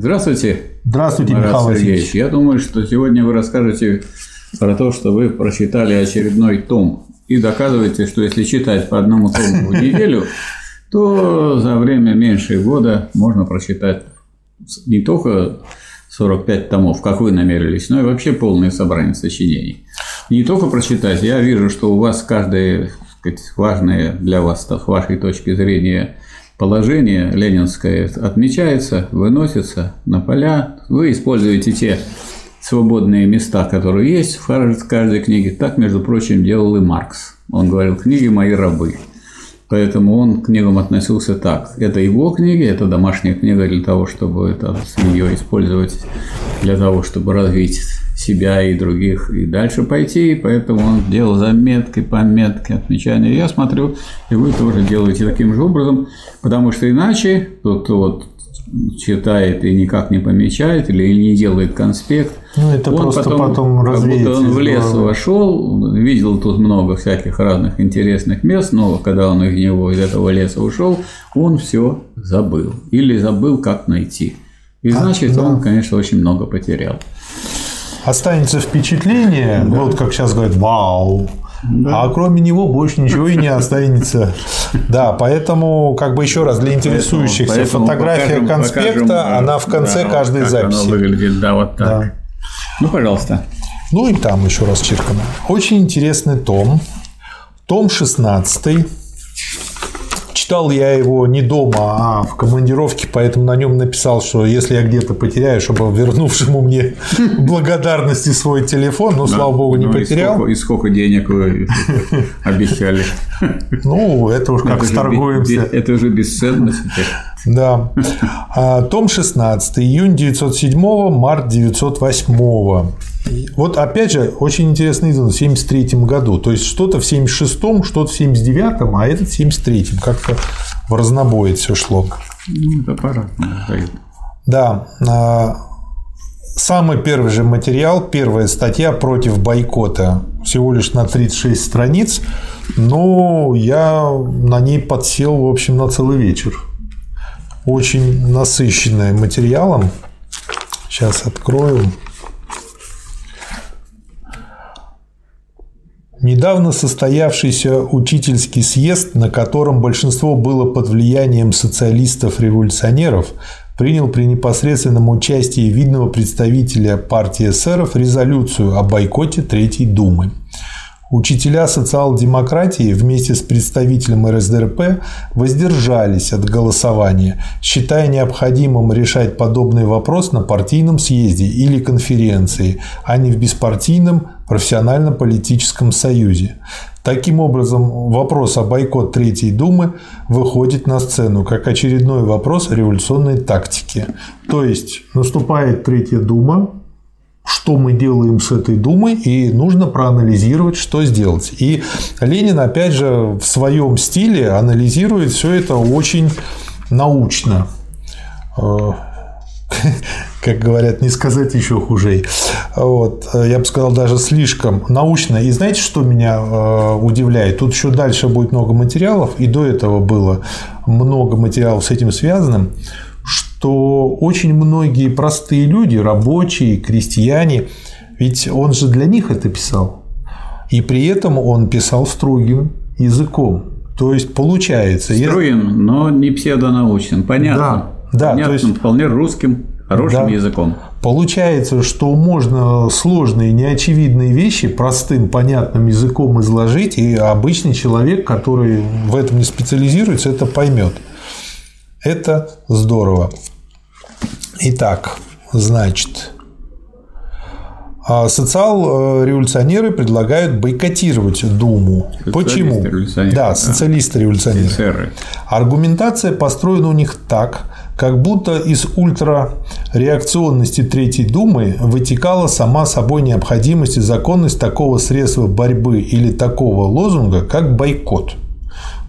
Здравствуйте. Здравствуйте, Марат Михаил Сергеевич. Васильевич. Я думаю, что сегодня вы расскажете про то, что вы прочитали очередной том и доказываете, что если читать по одному тому в неделю, то за время меньше года можно прочитать не только 45 томов, как вы намерились, но и вообще полное собрание сочинений. Не только прочитать, я вижу, что у вас каждое сказать, важное для вас, с вашей точки зрения, положение ленинское отмечается, выносится на поля. Вы используете те свободные места, которые есть в каждой книге. Так, между прочим, делал и Маркс. Он говорил, книги мои рабы. Поэтому он к книгам относился так. Это его книги, это домашняя книга для того, чтобы это, ее использовать для того, чтобы развить себя и других и дальше пойти. Поэтому он делал заметки, пометки, отмечания. Я смотрю, и вы тоже делаете таким же образом, потому что иначе тот, кто вот читает и никак не помечает или не делает конспект. Ну, это он просто потом, потом как будто он в лес головы. вошел, видел тут много всяких разных интересных мест, но когда он из него, из этого леса ушел, он все забыл. Или забыл, как найти. И значит, да. он, конечно, очень много потерял. Останется впечатление, вот как сейчас говорят, вау. А кроме него больше ничего и не останется. Да, поэтому, как бы еще раз, для интересующихся, Поэтому фотография покажем- конспекта, покажем, она в конце да, каждой как записи. Оно выглядит, да, вот так. Да. Ну, пожалуйста. Ну и там еще раз чиркано. Очень интересный том. Том 16. Читал я его не дома, а в командировке, поэтому на нем написал, что если я где-то потеряю, чтобы вернувшему мне благодарности свой телефон, но, слава богу, не Ну, и потерял. сколько- И сколько денег вы обещали? Ну, это уж как сторгуемся. Это же бесценно теперь. Да. А, Том 16. Июнь 907, март 908. Вот опять же, очень интересно издан в 73 году. То есть что-то в 76-м, что-то в 79-м, а этот в 73-м. Как-то в разнобой все шло. Ну, это дают. Да. а, Самый первый же материал, первая статья против бойкота. Всего лишь на 36 страниц. Но я на ней подсел, в общем, на целый вечер. Очень насыщенная материалом. Сейчас открою. Недавно состоявшийся учительский съезд, на котором большинство было под влиянием социалистов-революционеров, принял при непосредственном участии видного представителя партии эсеров резолюцию о бойкоте Третьей Думы. Учителя социал-демократии вместе с представителем РСДРП воздержались от голосования, считая необходимым решать подобный вопрос на партийном съезде или конференции, а не в беспартийном профессионально-политическом союзе. Таким образом, вопрос о бойкот Третьей Думы выходит на сцену как очередной вопрос революционной тактики. То есть наступает Третья Дума, что мы делаем с этой думой, и нужно проанализировать, что сделать. И Ленин, опять же, в своем стиле анализирует все это очень научно. Э, Как говорят, не сказать еще хуже. Вот. Я бы сказал, даже слишком научно. И знаете, что меня э, удивляет? Тут еще дальше будет много материалов, и до этого было много материалов с этим связанным что очень многие простые люди, рабочие, крестьяне, ведь он же для них это писал. И при этом он писал строгим языком. То есть получается... Струен, но не псевдонаучным. Понятно. Да, да, Понятным, то есть- вполне русским, хорошим Да. языком. Получается, что можно сложные, неочевидные вещи простым, понятным языком изложить, и обычный человек, который в этом не специализируется, это поймет. Это здорово. Итак, значит, а социал-революционеры предлагают бойкотировать Думу. Почему? Социалисты-революционеры, Да, социалисты-революционеры. Аргументация построена у них так, как будто из ультрареакционности Третьей Думы вытекала сама собой необходимость и законность такого средства борьбы или такого лозунга, как бойкот.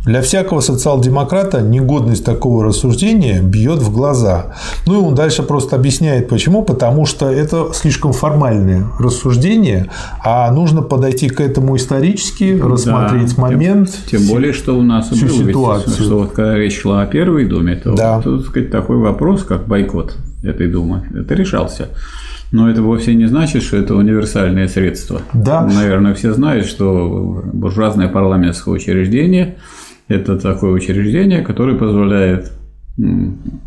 Для всякого социал-демократа негодность такого рассуждения бьет в глаза. Ну и он дальше просто объясняет, почему. Потому что это слишком формальное рассуждение, а нужно подойти к этому исторически, рассмотреть да, момент. Тем, тем более, что у нас всю ситуацию. Ведь, что вот когда речь шла о Первой Думе, то да. вот, тут, сказать, такой вопрос, как бойкот этой Думы, это решался. Но это вовсе не значит, что это универсальное средство. Да. Наверное, все знают, что буржуазное парламентское учреждение – это такое учреждение, которое позволяет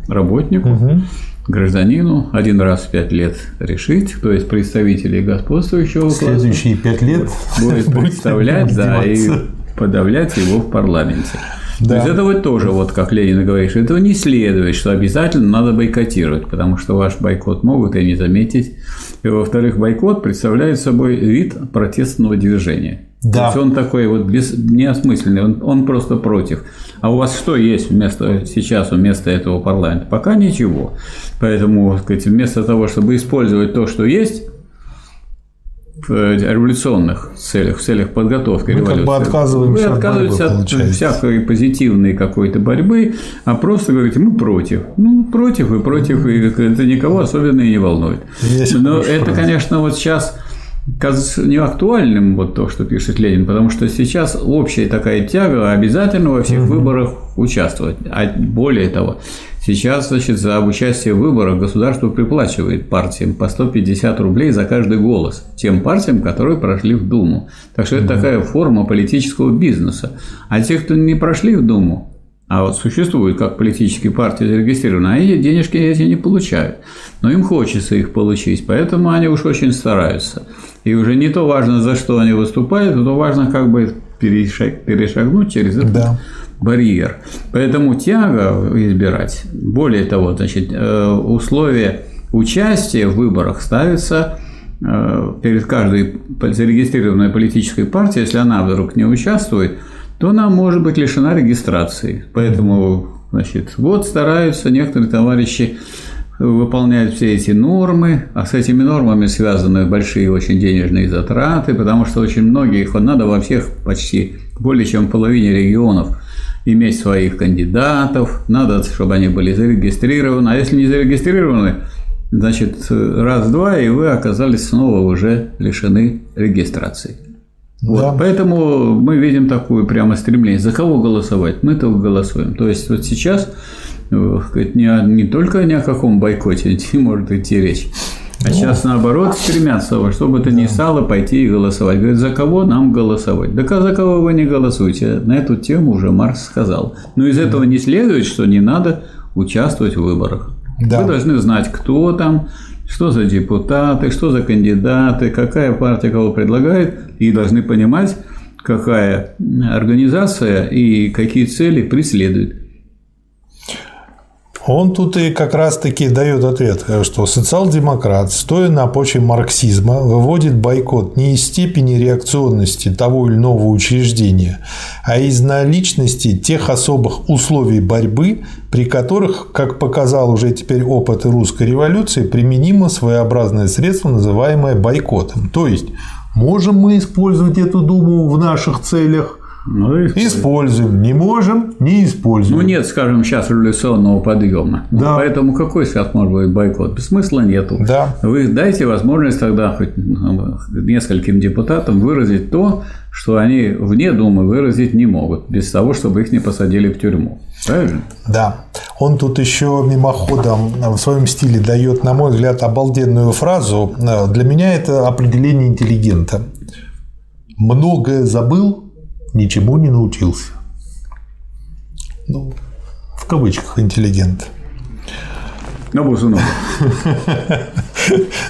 работнику, угу. гражданину один раз в пять лет решить, то есть представителей господствующего класса. Следующие пять лет будет представлять, да, и подавлять его в парламенте. Да. То есть это вот тоже, вот как Ленин говорит, что этого не следует, что обязательно надо бойкотировать, потому что ваш бойкот могут и не заметить. И во-вторых, бойкот представляет собой вид протестного движения. Да. То есть он такой вот без, неосмысленный, он, он просто против. А у вас что есть вместо сейчас вместо этого парламента? Пока ничего. Поэтому, сказать, вместо того, чтобы использовать то, что есть, в э, революционных целях, в целях подготовки Мы революции. Как бы отказываемся Вы отказываетесь от, от всякой позитивной какой-то борьбы, а просто говорите, мы против. Ну, против и против, и это никого особенно и не волнует. Есть Но это, конечно, вот сейчас кажется не актуальным вот то, что пишет Ленин, потому что сейчас общая такая тяга обязательно во всех угу. выборах участвовать. А более того, сейчас значит, за участие в выборах государство приплачивает партиям по 150 рублей за каждый голос тем партиям, которые прошли в Думу. Так что это такая форма политического бизнеса. А те, кто не прошли в Думу, а вот существуют как политические партии зарегистрированы, они денежки эти не получают. Но им хочется их получить, поэтому они уж очень стараются. И уже не то важно, за что они выступают, то важно как бы перешагнуть через этот да. барьер. Поэтому тяга избирать. Более того, значит, э, условия участия в выборах ставятся э, перед каждой зарегистрированной политической партией, если она вдруг не участвует, то она может быть лишена регистрации. Поэтому, значит, вот стараются некоторые товарищи выполнять все эти нормы, а с этими нормами связаны большие очень денежные затраты, потому что очень многие, надо во всех почти более чем в половине регионов иметь своих кандидатов, надо, чтобы они были зарегистрированы, а если не зарегистрированы, значит, раз-два, и вы оказались снова уже лишены регистрации. Вот, да. Поэтому мы видим такое прямо стремление. За кого голосовать? Мы только голосуем. То есть вот сейчас не, не только ни о каком бойкоте не может идти речь, а сейчас наоборот стремятся, чтобы это не стало пойти и голосовать. Говорит, за кого нам голосовать? Да за кого вы не голосуете? На эту тему уже Маркс сказал. Но из этого не следует, что не надо участвовать в выборах. Да. Вы должны знать, кто там, что за депутаты, что за кандидаты, какая партия кого предлагает, и должны понимать, какая организация и какие цели преследует. Он тут и как раз-таки дает ответ, что социал-демократ, стоя на почве марксизма, выводит бойкот не из степени реакционности того или иного учреждения, а из наличности тех особых условий борьбы, при которых, как показал уже теперь опыт русской революции, применимо своеобразное средство, называемое бойкотом. То есть, можем мы использовать эту думу в наших целях – ну, используем. используем. Не можем, не используем. Ну, нет, скажем, сейчас революционного подъема. Да. Поэтому какой сейчас может быть бойкот? Смысла нету. Да. Вы дайте возможность тогда хоть ну, нескольким депутатам выразить то, что они вне Думы выразить не могут, без того, чтобы их не посадили в тюрьму. Правильно? Да. Он тут еще мимоходом в своем стиле дает, на мой взгляд, обалденную фразу. Для меня это определение интеллигента. Многое забыл, ничему не научился. Ну, в кавычках интеллигент. На босу ногу.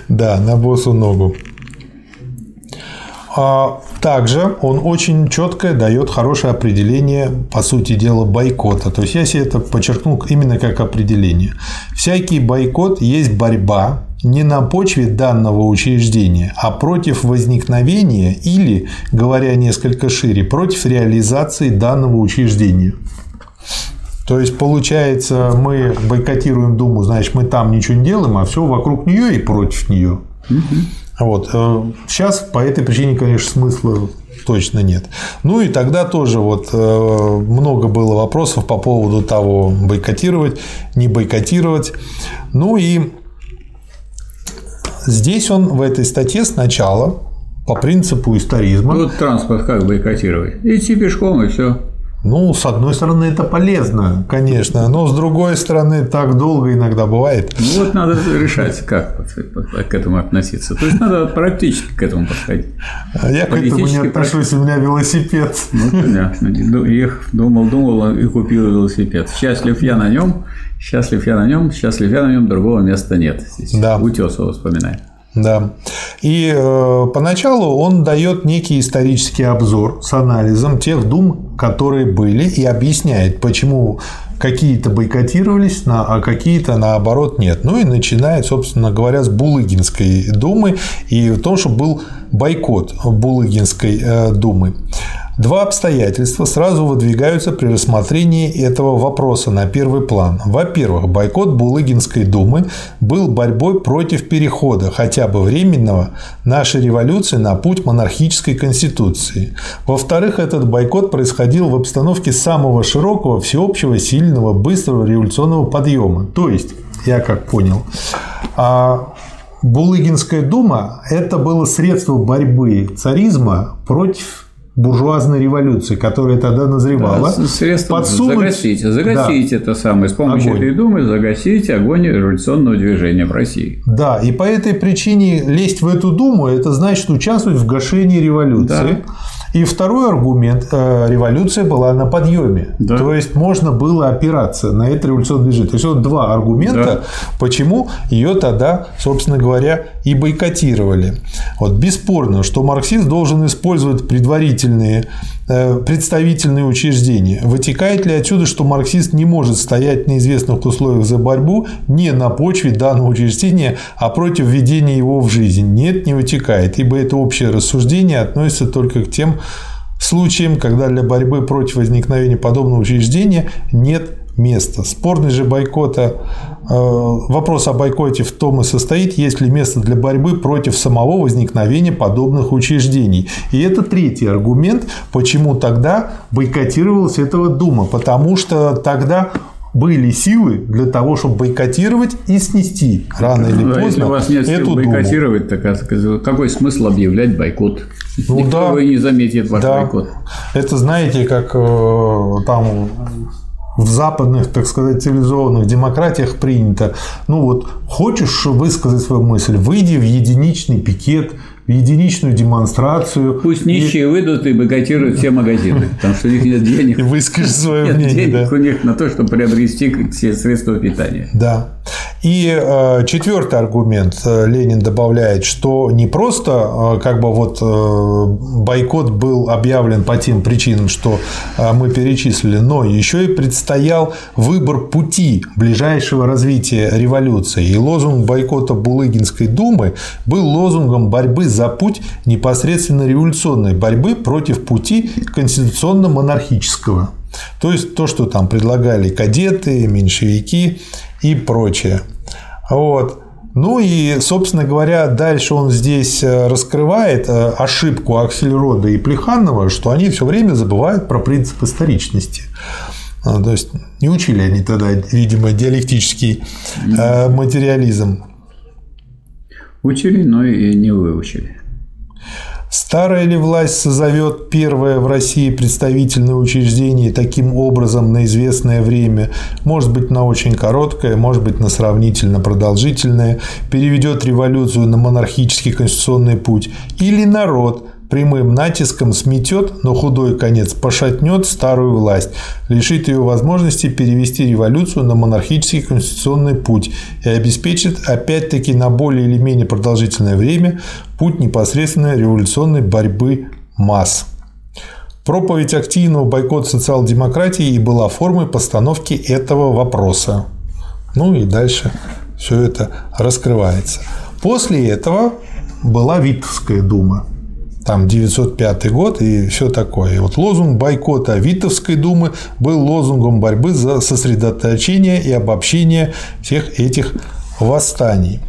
Да, на босу ногу. А также он очень четко дает хорошее определение, по сути дела, бойкота. То есть я себе это подчеркнул именно как определение. Всякий бойкот есть борьба не на почве данного учреждения, а против возникновения или, говоря несколько шире, против реализации данного учреждения. То есть, получается, мы бойкотируем Думу, значит, мы там ничего не делаем, а все вокруг нее и против нее. Вот. Сейчас э, по этой причине, конечно, смысла точно нет. Ну и тогда тоже вот э, много было вопросов по поводу того, бойкотировать, не бойкотировать. Ну и здесь он в этой статье сначала по принципу историзма. Тут транспорт как бойкотировать? Идти пешком и все. Ну, с одной стороны, это полезно, конечно, но с другой стороны, так долго иногда бывает. Ну, вот надо решать, как к этому относиться. То есть, надо практически к этому подходить. Я к этому не отношусь, у меня велосипед. Ну, понятно. Думал, думал и купил велосипед. Счастлив я на нем, счастлив я на нем, счастлив я на нем, другого места нет. Здесь да. Утесова вспоминает. Да. И э, поначалу он дает некий исторический обзор с анализом тех дум, которые были, и объясняет, почему какие-то бойкотировались, а какие-то наоборот нет. Ну и начинает, собственно говоря, с Булыгинской думы и в том, что был бойкот Булыгинской э, думы. Два обстоятельства сразу выдвигаются при рассмотрении этого вопроса на первый план. Во-первых, бойкот Булыгинской думы был борьбой против перехода, хотя бы временного, нашей революции на путь монархической конституции. Во-вторых, этот бойкот происходил в обстановке самого широкого, всеобщего, сильного, быстрого революционного подъема. То есть, я как понял, а Булыгинская дума – это было средство борьбы царизма против буржуазной революции, которая тогда назревала. Да, средства подсунуть... загасить, загасить да. это самое, с помощью огонь. этой думы загасить огонь революционного движения в России. Да, и по этой причине лезть в эту думу – это значит участвовать в гашении революции. Да. И второй аргумент э, – революция была на подъеме. Да. То есть можно было опираться на это революционное движение. То есть вот два аргумента, да. почему ее тогда, собственно говоря, и бойкотировали. Вот бесспорно, что марксист должен использовать предварительные представительные учреждения. Вытекает ли отсюда, что марксист не может стоять на известных условиях за борьбу не на почве данного учреждения, а против введения его в жизнь? Нет, не вытекает, ибо это общее рассуждение относится только к тем случаям, когда для борьбы против возникновения подобного учреждения нет места. Спорность же бойкота, э, вопрос о бойкоте в том и состоит, есть ли место для борьбы против самого возникновения подобных учреждений. И это третий аргумент, почему тогда бойкотировалась этого Дума, потому что тогда были силы для того, чтобы бойкотировать и снести рано или поздно Если у вас нет сил бойкотировать, так а какой смысл объявлять бойкот? Ну, Никто да, не заметит ваш да. бойкот. Это знаете, как э, там в западных, так сказать, цивилизованных демократиях принято. Ну вот, хочешь высказать свою мысль, выйди в единичный пикет, единичную демонстрацию. Пусть нищие и... выйдут и бойкотируют все магазины, потому что у них нет денег. И выскажи свое нет мнение. денег да. у них на то, чтобы приобрести все средства питания. Да. И э, четвертый аргумент э, Ленин добавляет, что не просто э, как бы вот бойкот был объявлен по тем причинам, что мы перечислили, но еще и предстоял выбор пути ближайшего развития революции. И лозунг бойкота Булыгинской думы был лозунгом борьбы за путь непосредственно революционной борьбы против пути конституционно-монархического. То есть то, что там предлагали кадеты, меньшевики и прочее. Вот. Ну и, собственно говоря, дальше он здесь э, раскрывает э, ошибку Аксельрода и Плеханова, что они все время забывают про принцип историчности. А, то есть не учили они тогда, видимо, диалектический э, материализм. Учили, но и не выучили. Старая ли власть созовет первое в России представительное учреждение таким образом на известное время, может быть на очень короткое, может быть на сравнительно продолжительное, переведет революцию на монархический конституционный путь, или народ – прямым натиском сметет, но худой конец пошатнет старую власть, лишит ее возможности перевести революцию на монархический конституционный путь и обеспечит опять-таки на более или менее продолжительное время путь непосредственной революционной борьбы масс. Проповедь активного бойкота социал-демократии и была формой постановки этого вопроса. Ну и дальше все это раскрывается. После этого была Витовская дума там 905 год и все такое. И вот лозунг бойкота Витовской думы был лозунгом борьбы за сосредоточение и обобщение всех этих восстаний.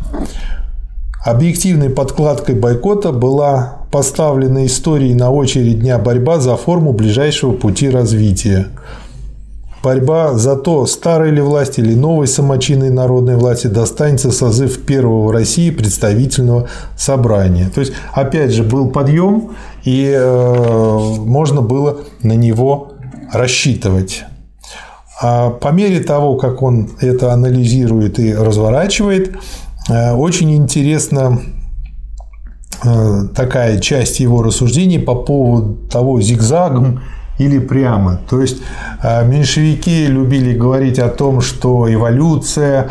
Объективной подкладкой бойкота была поставлена историей на очередь дня борьба за форму ближайшего пути развития. Борьба за то, старой ли власти или новой самочинной народной власти достанется созыв первого в России представительного собрания. То есть, опять же, был подъем, и э, можно было на него рассчитывать. А по мере того, как он это анализирует и разворачивает, э, очень интересно э, такая часть его рассуждений по поводу того зигзагом или прямо. То есть э, меньшевики любили говорить о том, что эволюция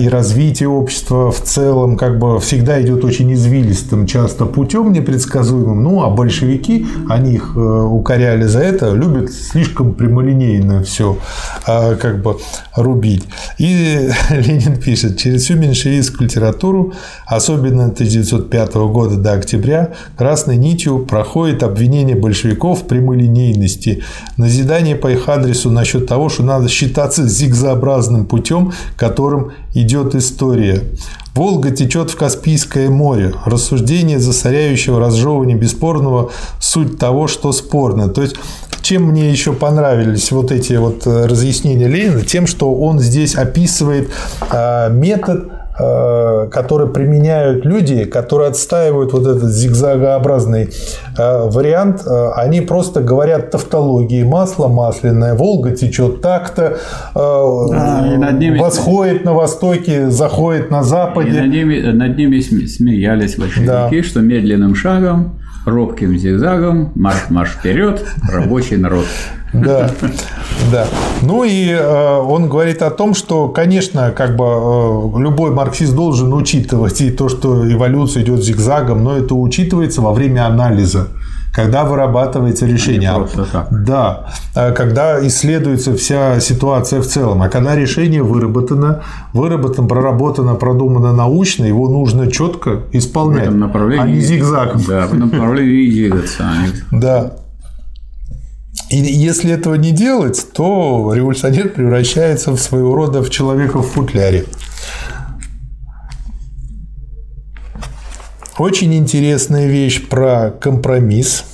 и развитие общества в целом как бы всегда идет очень извилистым, часто путем непредсказуемым. Ну, а большевики, они их укоряли за это, любят слишком прямолинейно все как бы рубить. И Ленин пишет, через всю меньшевистскую литературу, особенно 1905 года до октября, красной нитью проходит обвинение большевиков в прямолинейности, назидание по их адресу насчет того, что надо считаться зигзообразным путем, которым идет история. Волга течет в Каспийское море. Рассуждение засоряющего разжевывания бесспорного суть того, что спорно. То есть чем мне еще понравились вот эти вот э, разъяснения Ленина? Тем, что он здесь описывает э, метод э, который применяют люди, которые отстаивают вот этот зигзагообразный вариант, они просто говорят тавтологии. Масло масляное, Волга течет так-то, а, восходит на востоке, заходит на западе. И над ними, над ними смеялись большевики, да. что медленным шагом робким зигзагом, марш-марш вперед, рабочий народ. Да, да. Ну и э, он говорит о том, что, конечно, как бы э, любой марксист должен учитывать и то, что эволюция идет зигзагом, но это учитывается во время анализа когда вырабатывается решение. А просто так. Да, а когда исследуется вся ситуация в целом. А когда решение выработано, выработано, проработано, продумано научно, его нужно четко исполнять, в этом направлении, а не зигзаг. Да, в направлении двигаться. А да. И если этого не делать, то революционер превращается в своего рода в человека в футляре. Очень интересная вещь про компромисс.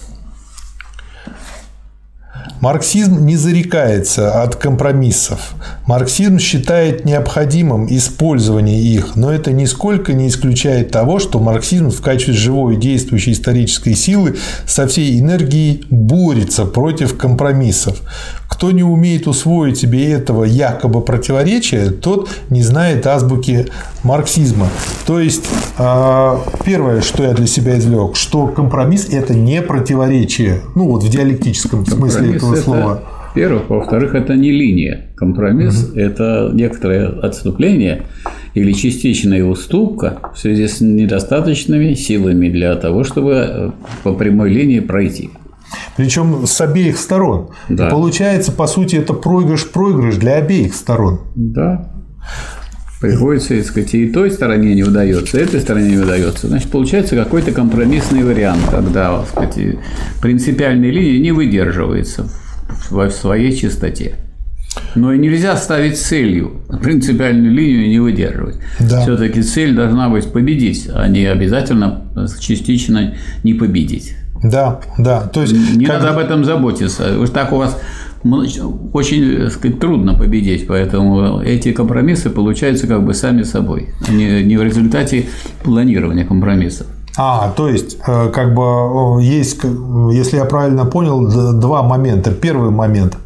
Марксизм не зарекается от компромиссов. Марксизм считает необходимым использование их, но это нисколько не исключает того, что марксизм в качестве живой действующей исторической силы со всей энергией борется против компромиссов. Кто не умеет усвоить себе этого якобы противоречия, тот не знает азбуки марксизма. То есть, а, первое, что я для себя извлек, что компромисс – это не противоречие. Ну, вот в диалектическом компромисс смысле этого это, слова. Во-первых. Во-вторых, это не линия. Компромисс угу. – это некоторое отступление или частичная уступка в связи с недостаточными силами для того, чтобы э, по прямой линии пройти. Причем с обеих сторон. Да. И получается, по сути, это проигрыш-проигрыш для обеих сторон. Да. Приходится, так сказать, и той стороне не удается, и этой стороне не удается. Значит, получается какой-то компромиссный вариант, когда, сказать, принципиальная линия не выдерживается в своей чистоте. Но и нельзя ставить целью принципиальную линию не выдерживать. Да. Все-таки цель должна быть победить, а не обязательно частично не победить. Да, да. То есть, не как... надо об этом заботиться. Уж так у вас очень сказать, трудно победить, поэтому эти компромиссы получаются как бы сами собой, а не, не в результате планирования компромиссов. А, то есть, э, как бы есть, если я правильно понял, два момента. Первый момент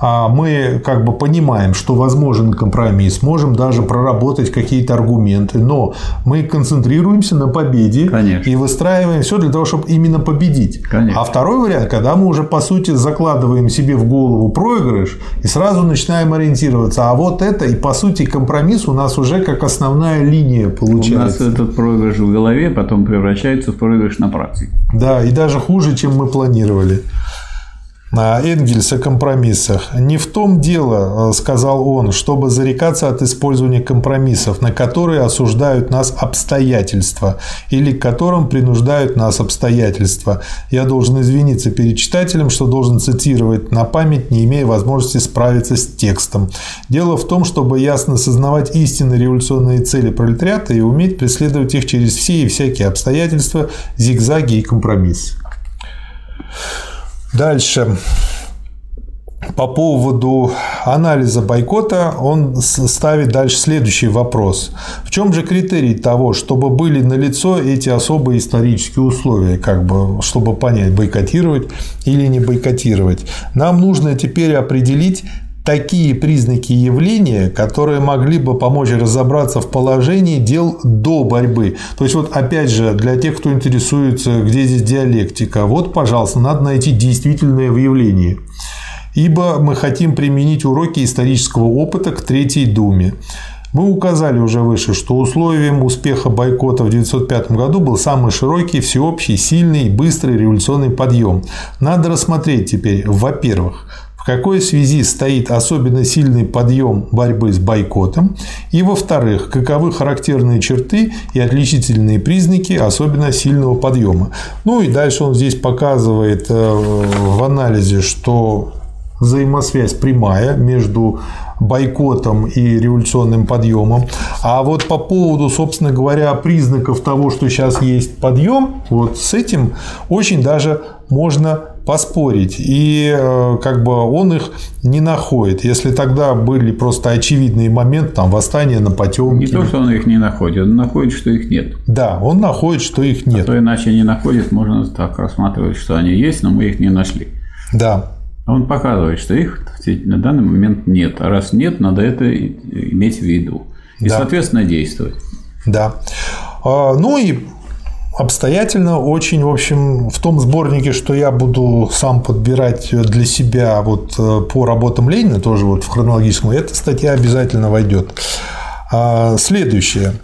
мы как бы понимаем, что возможен компромисс, можем даже проработать какие-то аргументы, но мы концентрируемся на победе Конечно. и выстраиваем все для того, чтобы именно победить. Конечно. А второй вариант, когда мы уже по сути закладываем себе в голову проигрыш и сразу начинаем ориентироваться, а вот это и по сути компромисс у нас уже как основная линия получается. У нас этот проигрыш в голове потом превращается в проигрыш на практике. Да, и даже хуже, чем мы планировали. Энгельс о компромиссах. «Не в том дело, – сказал он, – чтобы зарекаться от использования компромиссов, на которые осуждают нас обстоятельства или к которым принуждают нас обстоятельства. Я должен извиниться перед читателем, что должен цитировать на память, не имея возможности справиться с текстом. Дело в том, чтобы ясно сознавать истинные революционные цели пролетариата и уметь преследовать их через все и всякие обстоятельства, зигзаги и компромиссы». Дальше. По поводу анализа бойкота он ставит дальше следующий вопрос. В чем же критерий того, чтобы были налицо эти особые исторические условия, как бы, чтобы понять, бойкотировать или не бойкотировать? Нам нужно теперь определить, такие признаки явления, которые могли бы помочь разобраться в положении дел до борьбы. То есть, вот опять же, для тех, кто интересуется, где здесь диалектика, вот, пожалуйста, надо найти действительное выявление. Ибо мы хотим применить уроки исторического опыта к Третьей Думе. Мы указали уже выше, что условием успеха бойкота в 1905 году был самый широкий, всеобщий, сильный быстрый революционный подъем. Надо рассмотреть теперь, во-первых, какой связи стоит особенно сильный подъем борьбы с бойкотом, и, во-вторых, каковы характерные черты и отличительные признаки особенно сильного подъема. Ну и дальше он здесь показывает э, в анализе, что взаимосвязь прямая между бойкотом и революционным подъемом. А вот по поводу, собственно говоря, признаков того, что сейчас есть подъем, вот с этим очень даже можно поспорить. И э, как бы он их не находит. Если тогда были просто очевидные моменты, там, восстание на Потемкине. Не то, что он их не находит, он находит, что их нет. Да, он находит, что их нет. А то иначе не находит, можно так рассматривать, что они есть, но мы их не нашли. Да. Он показывает, что их на данный момент нет. А раз нет, надо это иметь в виду. И, да. соответственно, действовать. Да. А, ну и обстоятельно очень, в общем, в том сборнике, что я буду сам подбирать для себя вот э, по работам Ленина, тоже вот в хронологическом, эта статья обязательно войдет. А, следующее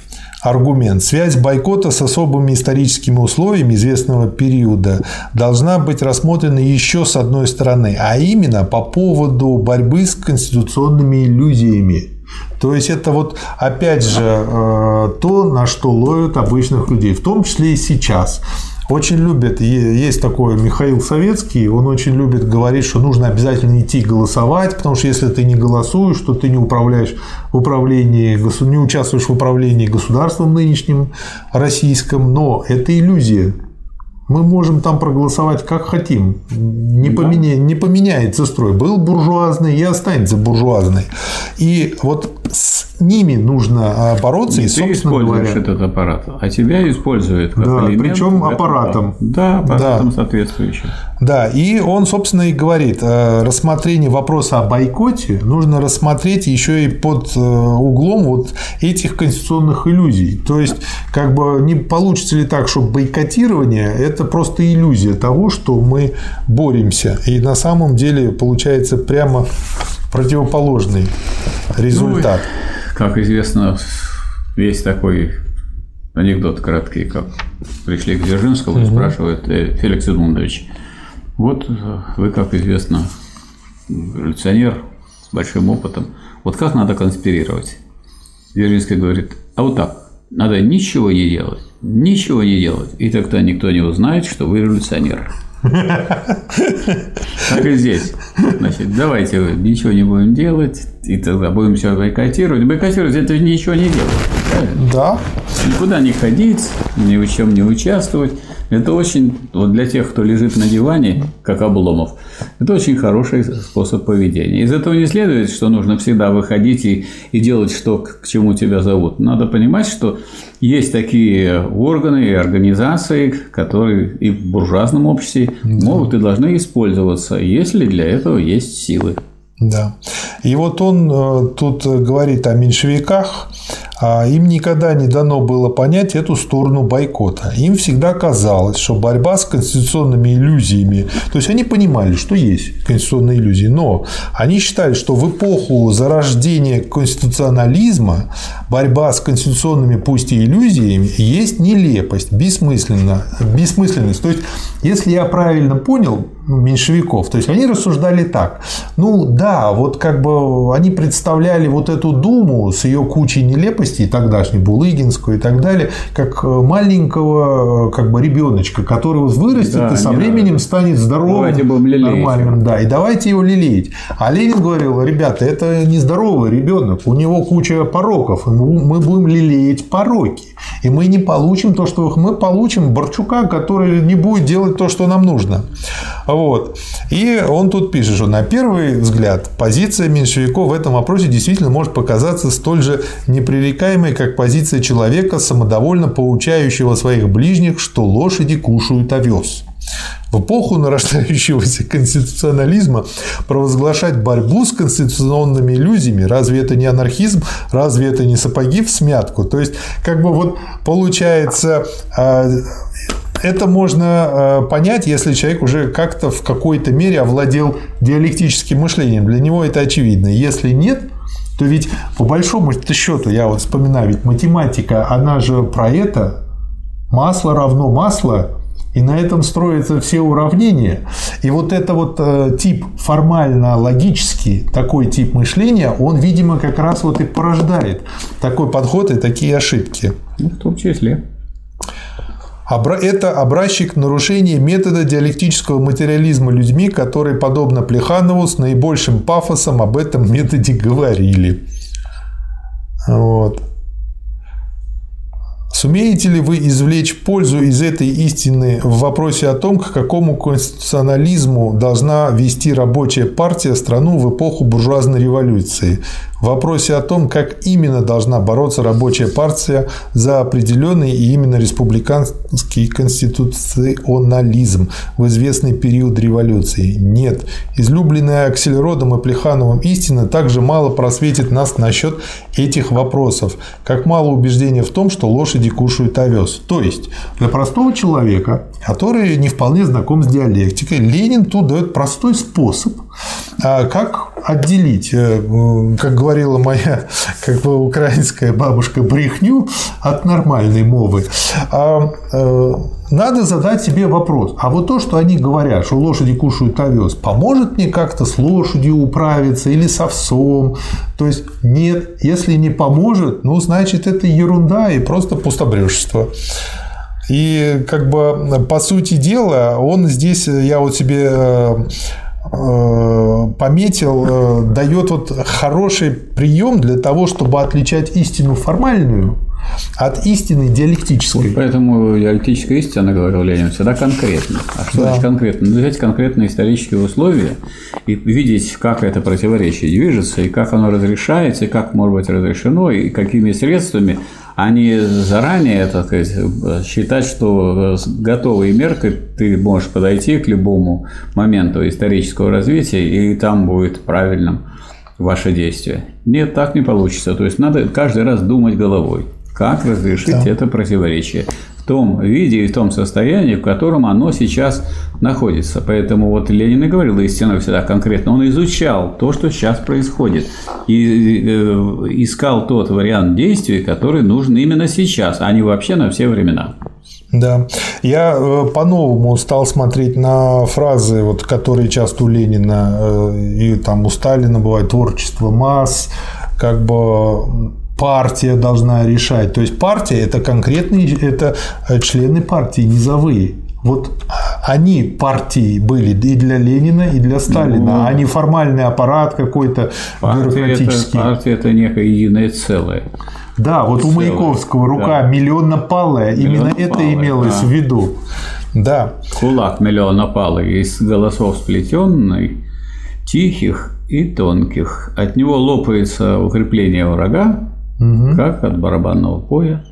аргумент. Связь бойкота с особыми историческими условиями известного периода должна быть рассмотрена еще с одной стороны, а именно по поводу борьбы с конституционными иллюзиями то есть это вот опять же э, то, на что ловят обычных людей, в том числе и сейчас. Очень любят, есть такой Михаил Советский, он очень любит говорить, что нужно обязательно идти голосовать, потому что если ты не голосуешь, то ты не управляешь в управлении, не участвуешь в управлении государством нынешним российским, но это иллюзия. Мы можем там проголосовать как хотим. Не, да. поменя... не поменяется строй. Был буржуазный и останется буржуазный. И вот с ними нужно а, бороться. И, и ты используешь говоря... этот аппарат, а тебя используют как да, элемент. Причем аппаратом. Да, аппаратом да. соответствующим. Да, и он, собственно, и говорит, э, рассмотрение вопроса о бойкоте нужно рассмотреть еще и под э, углом вот этих конституционных иллюзий. То есть, как бы не получится ли так, что бойкотирование – это просто иллюзия того, что мы боремся. И на самом деле получается прямо противоположный результат. Ну, как известно, весь такой анекдот краткий, как пришли к Дзержинскому угу. спрашивают, э, Феликс Эдмундович, вот э, вы, как известно, революционер с большим опытом, вот как надо конспирировать? Дзержинский говорит, а вот так, надо ничего не делать, ничего не делать, и тогда никто не узнает, что вы революционер. Так и здесь. Значит, давайте ничего не будем делать, и тогда будем все бойкотировать. Бойкотировать – это ничего не делать. Да. Никуда не ходить, ни в чем не участвовать. Это очень, вот для тех, кто лежит на диване, как Обломов, это очень хороший способ поведения. Из этого не следует, что нужно всегда выходить и, и делать, что, к чему тебя зовут. Надо понимать, что есть такие органы и организации, которые и в буржуазном обществе могут и должны использоваться, если для этого есть силы. Да. И вот он э, тут говорит о меньшевиках, им никогда не дано было понять эту сторону бойкота. Им всегда казалось, что борьба с конституционными иллюзиями, то есть они понимали, что есть конституционные иллюзии, но они считали, что в эпоху зарождения конституционализма борьба с конституционными пусть и иллюзиями есть нелепость, бессмысленно, бессмысленность. То есть, если я правильно понял, ну, меньшевиков. То есть они рассуждали так. Ну да, вот как бы они представляли вот эту Думу с ее кучей нелепостей, тогдашней Булыгинскую и так далее, как маленького как бы ребеночка, который вырастет да, и со временем надо. станет здоровым, нормальным. Да, и давайте его лелеять. А Ленин говорил, ребята, это нездоровый ребенок, у него куча пороков, мы будем лелеять пороки. И мы не получим то, что мы получим Борчука, который не будет делать то, что нам нужно. Вот. И он тут пишет, что на первый взгляд позиция меньшевиков в этом вопросе действительно может показаться столь же непререкаемой, как позиция человека, самодовольно поучающего своих ближних, что лошади кушают овес. В эпоху нарождающегося конституционализма провозглашать борьбу с конституционными иллюзиями, разве это не анархизм, разве это не сапоги в смятку? То есть, как бы вот получается, а, это можно а, понять, если человек уже как-то в какой-то мере овладел диалектическим мышлением. Для него это очевидно. Если нет, то ведь по большому счету, я вот вспоминаю, ведь математика, она же про это, масло равно масло, и на этом строятся все уравнения. И вот это вот э, тип формально-логический, такой тип мышления, он, видимо, как раз вот и порождает такой подход и такие ошибки. Ну, в том числе. Это образчик нарушения метода диалектического материализма людьми, которые, подобно Плеханову, с наибольшим пафосом об этом методе говорили. Вот. Сумеете ли вы извлечь пользу из этой истины в вопросе о том, к какому конституционализму должна вести рабочая партия страну в эпоху буржуазной революции? В вопросе о том, как именно должна бороться рабочая партия за определенный и именно республиканский конституционализм в известный период революции? Нет. Излюбленная Аксельродом и Плехановым истина также мало просветит нас насчет этих вопросов, как мало убеждения в том, что лошади кушают овес. То есть для простого человека, который не вполне знаком с диалектикой, Ленин тут дает простой способ, а, как отделить, э, как говорила моя как бы украинская бабушка, брехню от нормальной мовы. А, э, надо задать себе вопрос, а вот то, что они говорят, что лошади кушают овес, поможет мне как-то с лошадью управиться или с овсом? То есть нет, если не поможет, ну, значит, это ерунда и просто пустобрежество. И как бы по сути дела, он здесь, я вот себе э, э, пометил, э, дает вот хороший прием для того, чтобы отличать истину формальную от истины диалектической. Вот поэтому диалектическая истина, говорил Ленин, всегда конкретна. А что да. значит конкретно? Ну, взять конкретные исторические условия и видеть, как это противоречие движется, и как оно разрешается, и как может быть разрешено, и какими средствами, а не заранее, так сказать, считать, что с готовой меркой ты можешь подойти к любому моменту исторического развития, и там будет правильным ваше действие. Нет, так не получится. То есть надо каждый раз думать головой. Как разрешить да. это противоречие? В том виде и в том состоянии, в котором оно сейчас находится. Поэтому вот Ленин и говорил истину всегда конкретно. Он изучал то, что сейчас происходит. И э, искал тот вариант действий, который нужен именно сейчас, а не вообще на все времена. Да. Я э, по-новому стал смотреть на фразы, вот, которые часто у Ленина э, и там у Сталина бывает творчество масс, как бы партия должна решать. То есть партия это конкретные это э, члены партии низовые. Вот они партии были и для Ленина, и для Сталина, ну, а не формальный аппарат какой-то бюрократический. Это, партия – это некое единое целое. Да, вот целое. у Маяковского рука да. миллионнопалая, именно это имелось да. в виду. Да. Кулак миллионопалый, из голосов сплетенный, тихих и тонких. От него лопается укрепление врага, угу. как от барабанного поя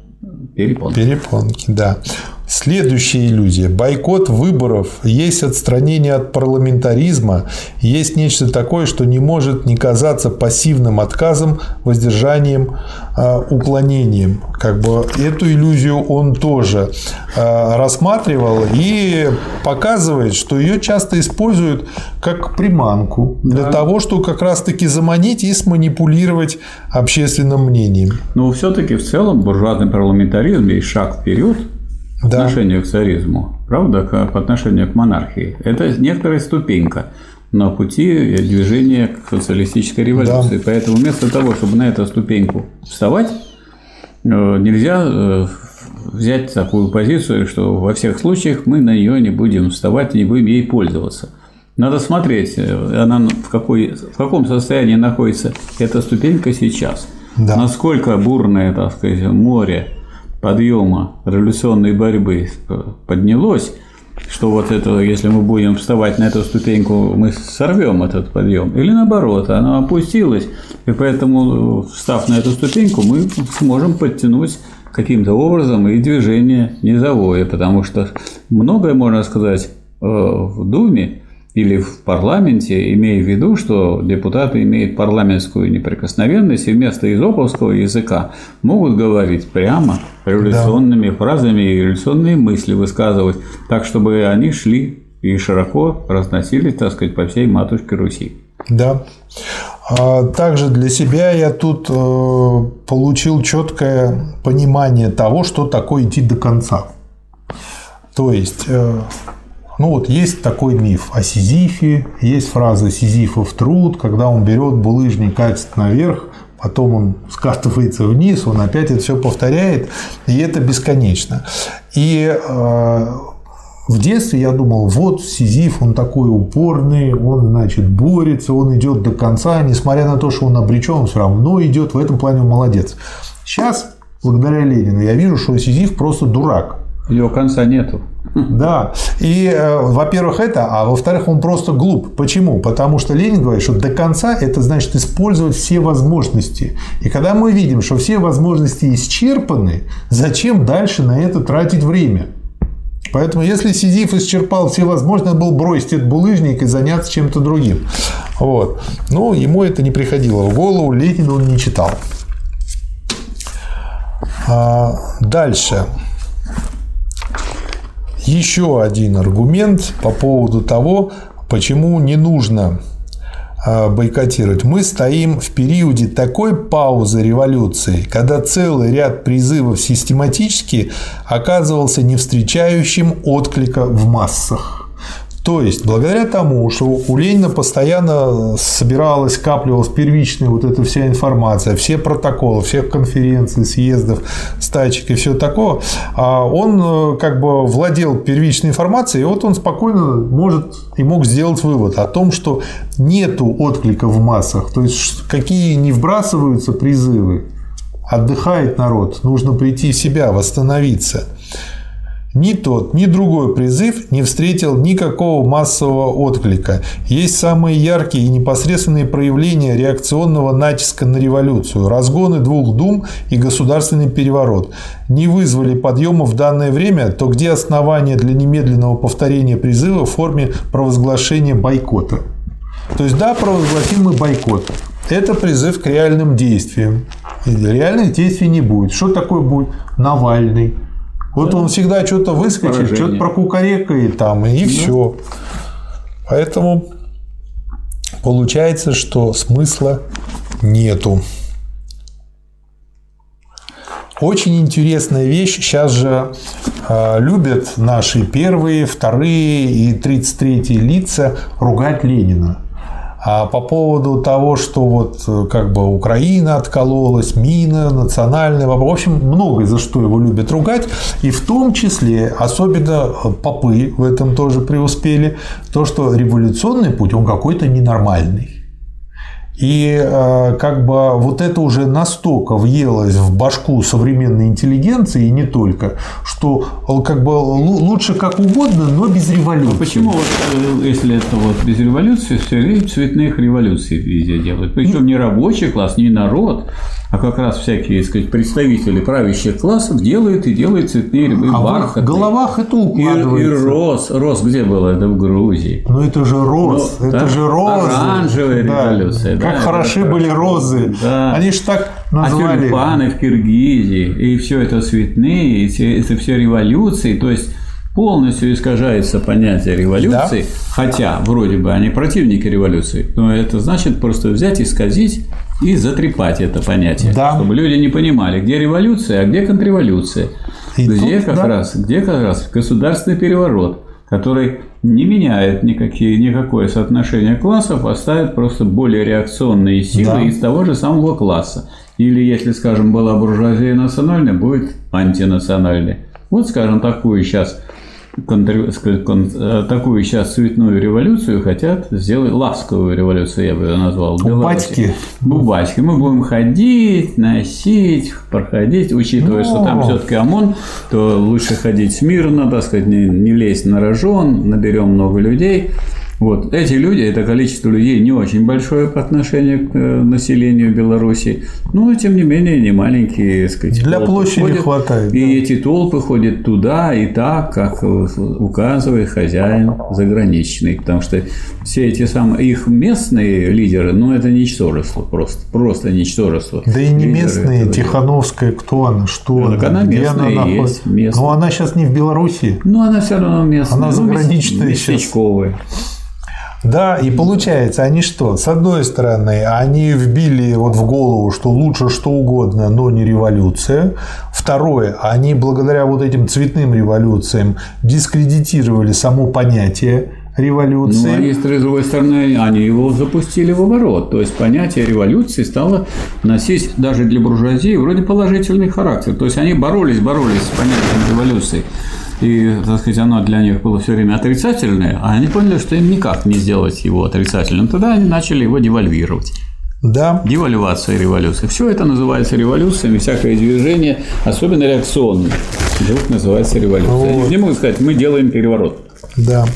перепонки. Перепонки, да. Следующая иллюзия. Бойкот выборов есть отстранение от парламентаризма, есть нечто такое, что не может не казаться пассивным отказом, воздержанием, а, уклонением. Как бы эту иллюзию он тоже а, рассматривал и показывает, что ее часто используют как приманку для да. того, чтобы как раз-таки заманить и сманипулировать общественным мнением. Но все-таки в целом буржуазный парламентаризм есть шаг вперед да. отношению к царизму, правда, по отношению к монархии. Это некоторая ступенька на пути движения к социалистической революции. Да. Поэтому вместо того, чтобы на эту ступеньку вставать, э, нельзя э, взять такую позицию, что во всех случаях мы на нее не будем вставать и не будем ей пользоваться. Надо смотреть, э, она в, какой, в каком состоянии находится эта ступенька сейчас. Да. Насколько бурное, так сказать, море подъема революционной борьбы поднялось, что вот это, если мы будем вставать на эту ступеньку, мы сорвем этот подъем. Или наоборот, она опустилась, и поэтому, встав на эту ступеньку, мы сможем подтянуть каким-то образом и движение низовое, потому что многое можно сказать э, в Думе, или в парламенте, имея в виду, что депутаты имеют парламентскую неприкосновенность и вместо изоповского языка могут говорить прямо революционными да. фразами и революционные мысли высказывать, так чтобы они шли и широко разносились, так сказать, по всей матушке Руси. Да. А также для себя я тут э, получил четкое понимание того, что такое идти до конца. То есть э, ну вот есть такой миф о Сизифе, есть фраза «Сизифов труд», когда он берет булыжник, катит наверх, потом он скатывается вниз, он опять это все повторяет, и это бесконечно. И э, в детстве я думал, вот Сизиф, он такой упорный, он, значит, борется, он идет до конца, несмотря на то, что он обречен, он все равно идет, в этом плане он молодец. Сейчас, благодаря Ленину, я вижу, что Сизиф просто дурак. Его конца нету. Да. И, э, во-первых, это, а во-вторых, он просто глуп. Почему? Потому что Ленин говорит, что до конца это значит использовать все возможности. И когда мы видим, что все возможности исчерпаны, зачем дальше на это тратить время? Поэтому, если Сизиф исчерпал все возможности, надо было бросить этот булыжник и заняться чем-то другим. Вот. Но ему это не приходило в голову, Ленин он не читал. А дальше. Еще один аргумент по поводу того, почему не нужно а, бойкотировать. Мы стоим в периоде такой паузы революции, когда целый ряд призывов систематически оказывался не встречающим отклика в массах. То есть, благодаря тому, что у Ленина постоянно собиралась, скапливалась первичная вот эта вся информация, все протоколы, всех конференций, съездов, стачек и все такое, а он э, как бы владел первичной информацией, и вот он спокойно может и мог сделать вывод о том, что нету отклика в массах, то есть какие не вбрасываются призывы, отдыхает народ, нужно прийти в себя, восстановиться. Ни тот, ни другой призыв не встретил никакого массового отклика. Есть самые яркие и непосредственные проявления реакционного натиска на революцию. Разгоны двух дум и государственный переворот не вызвали подъема в данное время, то где основания для немедленного повторения призыва в форме провозглашения бойкота? То есть, да, провозгласим мы бойкот. Это призыв к реальным действиям. Реальных действий не будет. Что такое будет? Навальный, вот да. он всегда что-то выскочит, что-то прокукарекает там, и да. все. Поэтому получается, что смысла нету. Очень интересная вещь. Сейчас же э, любят наши первые, вторые и 33 лица ругать Ленина. А по поводу того, что вот э, как бы Украина откололась, мина, национальная, в общем, многое за что его любят ругать, и в том числе, особенно э, попы в этом тоже преуспели, то, что революционный путь, он какой-то ненормальный. И э, как бы вот это уже настолько въелось в башку современной интеллигенции, и не только, что как бы лучше как угодно, но без революции. А почему, вот, э, если это вот без революции, все время цветных революций везде делают? Причем не рабочий класс, не народ, а как раз всякие, так сказать, представители правящих классов делают и делают цветные и а бархатные. в головах это укладывается. И, и рос, рос где было? Это в Грузии. Ну это же рос, ну, это да? же розы. Оранжевая да. революция. Как хороши это были розы. Да. Они же так назвали. А тюльпаны в Киргизии, и все это цветные, и это все революции, то есть полностью искажается понятие революции, да. хотя вроде бы они противники революции, но это значит просто взять, исказить и затрепать это понятие, да. чтобы люди не понимали, где революция, а где контрреволюция, и где тут, как да. раз, где как раз государственный переворот, который не меняет никакие, никакое соотношение классов, а ставит просто более реакционные силы да. из того же самого класса. Или, если, скажем, была буржуазия национальная, будет антинациональная. Вот, скажем, такую сейчас Э, такую сейчас цветную революцию хотят сделать, ласковую революцию, я бы ее назвал. Бубачки. Бубачки. Мы будем ходить, носить, проходить, учитывая, Но... что там все-таки ОМОН, то лучше ходить смирно, так сказать, не, не лезть на рожон, наберем много людей. Вот. Эти люди, это количество людей не очень большое по отношению к э, населению Беларуси, но тем не менее не маленькие. Сказать, Для площади ходят, хватает. И да. эти толпы ходят туда и так, как указывает хозяин заграничный, потому что все эти самые их местные лидеры, ну это ничтожество просто, просто ничтожество. Да и не местные, Тихановская, кто она, что ну, она, она местная она есть, местная. Но она сейчас не в Беларуси. Ну она все равно местная. Она заграничная ну, сейчас. Да, и получается, они что? С одной стороны, они вбили вот в голову, что лучше что угодно, но не революция. Второе, они благодаря вот этим цветным революциям дискредитировали само понятие революции. Ну, а с другой стороны, они его запустили в оборот. То есть понятие революции стало носить даже для буржуазии вроде положительный характер. То есть они боролись, боролись с понятием революции и, так сказать, оно для них было все время отрицательное, а они поняли, что им никак не сделать его отрицательным. Тогда они начали его девальвировать. Да. Девальвация революции. Все это называется революциями, всякое движение, особенно реакционное, вдруг называется революцией. Вот. не могут сказать, мы делаем переворот. Да.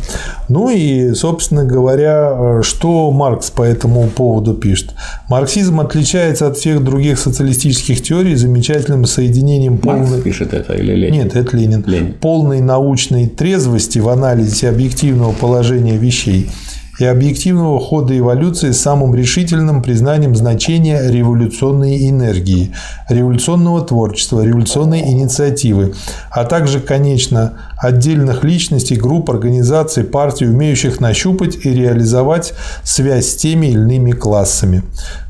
Ну и, собственно говоря, что Маркс по этому поводу пишет? Марксизм отличается от всех других социалистических теорий замечательным соединением Маркс полной... пишет это или Ленин? Нет, это Ленин. Ленин. Полной научной трезвости в анализе объективного положения вещей – и объективного хода эволюции самым решительным признанием значения революционной энергии, революционного творчества, революционной инициативы, а также, конечно, отдельных личностей, групп, организаций, партий, умеющих нащупать и реализовать связь с теми или иными классами.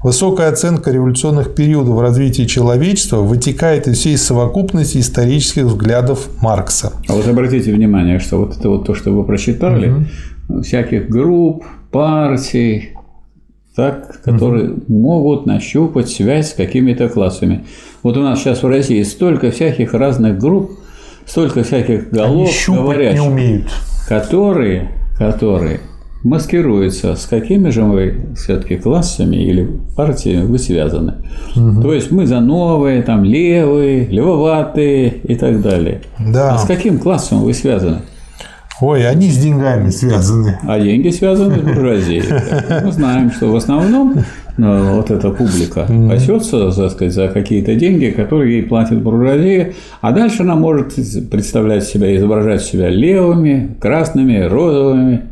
Высокая оценка революционных периодов развития человечества вытекает из всей совокупности исторических взглядов Маркса. А вот обратите внимание, что вот это вот то, что вы прочитали, угу всяких групп, партий, так, которые угу. могут нащупать связь с какими-то классами. Вот у нас сейчас в России столько всяких разных групп, столько всяких голов говорящих, не умеют. которые, которые маскируются, с какими же мы все-таки классами или партиями вы связаны. Угу. То есть мы за новые, там левые, левоватые и так далее. Да. А с каким классом вы связаны? Ой, они с деньгами связаны. А деньги связаны с буржуазией. Мы знаем, что в основном ну, вот эта публика пасется, так сказать, за какие-то деньги, которые ей платит буржуазия, а дальше она может представлять себя, изображать себя левыми, красными, розовыми,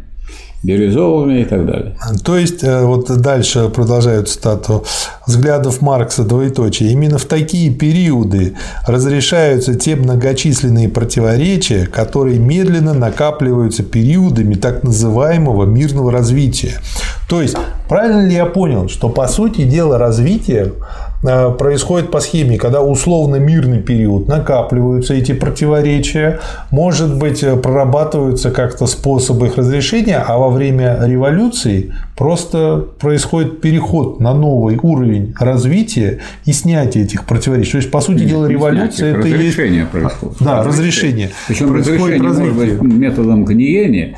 бирюзовыми и так далее. То есть, э, вот дальше продолжают цитату взглядов Маркса, двоеточие. Именно в такие периоды разрешаются те многочисленные противоречия, которые медленно накапливаются периодами так называемого мирного развития. То есть, правильно ли я понял, что по сути дела развитие Э, происходит по схеме, когда условно мирный период накапливаются эти противоречия, может быть, э, прорабатываются как-то способы их разрешения, а во время революции Просто происходит переход на новый уровень развития и снятие этих противоречий. То есть, по сути дела, революция это разрешение есть... происходит. Да, разрешение. Причем разрешение развитие. может быть методом гниения,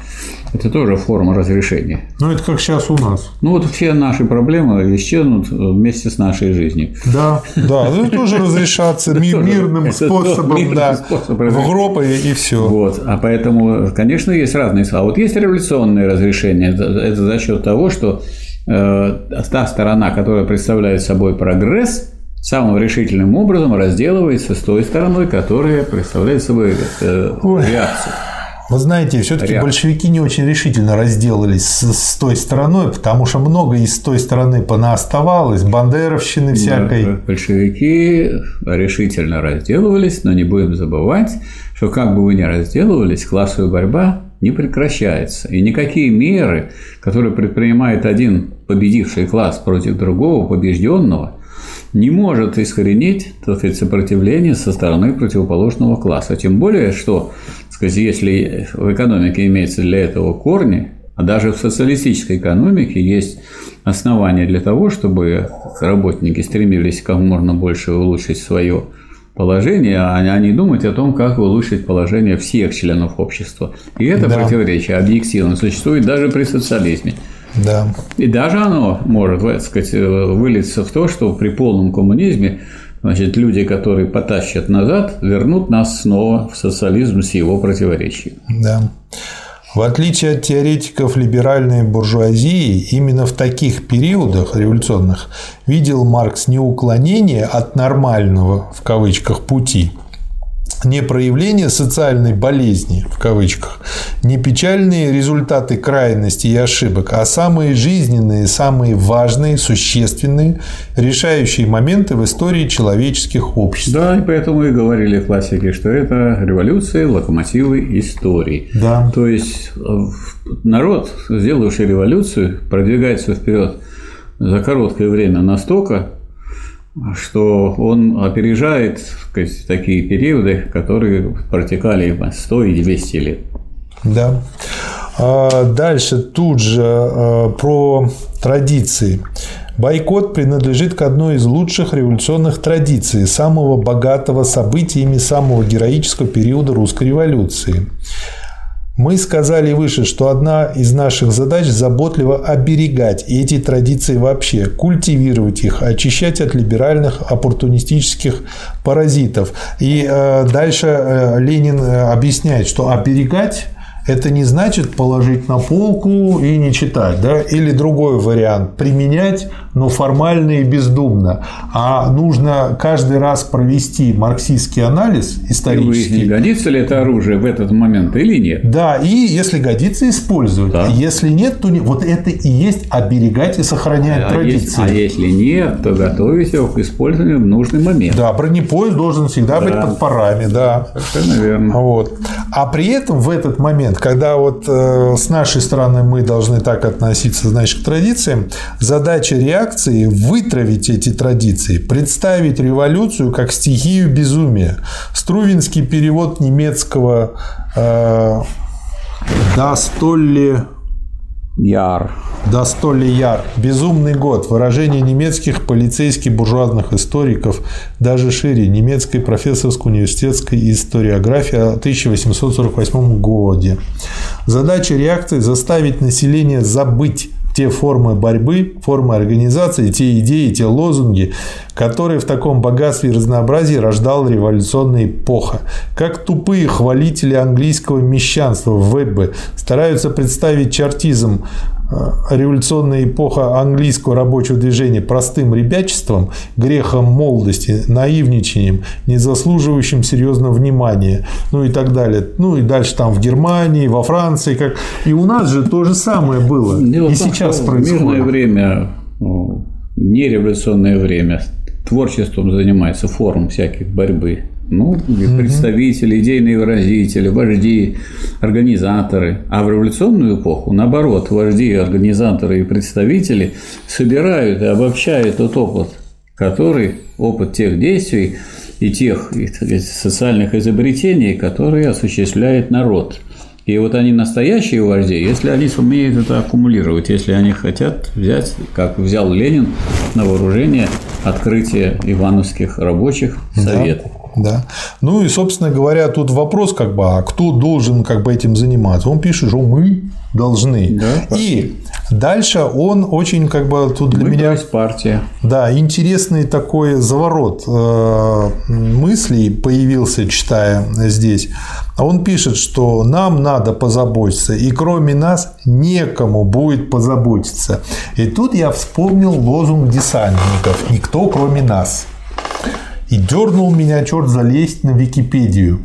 это тоже форма разрешения. Ну, это как сейчас у нас. Ну, вот все наши проблемы исчезнут вместе с нашей жизнью. Да, да, это тоже разрешаться мирным способом, да, в гроб и все. Вот, а поэтому, конечно, есть разные А вот есть революционное разрешение, это за счет того, что э, та сторона, которая представляет собой прогресс, самым решительным образом разделывается с той стороной, которая представляет собой э, реакцию. Вы знаете, все-таки большевики не очень решительно разделались с, с той стороной, потому что много из той стороны понооставалось, бандеровщины всякой. Да, большевики решительно разделывались, но не будем забывать, что как бы вы ни разделывались, классовая борьба не прекращается. И никакие меры, которые предпринимает один победивший класс против другого побежденного, не может искоренить так сказать, сопротивление со стороны противоположного класса. Тем более, что сказать, если в экономике имеется для этого корни, а даже в социалистической экономике есть основания для того, чтобы работники стремились как можно больше улучшить свое положение, а не думать о том, как улучшить положение всех членов общества. И это да. противоречие объективно существует даже при социализме. Да. И даже оно может, так сказать, вылиться в то, что при полном коммунизме значит, люди, которые потащат назад, вернут нас снова в социализм с его противоречием. Да. В отличие от теоретиков либеральной буржуазии, именно в таких периодах революционных видел Маркс не уклонение от нормального, в кавычках, пути, не проявление социальной болезни, в кавычках, не печальные результаты крайностей и ошибок, а самые жизненные, самые важные, существенные, решающие моменты в истории человеческих обществ. Да, и поэтому и говорили классики, что это революции, локомотивы истории. Да. То есть народ, сделавший революцию, продвигается вперед за короткое время настолько, что он опережает сказать, такие периоды, которые протекали 100 и 200 лет. Да. А дальше тут же а, про традиции. Бойкот принадлежит к одной из лучших революционных традиций, самого богатого событиями самого героического периода русской революции. Мы сказали выше, что одна из наших задач – заботливо оберегать эти традиции вообще, культивировать их, очищать от либеральных оппортунистических паразитов. И э, дальше э, Ленин э, объясняет, что оберегать это не значит положить на полку и не читать, да? Или другой вариант – применять, но формально и бездумно. А нужно каждый раз провести марксистский анализ исторический. И годится ли это оружие в этот момент или нет? Да, и если годится, использовать. Да. Если нет, то не. Вот это и есть оберегать и сохранять а традиции. Есть, а если нет, то готовить его к использованию в нужный момент. Да, бронепоезд должен всегда да. быть под парами, да. Совершенно верно. Вот. А при этом в этот момент, когда вот э, с нашей стороны мы должны так относиться, значит, к традициям, задача реакции – вытравить эти традиции, представить революцию как стихию безумия. Струвинский перевод немецкого э, «Да столь Яр. Да сто ли яр. Безумный год. Выражение немецких полицейских буржуазных историков даже шире. Немецкой профессорской университетской историографии о 1848 годе. Задача реакции – заставить население забыть те формы борьбы, формы организации, те идеи, те лозунги, которые в таком богатстве и разнообразии рождала революционная эпоха. Как тупые хвалители английского мещанства в Веббе стараются представить чартизм Э, революционная эпоха английского рабочего движения простым ребячеством, грехом молодости, наивничанием, не заслуживающим серьезного внимания, ну и так далее. Ну и дальше там в Германии, во Франции, как и у нас же то же самое было. Дело и том, сейчас происходит. Мирное время, не революционное время, творчеством занимается форум всяких борьбы ну, представители, идейные выразители, вожди, организаторы. А в революционную эпоху, наоборот, вожди, организаторы и представители собирают и обобщают тот опыт, который, опыт тех действий и тех социальных изобретений, которые осуществляет народ. И вот они настоящие вожди, если они сумеют это аккумулировать, если они хотят взять, как взял Ленин на вооружение, открытие ивановских рабочих советов. Да. Ну и, собственно говоря, тут вопрос, как бы, а кто должен как бы этим заниматься? Он пишет, что мы должны. Да, и дальше он очень как бы тут для мы, меня партия. Да, интересный такой заворот э, мыслей появился, читая здесь. Он пишет, что нам надо позаботиться, и кроме нас некому будет позаботиться. И тут я вспомнил лозунг десантников «Никто, кроме нас». И дернул меня черт залезть на Википедию.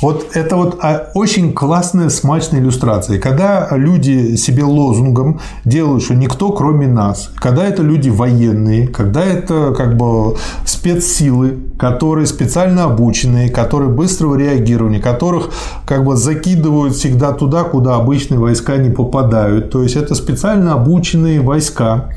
Вот это вот а, очень классная, смачная иллюстрация. Когда люди себе лозунгом делают, что никто кроме нас, когда это люди военные, когда это как бы спецсилы, которые специально обученные, которые быстрого реагирования, которых как бы закидывают всегда туда, куда обычные войска не попадают. То есть это специально обученные войска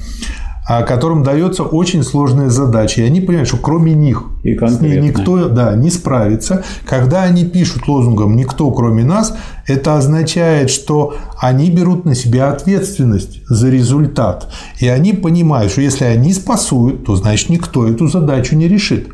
которым дается очень сложная задача. И они понимают, что кроме них И с ней никто да, не справится. Когда они пишут лозунгом «никто, кроме нас», это означает, что они берут на себя ответственность за результат. И они понимают, что если они спасуют, то значит никто эту задачу не решит.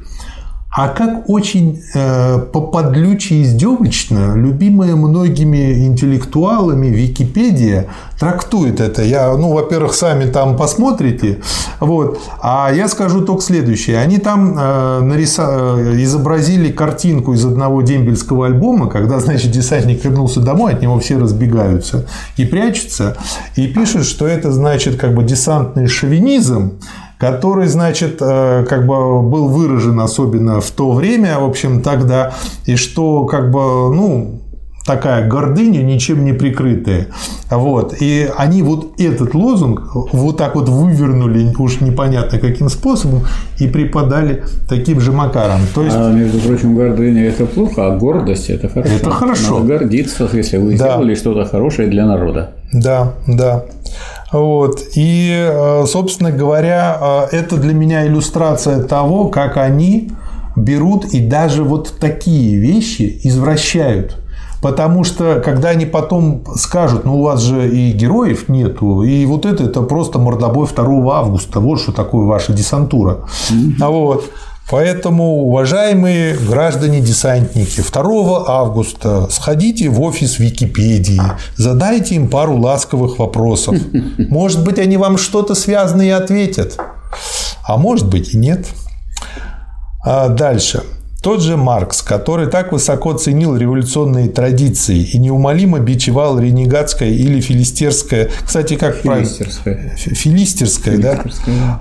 А как очень э, поподлюче издевочно, любимая многими интеллектуалами Википедия трактует это. Я, ну, во-первых, сами там посмотрите, вот, а я скажу только следующее. Они там э, нариса... Э, изобразили картинку из одного дембельского альбома, когда, значит, десантник вернулся домой, от него все разбегаются и прячутся, и пишут, что это, значит, как бы десантный шовинизм, который, значит, э, как бы был выражен особенно в то время, в общем, тогда, и что, как бы, ну, такая гордыня, ничем не прикрытая. Вот. И они вот этот лозунг вот так вот вывернули, уж непонятно каким способом, и преподали таким же макаром. То есть... А, между прочим, гордыня – это плохо, а гордость – это хорошо. Это хорошо. Надо гордиться, если вы да. сделали что-то хорошее для народа. Да, да. Вот. И, э, собственно говоря, э, это для меня иллюстрация того, как они берут и даже вот такие вещи извращают. Потому что, когда они потом скажут, ну, у вас же и героев нету, и вот это, это просто мордобой 2 августа, вот что такое ваша десантура. Вот. Поэтому, уважаемые граждане-десантники, 2 августа сходите в офис Википедии, задайте им пару ласковых вопросов. Может быть, они вам что-то связанное ответят, а может быть и нет. А дальше. Тот же Маркс, который так высоко ценил революционные традиции и неумолимо бичевал ренегатское или филистерское, кстати, как филистерское, правильно? Филистерское, филистерское да?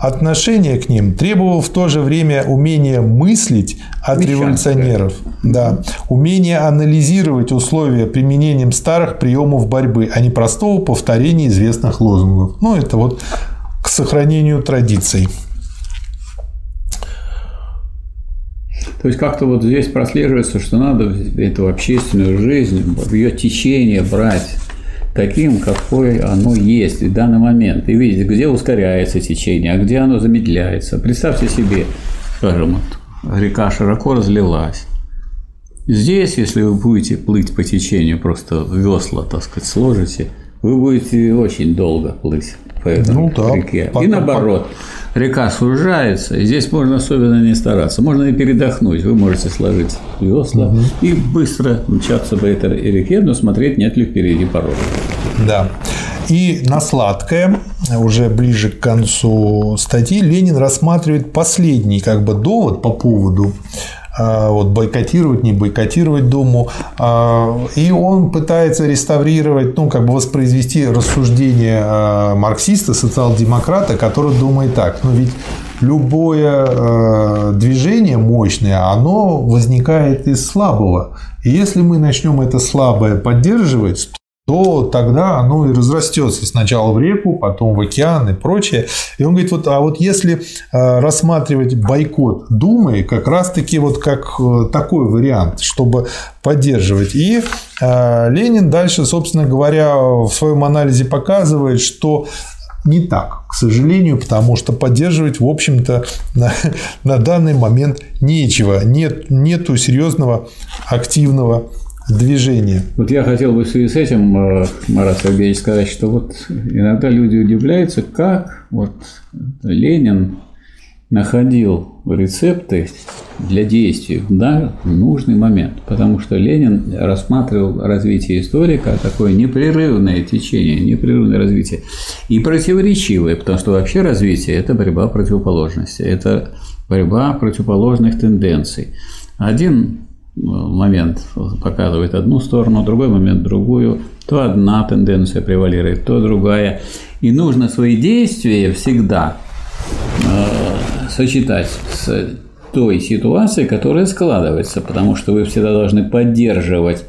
отношение к ним, требовал в то же время умения мыслить от Мещанское. революционеров, да, умение анализировать условия применением старых приемов борьбы, а не простого повторения известных лозунгов. Ну, это вот к сохранению традиций. То есть как-то вот здесь прослеживается, что надо эту общественную жизнь, ее течение брать таким, какое оно есть в данный момент, и видеть, где ускоряется течение, а где оно замедляется. Представьте себе, скажем, вот, река широко разлилась. Здесь, если вы будете плыть по течению, просто весла, так сказать, сложите, вы будете очень долго плыть по этой ну, да, реке. Пока, и наоборот, река сужается, и здесь можно особенно не стараться. Можно и передохнуть. Вы можете сложить весла угу. и быстро мчаться по этой реке, но смотреть, нет ли впереди порога. Да. И на сладкое, уже ближе к концу статьи, Ленин рассматривает последний как бы довод по поводу вот, бойкотировать, не бойкотировать Думу. А, и он пытается реставрировать, ну, как бы воспроизвести рассуждение а, марксиста, социал-демократа, который думает так, ну ведь любое движение мощное, оно возникает из слабого. И если мы начнем это слабое поддерживать, то тогда оно и разрастется сначала в реку, потом в океан и прочее. И он говорит, вот, а вот если э, рассматривать бойкот Думы, как раз-таки вот как э, такой вариант, чтобы поддерживать. И э, Ленин дальше, собственно говоря, в своем анализе показывает, что не так, к сожалению, потому что поддерживать, в общем-то, на, на данный момент нечего. Нет, нету серьезного активного движение. Вот я хотел бы в связи с этим, э, Марат Сергеевич, сказать, что вот иногда люди удивляются, как вот Ленин находил рецепты для действий да, в нужный момент, потому что Ленин рассматривал развитие истории как такое непрерывное течение, непрерывное развитие и противоречивое, потому что вообще развитие – это борьба противоположности, это борьба противоположных тенденций. Один момент показывает одну сторону, другой момент другую, то одна тенденция превалирует, то другая. И нужно свои действия всегда э, сочетать с той ситуацией, которая складывается, потому что вы всегда должны поддерживать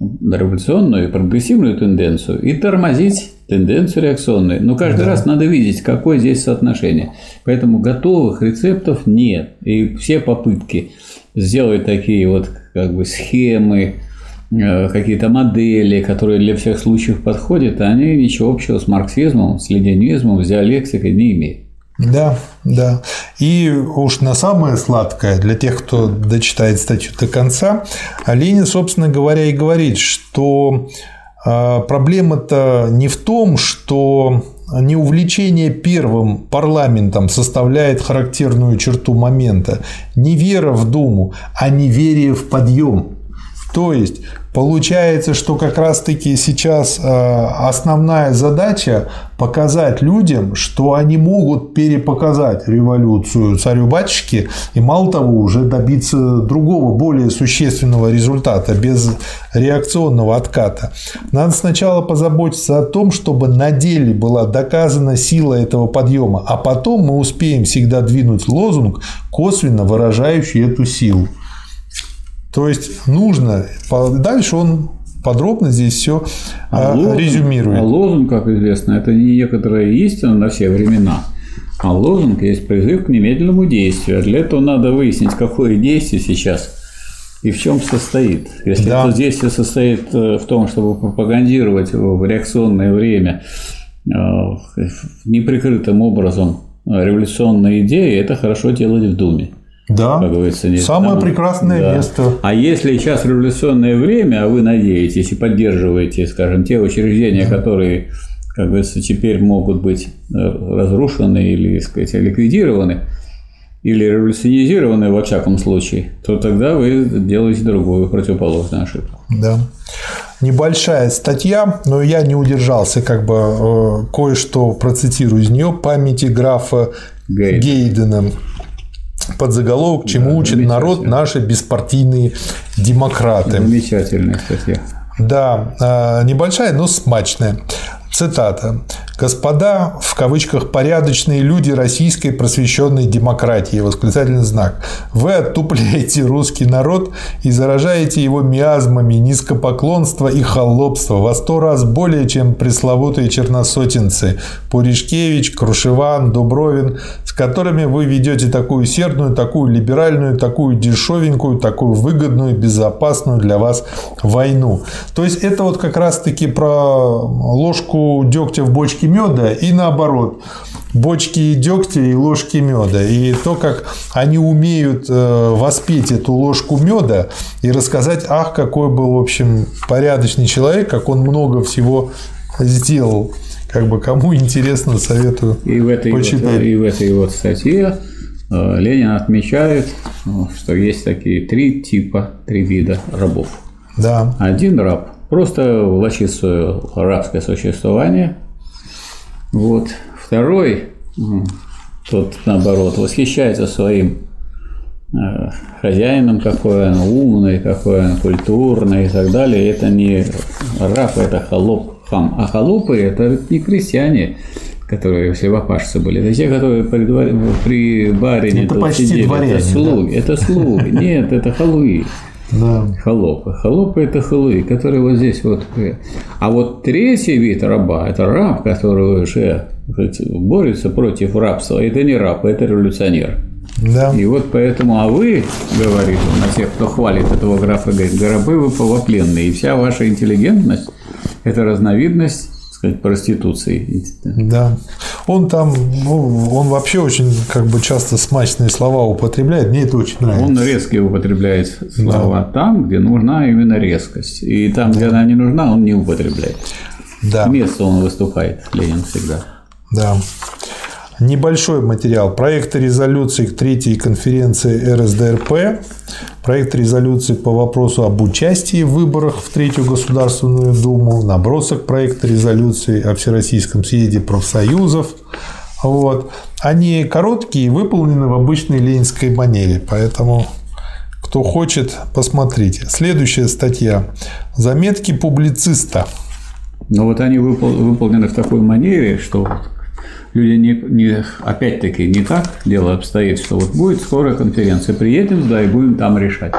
революционную и прогрессивную тенденцию и тормозить тенденцию реакционную. Но каждый да. раз надо видеть, какое здесь соотношение. Поэтому готовых рецептов нет. И все попытки сделать такие вот как бы схемы, э, какие-то модели, которые для всех случаев подходят, они ничего общего с марксизмом, с ленинизмом, с диалектикой не имеют. Да, да. И уж на самое сладкое, для тех, кто дочитает статью до конца, Ленин, собственно говоря, и говорит, что а, проблема-то не в том, что не увлечение первым парламентом составляет характерную черту момента, не вера в Думу, а неверие в подъем. То есть получается, что как раз-таки сейчас э, основная задача показать людям, что они могут перепоказать революцию царю-батюшки и мало того уже добиться другого, более существенного результата без реакционного отката. Надо сначала позаботиться о том, чтобы на деле была доказана сила этого подъема, а потом мы успеем всегда двинуть лозунг, косвенно выражающий эту силу. То есть нужно. Дальше он подробно здесь все а, а лозунг, резюмирует. А лозунг, как известно, это не некоторая истина на все времена. А лозунг есть призыв к немедленному действию. Для этого надо выяснить, какое действие сейчас и в чем состоит. Если да. это действие состоит э, в том, чтобы пропагандировать в реакционное время э, неприкрытым образом революционные идеи, это хорошо делать в Думе. Да, как говорится, нет. самое там, прекрасное да. место. А если сейчас революционное время, а вы надеетесь и поддерживаете, скажем, те учреждения, да. которые, как говорится, теперь могут быть э, разрушены или, так сказать, ликвидированы, или революционизированы во всяком случае, то тогда вы делаете другую противоположную ошибку. Да. Небольшая статья, но я не удержался, как бы э, кое-что процитирую из нее памяти графа Гейдена. Гейдена под заголовок «Чему да, учит народ наши беспартийные демократы». Замечательная статья. Да, а, небольшая, но смачная. Цитата. «Господа, в кавычках, порядочные люди российской просвещенной демократии», восклицательный знак, «вы оттупляете русский народ и заражаете его миазмами низкопоклонства и холопства во сто раз более, чем пресловутые черносотенцы Пуришкевич, Крушеван, Дубровин, с которыми вы ведете такую сердную, такую либеральную, такую дешевенькую, такую выгодную, безопасную для вас войну». То есть это вот как раз-таки про ложку дегтя в бочке меда и наоборот бочки дегтя и ложки меда. И то, как они умеют э, воспеть эту ложку меда и рассказать, ах, какой был, в общем, порядочный человек, как он много всего сделал. Как бы кому интересно, советую и в этой почитать. Вот, и в этой вот статье э, Ленин отмечает, э, что есть такие три типа, три вида рабов. Да. Один раб просто влачит свое рабское существование. Вот. Второй, тот наоборот, восхищается своим э, хозяином, какой он умный, какой он культурный и так далее. Это не раб, это холоп, хам. А холопы – это не крестьяне, которые севапашцы были. Это те, которые при, при барине это почти сидели. Дворяне, это слуги. Да? Это слуги. Нет, это халуи. Да. Холопы. Холопы – это халуи, которые вот здесь вот. А вот третий вид раба – это раб, который уже борется против рабства. Это не раб, это революционер. Да. И вот поэтому, а вы, говорит он, на тех, кто хвалит этого графа, говорит, рабы вы полупленные, и вся ваша интеллигентность – это разновидность сказать, проституцией. Да. Он там, ну, он вообще очень как бы часто смачные слова употребляет, мне это очень нравится. Он резко употребляет слова да. там, где нужна именно резкость. И там, где она не нужна, он не употребляет. Да. Место он выступает, Ленин всегда. Да. Небольшой материал. Проект резолюции к третьей конференции РСДРП. Проект резолюции по вопросу об участии в выборах в Третью Государственную Думу. Набросок проекта резолюции о Всероссийском съезде профсоюзов. Вот. Они короткие и выполнены в обычной ленинской манере, поэтому кто хочет, посмотрите. Следующая статья. Заметки публициста. Но вот они выполнены в такой манере, что люди не, не опять-таки не так дело обстоит, что вот будет скоро конференция, приедем да и будем там решать.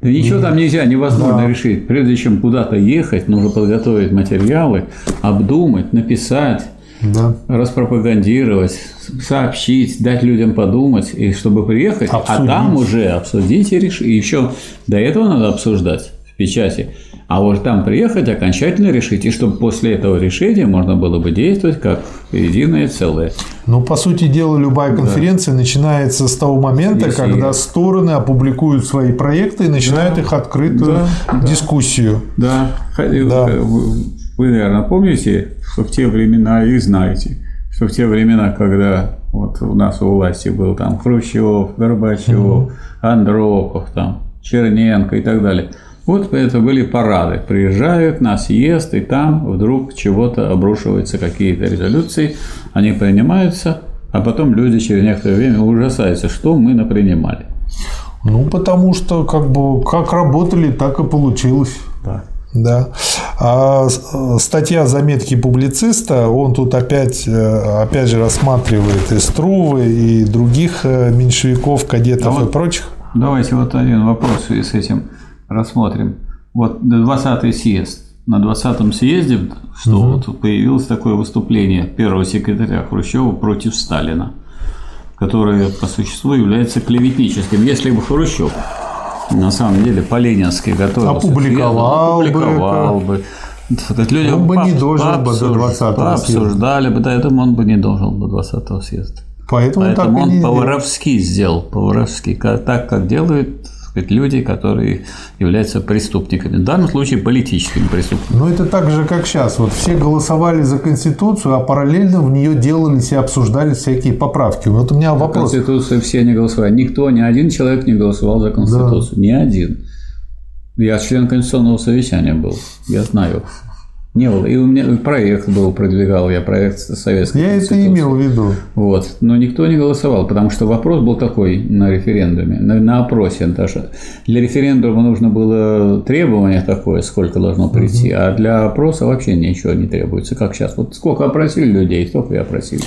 Да ничего там нельзя, невозможно да. решить. Прежде чем куда-то ехать, нужно подготовить материалы, обдумать, написать, да. распропагандировать, сообщить, дать людям подумать, и чтобы приехать, обсудить. а там уже обсудить и решить. И еще до этого надо обсуждать в печати. А вот там приехать, окончательно решить, и чтобы после этого решения можно было бы действовать как единое целое. Ну, по сути дела, любая конференция да. начинается с того момента, Если... когда стороны опубликуют свои проекты и начинают да. их открытую да. дискуссию. Да. да. Вы, наверное, помните, что в те времена, и знаете, что в те времена, когда вот у нас у власти был там Хрущев, Горбачев, угу. Андропов, там, Черненко и так далее – вот это были парады. Приезжают на съезд, и там вдруг чего-то обрушиваются какие-то резолюции, они принимаются, а потом люди через некоторое время ужасаются, что мы напринимали. Ну, потому что как бы как работали, так и получилось. Да. Да. А статья заметки публициста, он тут опять, э, опять же рассматривает и Струвы, и других э, меньшевиков, кадетов а и прочих. Давайте вот один вопрос с этим рассмотрим. Вот 20-й съезд. На 20-м съезде что угу. вот появилось такое выступление первого секретаря Хрущева против Сталина, которое по существу является клеветническим. Если бы Хрущев на самом деле по-ленински готовился, опубликовал, опубликовал бы, бы Люди он бы не дожил бы до 20-го съезда. Обсуждали бы, поэтому он бы не дожил до 20-го съезда. Поэтому, Поэтому он по-воровски сделал, по-воровски, так, как делают сказать, люди, которые являются преступниками. В данном случае политическими преступниками. Но это так же, как сейчас. Вот все голосовали за Конституцию, а параллельно в нее делались и обсуждались всякие поправки. Вот у меня вопрос. Конституцию все не голосовали. Никто, ни один человек не голосовал за Конституцию. Да. Ни один. Я член Конституционного совещания был. Я знаю. Не было. И у меня проект был, продвигал я проект советский. Я это имел в виду. Вот. Но никто не голосовал, потому что вопрос был такой на референдуме, на, на опросе даже. Для референдума нужно было требование такое, сколько должно прийти, угу. а для опроса вообще ничего не требуется, как сейчас. Вот сколько опросили людей, столько и опросили.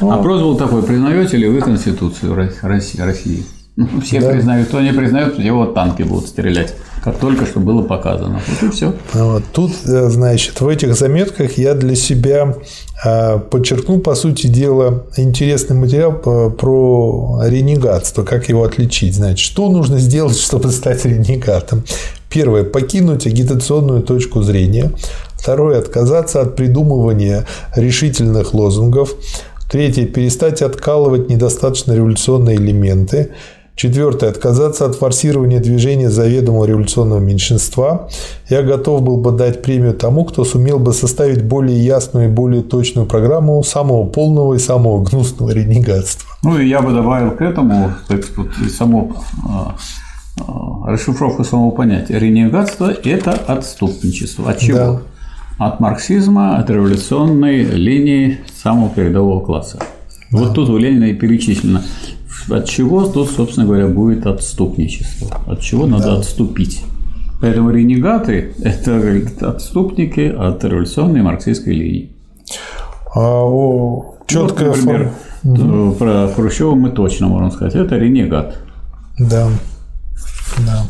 О. Опрос был такой, признаете ли вы Конституцию России? Ну, все да. признают, кто не признает, его танки будут стрелять, как только что было показано. Вот и все. Вот. Тут, э, значит, в этих заметках я для себя э, подчеркнул, по сути дела, интересный материал про ренегатство, как его отличить. Значит, что нужно сделать, чтобы стать ренегатом? Первое – покинуть агитационную точку зрения. Второе – отказаться от придумывания решительных лозунгов. Третье – перестать откалывать недостаточно революционные элементы. Четвертое. Отказаться от форсирования движения заведомого революционного меньшинства. Я готов был бы дать премию тому, кто сумел бы составить более ясную и более точную программу самого полного и самого гнусного ренегатства. Ну и я бы добавил к этому так сказать, само а, а, расшифровку самого понятия. Ренегатство – это отступничество. От чего? Да. От марксизма, от революционной линии самого передового класса. Да. Вот тут у Ленина и перечислено от чего тут, собственно говоря, будет отступничество? От чего надо да. отступить? Поэтому ренегаты – это отступники от революционной марксистской линии. А, о, четкая вот, например, форма. про Хрущева мы точно можем сказать, это ренегат. Да, да.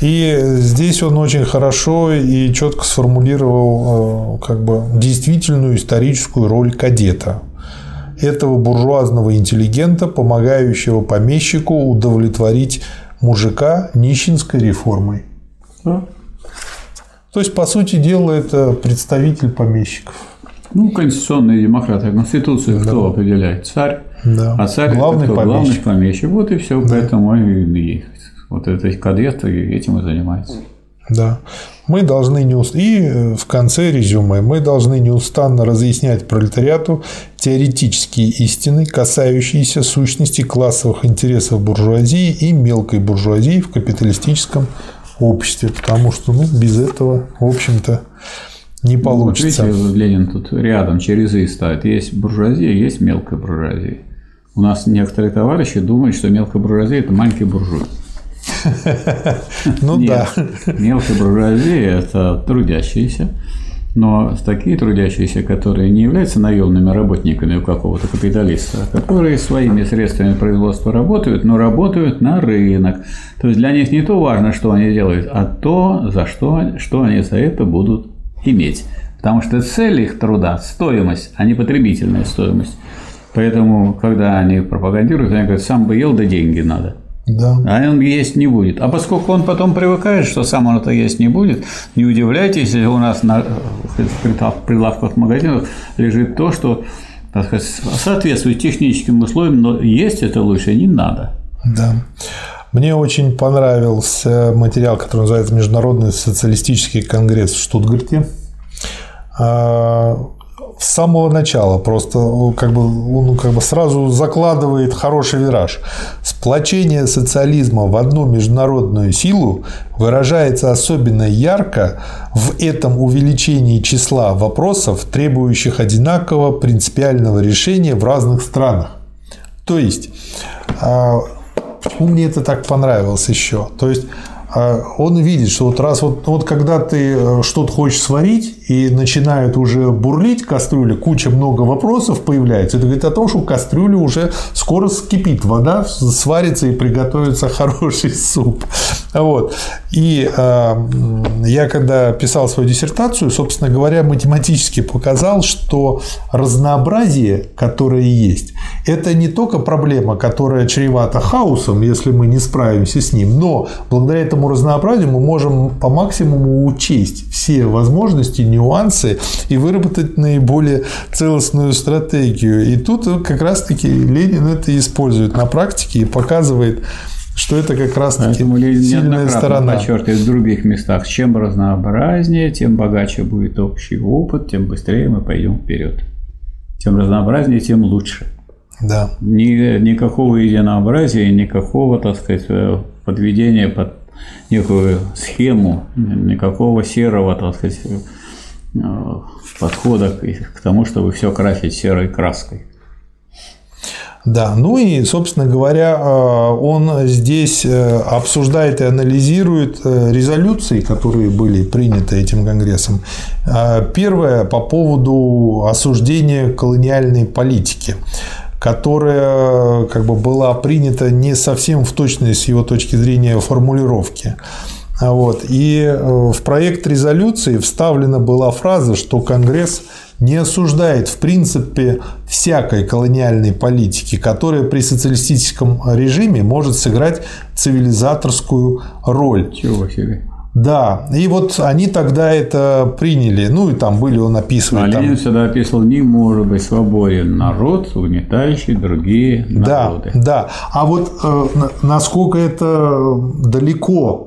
И здесь он очень хорошо и четко сформулировал э, как бы действительную историческую роль кадета этого буржуазного интеллигента, помогающего помещику удовлетворить мужика нищенской реформой. То есть, по сути дела, это представитель помещиков. Ну, конституционные демократы, Конституцию да. кто определяет? Царь. Да. А царь главный это кто? помещик. Главный помещик. Вот и все. Да. Поэтому и, вот эти кадеты этим и занимаются. Да. Мы должны не уст... И э, в конце резюме мы должны неустанно разъяснять пролетариату теоретические истины, касающиеся сущности классовых интересов буржуазии и мелкой буржуазии в капиталистическом обществе, потому что ну, без этого, в общем-то, не получится. Ну, вот видите, Ленин тут рядом через «и» ставит. Есть буржуазия, есть мелкая буржуазия. У нас некоторые товарищи думают, что мелкая буржуазия – это маленький буржуй. Ну да. Мелкая буржуазия – это трудящиеся, но такие трудящиеся, которые не являются наемными работниками у какого-то капиталиста, а которые своими средствами производства работают, но работают на рынок. То есть для них не то важно, что они делают, а то, за что, что они за это будут иметь. Потому что цель их труда – стоимость, а не потребительная стоимость. Поэтому, когда они пропагандируют, они говорят, сам бы ел, да деньги надо. Да. А он есть не будет. А поскольку он потом привыкает, что сам он это есть не будет, не удивляйтесь, если у нас на прилавках магазинов лежит то, что так сказать, соответствует техническим условиям, но есть это лучше не надо. Да. Мне очень понравился материал, который называется Международный социалистический конгресс в Штутгарте. С самого начала просто как бы, он как бы сразу закладывает хороший вираж. Сплочение социализма в одну международную силу выражается особенно ярко в этом увеличении числа вопросов, требующих одинакового принципиального решения в разных странах. То есть, а, почему мне это так понравилось еще? То есть, он видит, что вот раз вот, вот когда ты э, что-то хочешь сварить и начинают уже бурлить кастрюля, куча много вопросов появляется, это говорит о том, что кастрюля уже скоро скипит, вода сварится и приготовится хороший суп. Вот. И э, я когда писал свою диссертацию, собственно говоря, математически показал, что разнообразие, которое есть, это не только проблема, которая чревата хаосом, если мы не справимся с ним, но благодаря этому этому разнообразию мы можем по максимуму учесть все возможности, нюансы и выработать наиболее целостную стратегию. И тут как раз-таки Ленин это использует на практике и показывает, что это как раз-таки сильная сторона. подчеркивает в других местах. Чем разнообразнее, тем богаче будет общий опыт, тем быстрее мы пойдем вперед. Тем разнообразнее, тем лучше. Да. Ни, никакого единообразия, никакого, так сказать, э, подведения под некую схему, никакого серого, так сказать, э, подхода к тому, чтобы все красить серой краской. Да, ну и, собственно говоря, э, он здесь э, обсуждает и анализирует резолюции, которые были приняты этим Конгрессом. Первое по поводу осуждения колониальной политики которая как бы была принята не совсем в точности с его точки зрения формулировки. Вот. И э, в проект резолюции вставлена была фраза, что Конгресс не осуждает в принципе всякой колониальной политики, которая при социалистическом режиме может сыграть цивилизаторскую роль. Чего себе? Да, и вот они тогда это приняли. Ну и там были, он описывает. А Ленин всегда описывал, не может быть свободен народ, угнетающий другие народы. Да, да. А вот э, насколько это далеко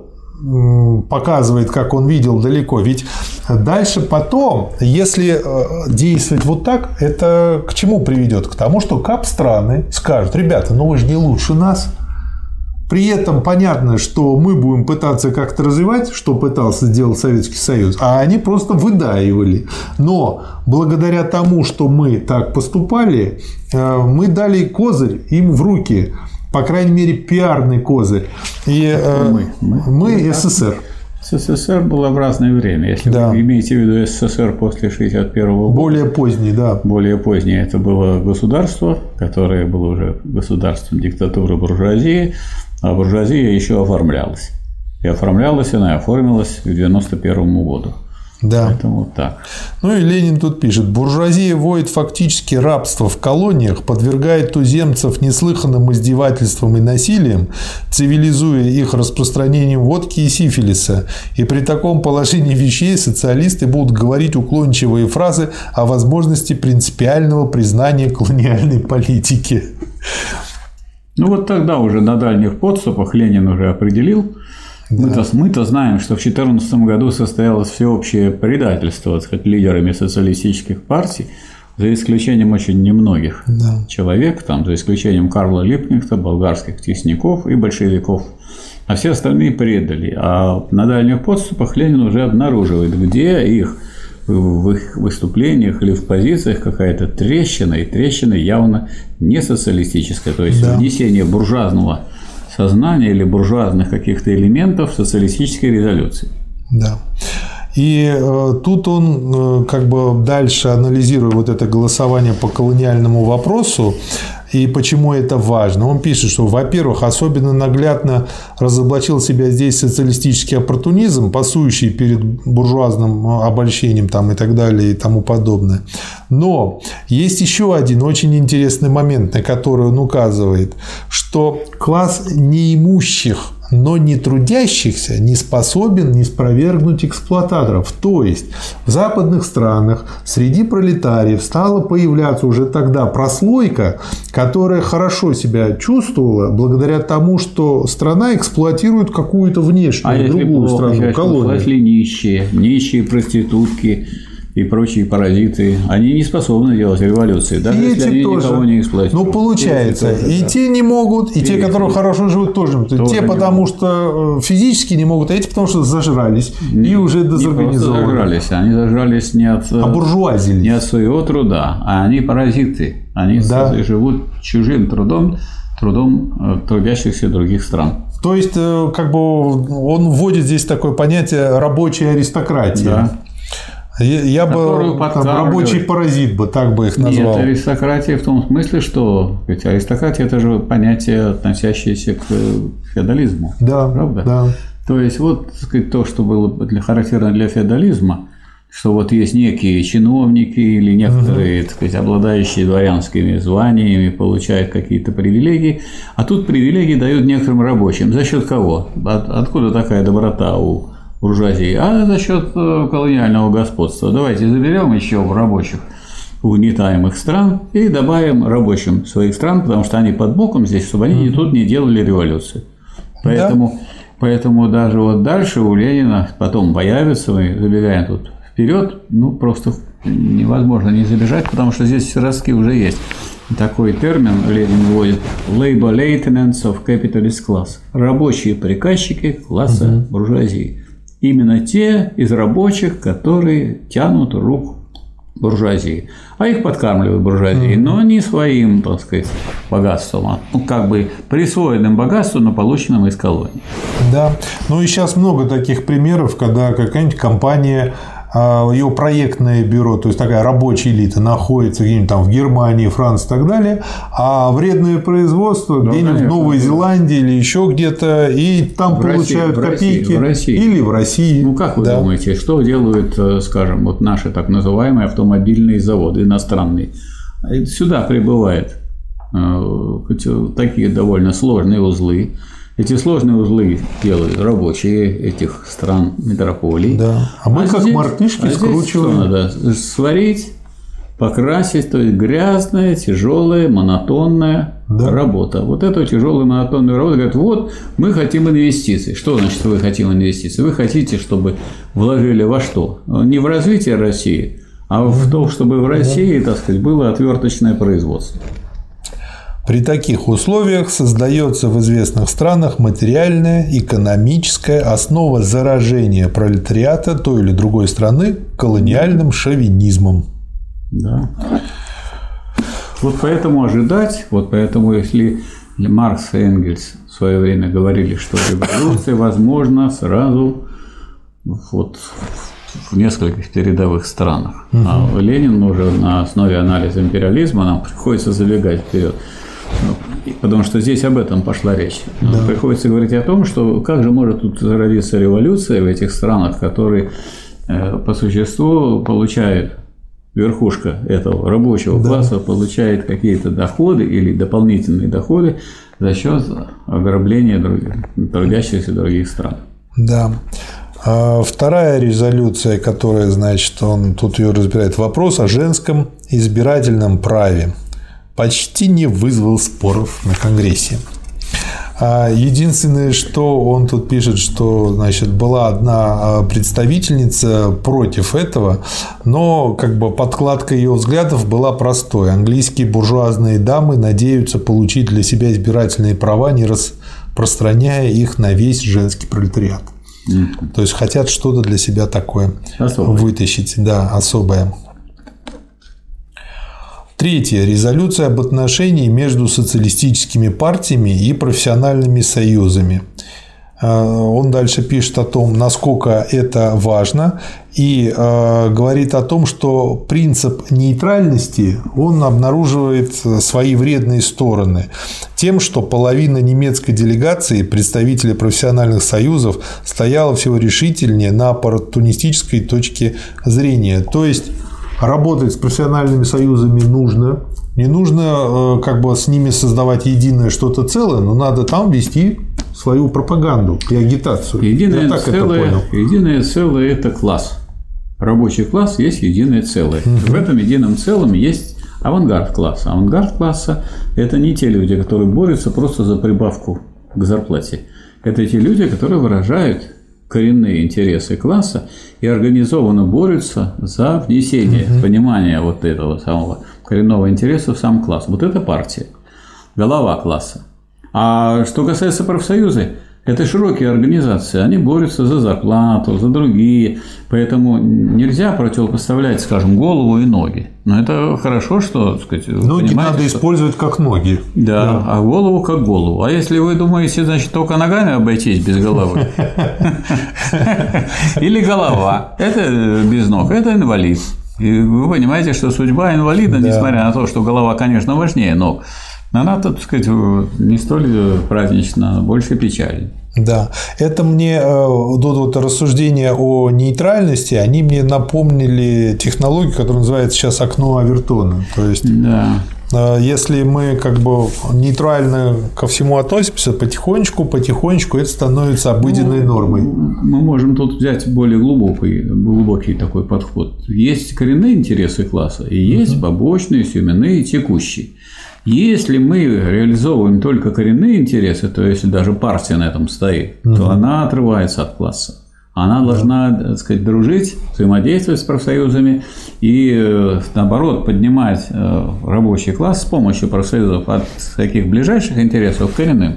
показывает, как он видел далеко. Ведь дальше потом, если э, действовать вот так, это к чему приведет? К тому, что кап страны скажут, ребята, ну вы же не лучше нас, при этом понятно, что мы будем пытаться как-то развивать, что пытался сделать Советский Союз, а они просто выдаивали. Но благодаря тому, что мы так поступали, э, мы дали козырь им в руки, по крайней мере, пиарный козырь. И э, мы, мы, мы СССР. СССР было в разное время. Если да. вы имеете в виду СССР после 1961 года. Более поздний, да. Более поздний это было государство, которое было уже государством диктатуры буржуазии, а буржуазия еще оформлялась. И оформлялась она, и оформилась к 1991 году. Да. Поэтому так. Ну и Ленин тут пишет. Буржуазия вводит фактически рабство в колониях, подвергает туземцев неслыханным издевательствам и насилием, цивилизуя их распространением водки и сифилиса. И при таком положении вещей социалисты будут говорить уклончивые фразы о возможности принципиального признания колониальной политики. Ну вот тогда уже на дальних подступах Ленин уже определил, мы-то, мы-то знаем, что в 2014 году состоялось всеобщее предательство так сказать, лидерами социалистических партий, за исключением очень немногих Да. человек, там, за исключением Карла Липкнехта, болгарских тесняков и большевиков. А все остальные предали. А на дальних подступах Ленин уже обнаруживает, где их в их выступлениях или в позициях какая-то трещина, и трещина явно не социалистическая, то есть Да. внесение буржуазного сознания или буржуазных каких-то элементов социалистической резолюции. Да. И э, тут он э, как бы дальше анализируя вот это голосование по колониальному вопросу и почему это важно. Он пишет, что, во-первых, особенно наглядно разоблачил себя здесь социалистический оппортунизм, пасующий перед буржуазным э, обольщением там, и так далее и тому подобное. Но есть еще один очень интересный момент, на который он указывает, что класс неимущих но не трудящихся не способен не спровергнуть эксплуататоров. То есть в западных странах среди пролетариев стала появляться уже тогда прослойка, которая хорошо себя чувствовала благодаря тому, что страна эксплуатирует какую-то внешнюю А другую плохо, страну, колонию. если нищие, нищие проститутки и прочие паразиты, они не способны делать революции, даже И если эти они тоже. никого не эксплуатируют. Ну, получается, Эти тоже, и да. те не могут, и, те, И- которые хорошо живут, тоже. Тоже те, не потому что э, физически не могут, а эти, потому что зажрались и уже Не дезорганизованы. зажрались, они зажрались не от, А не от своего труда, а они паразиты. Они Да. живут чужим трудом, трудом э, трудящихся других стран. То есть, как бы он вводит здесь такое понятие рабочей аристократии. Да. Я, я бы рабочий паразит бы так бы их назвал. Нет, аристократия в том смысле, что ведь аристократия это же понятие, относящееся к феодализму. Да, Правда? да. То есть вот так сказать, то, что было для, характерно для феодализма, что вот есть некие чиновники или некоторые, так сказать, обладающие дворянскими званиями, получают какие-то привилегии, а тут привилегии дают некоторым рабочим. За счет кого? От- откуда такая доброта у буржуазии? А за счет э, колониального господства. Давайте заберем еще в рабочих угнетаемых стран и добавим рабочим своих стран, потому что они под боком здесь, чтобы они тут не делали революцию. Поэтому, поэтому даже вот дальше у Ленина потом появится, мы забегаем тут вперед, ну просто невозможно не забежать, потому что здесь ростки уже есть. Такой термин Ленин вводит labor maintenance of capitalist class – рабочие приказчики класса буржуазии. Именно те из рабочих, которые тянут рук буржуазии. А их подкармливают буржуазии, но не своим, так сказать, богатством, а ну, как бы присвоенным богатством, но полученным из колонии. Да. Ну и сейчас много таких примеров, когда какая-нибудь компания а, ее проектное бюро, то есть такая рабочая элита, находится где-нибудь там в Германии, Франции и так далее, а вредное производство где-нибудь в Новой да. Зеландии или еще где-то, и там В получают России, копейки. в России. Или в России. Ну, как вы Да. думаете, что делают, э, скажем, вот наши так называемые автомобильные заводы иностранные? Э, Сюда прибывают э, такие довольно сложные узлы. Эти сложные узлы делают рабочие этих стран метрополий. Да. А мы как мартышки а здесь скручиваем. что надо? Сварить, покрасить, то есть грязная, тяжелая, монотонная Да. работа. Вот эту тяжелую монотонную работу говорят, вот мы хотим инвестиций. Что значит вы хотим инвестиций? Вы хотите, чтобы вложили во что? Не в развитие России, а в то, чтобы в России, так сказать, было отверточное производство. При таких условиях создается в известных странах материальная, экономическая основа заражения пролетариата той или другой страны колониальным шовинизмом. Да. Вот поэтому ожидать, вот поэтому если Маркс и Энгельс в свое время говорили, что революция возможна сразу вот в нескольких передовых странах. А Ленин уже на основе анализа империализма нам приходится забегать вперед. Потому что здесь об этом пошла речь. Ну, Приходится говорить о том, что как же может тут зародиться революция в этих странах, которые э, по существу получает верхушка этого рабочего да. класса получает какие-то доходы или дополнительные доходы за счет ограбления других, трудящихся других стран. Да. А вторая резолюция, которая, значит, он тут ее разбирает, вопрос о женском избирательном праве почти не вызвал споров на Конгрессе. А единственное, что он тут пишет, что значит, была одна а, представительница против этого, но как бы подкладка ее взглядов была простой. Английские буржуазные дамы надеются получить для себя избирательные права, не распространяя их на весь женский пролетариат. Mm-hmm. То есть хотят что-то для себя такое особое. вытащить, да, особое. Третье. Резолюция об отношении между социалистическими партиями и профессиональными союзами. А, он дальше пишет о том, насколько это важно, и а, говорит о том, что принцип нейтральности, он обнаруживает свои вредные стороны тем, что половина немецкой делегации, представителей профессиональных союзов, стояла всего решительнее на оппортунистической точке зрения. То есть работать с профессиональными союзами нужно. Не нужно э, как бы с ними создавать единое что-то целое, но надо там вести свою пропаганду и агитацию. Единое, так целое, это понял. единое целое – это класс. Рабочий класс есть единое целое. Угу. В этом едином целом есть авангард класса. Авангард класса – это не те люди, которые борются просто за прибавку к зарплате. Это те люди, которые выражают коренные интересы класса и организованно борются за внесение угу. понимания вот этого самого коренного интереса в сам класс. Вот это партия, голова класса. А что касается профсоюза, это широкие организации, они борются за зарплату, за другие, поэтому нельзя противопоставлять, скажем, голову и ноги. Но это хорошо, что, так сказать, ноги надо что... использовать как ноги. Да, да, а голову как голову. А если вы думаете, значит, только ногами обойтись без головы, или голова, это без ног, это инвалид. И вы понимаете, что судьба инвалида, несмотря на то, что голова, конечно, важнее ног, она, так сказать, не столь празднична, больше печаль. Да, это мне э, вот, вот рассуждения о нейтральности, они мне напомнили технологию, которая называется сейчас окно Авертона. То есть, да. Э, если мы как бы нейтрально ко всему относимся, потихонечку, потихонечку это становится обыденной ну, нормой. Мы можем тут взять более глубокий, глубокий такой подход. Есть коренные интересы класса, и есть угу. побочные, семенные, текущие. Если мы реализовываем только коренные интересы, то если даже партия на этом стоит, угу. то она отрывается от класса. Она должна, так сказать, дружить, взаимодействовать с профсоюзами и, э, наоборот, поднимать э, рабочий класс с помощью профсоюзов от таких ближайших интересов к коренным.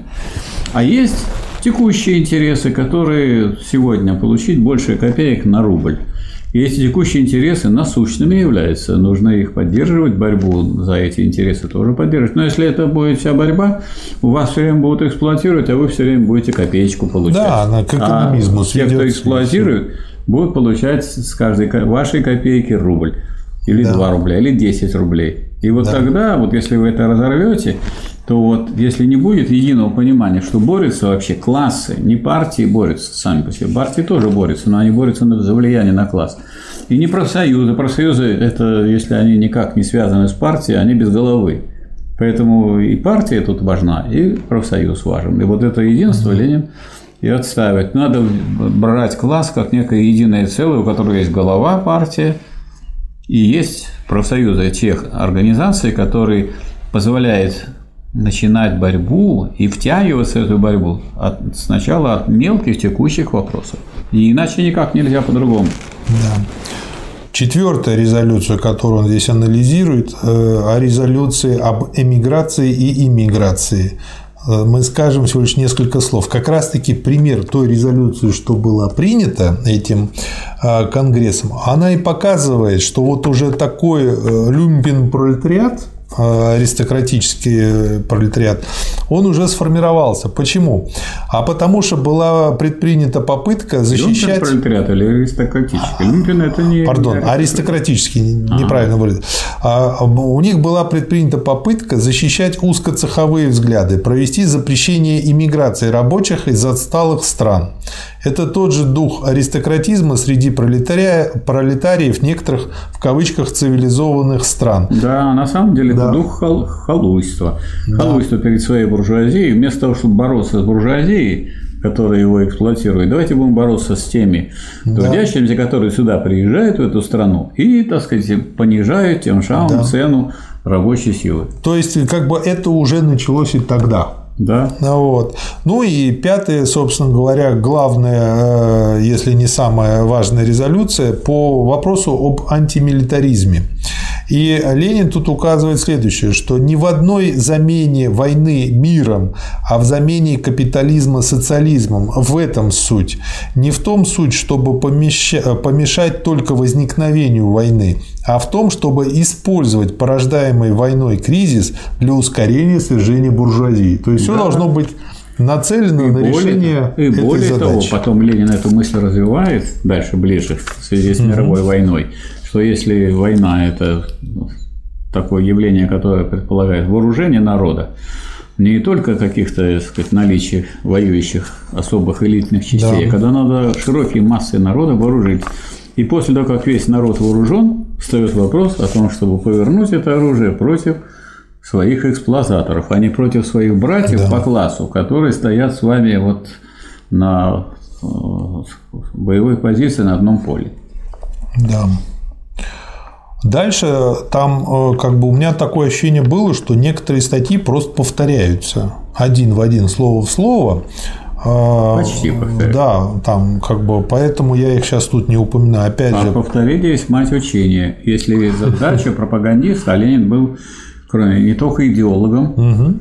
А есть текущие интересы, которые сегодня получить больше копеек на рубль. И эти текущие интересы насущными являются. Нужно их поддерживать, борьбу за эти интересы тоже поддерживать. Но если это будет вся борьба, у вас все время будут эксплуатировать, а вы все время будете копеечку получать. Да, она к экономизму а те, кто эксплуатирует, будут получать с каждой вашей копейки рубль. Или да. 2 рубля, или 10 рублей. И вот да. тогда, вот если вы это разорвете, то вот если не будет единого понимания, что борются вообще классы, не партии борются сами по себе, партии тоже борются, но они борются за влияние на класс. И не профсоюзы. Профсоюзы – это, если они никак не связаны с партией, они без головы. Поэтому и партия тут важна, и профсоюз важен. И вот это единство Ленин и отставить. Надо брать класс как некое единое целое, у которого есть голова партия, и есть профсоюзы тех организаций, которые позволяют начинать борьбу и втягиваться в эту борьбу от, сначала от мелких текущих вопросов. И иначе никак нельзя по-другому. Да. Четвертая резолюция, которую он здесь анализирует, э, о резолюции об эмиграции и иммиграции. Э, мы скажем всего лишь несколько слов. Как раз-таки пример той резолюции, что была принята этим э, Конгрессом, она и показывает, что вот уже такой э, аристократический пролетариат, он уже сформировался. Почему? А потому что была предпринята попытка защищать... Люмпен пролетариат или аристократический? Люмпен это не... Пардон, аристократический, неправильно выразил. А, у них была предпринята попытка защищать узкоцеховые взгляды, провести запрещение иммиграции рабочих из отсталых стран. Это тот же дух аристократизма среди пролетария, пролетариев некоторых, в кавычках, цивилизованных стран. Да, на самом деле да. дух хал- халуйства. Да. Халуйство перед своей буржуазией. Вместо того, чтобы бороться с буржуазией, которая его эксплуатирует, давайте будем бороться с теми да. трудящимися, которые сюда приезжают, в эту страну, и, так сказать, понижают тем самым да. цену рабочей силы. То есть, как бы это уже началось и тогда. Да. Вот. Ну и пятое, собственно говоря, главная, э, если не самая важная резолюция по вопросу об антимилитаризме. И Ленин тут указывает следующее, что ни в одной замене войны миром, а в замене капитализма социализмом в этом суть. Не в том суть, чтобы помешать только возникновению войны, а в том, чтобы использовать порождаемый войной кризис для ускорения свержения буржуазии. То есть все да. должно быть нацелено и на более, решение и этой более задачи. того, потом Ленин эту мысль развивает дальше ближе в связи с мировой угу. войной, что если война это такое явление, которое предполагает вооружение народа, не только каких-то, сказать, наличий воюющих особых элитных частей, да. а когда надо широкие массы народа вооружить. И после того, как весь народ вооружен, встает вопрос о том, чтобы повернуть это оружие против своих эксплуататоров, а не против своих братьев да. по классу, которые стоят с вами вот на э, боевой позиции на одном поле. Да. Дальше там э, как бы у меня такое ощущение было, что некоторые статьи просто повторяются один в один, слово в слово. А, Почти повторяются. Да, там как бы, поэтому я их сейчас тут не упоминаю. Опять а же. повторение есть мать учения. Если задача пропагандиста, Ленин был, кроме не только идеологом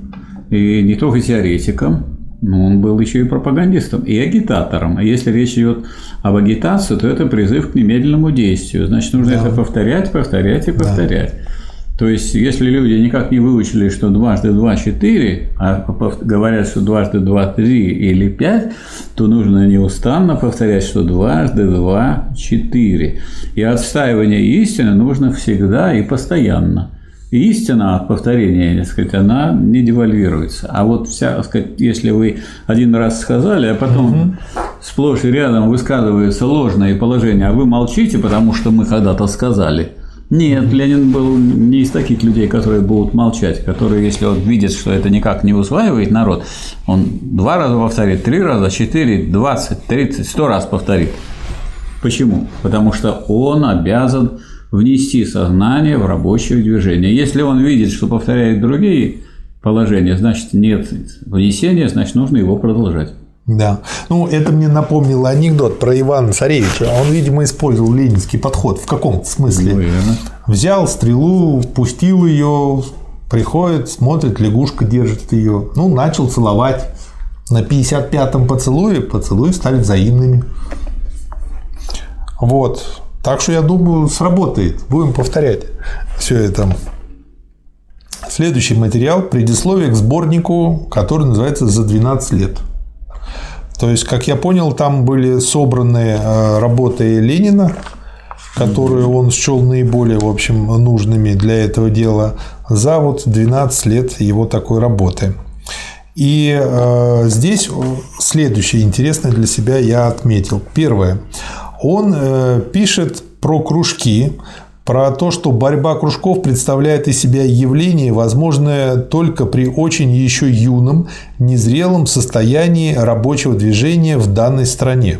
и не только теоретиком, но он был еще и пропагандистом, и агитатором. А если речь идет об агитации, то это призыв к немедленному действию. Значит, нужно да. это повторять, повторять и повторять. Да. То есть, если люди никак не выучили, что дважды два – четыре, а говорят, что дважды два – три или пять, то нужно неустанно повторять, что дважды два – четыре. И отстаивание истины нужно всегда и постоянно. И истина от повторения, так сказать, она не девальвируется. А вот вся, так сказать, если вы один раз сказали, а потом угу. сплошь и рядом высказывается ложное положение, а вы молчите, потому что мы когда-то сказали – нет, Ленин был не из таких людей, которые будут молчать, которые, если он видит, что это никак не усваивает народ, он два раза повторит, три раза, четыре, двадцать, тридцать, сто раз повторит. Почему? Потому что он обязан внести сознание в рабочее движение. Если он видит, что повторяет другие положения, значит нет внесения, значит нужно его продолжать. Да. Ну, это мне напомнило анекдот про Ивана Царевича. Он, видимо, использовал ленинский подход в каком-то смысле. Наверное. Взял стрелу, пустил ее, приходит, смотрит, лягушка держит ее. Ну, начал целовать. На 55-м поцелуе поцелуи стали взаимными. Вот. Так что я думаю, сработает. Будем повторять все это. Следующий материал – предисловие к сборнику, который называется «За 12 лет». То есть, как я понял, там были собраны э, работы Ленина, которые он счел наиболее, в общем, нужными для этого дела, за вот 12 лет его такой работы. И э, здесь следующее интересное для себя я отметил. Первое. Он э, пишет про кружки, про то, что борьба кружков представляет из себя явление, возможное только при очень еще юном, незрелом состоянии рабочего движения в данной стране.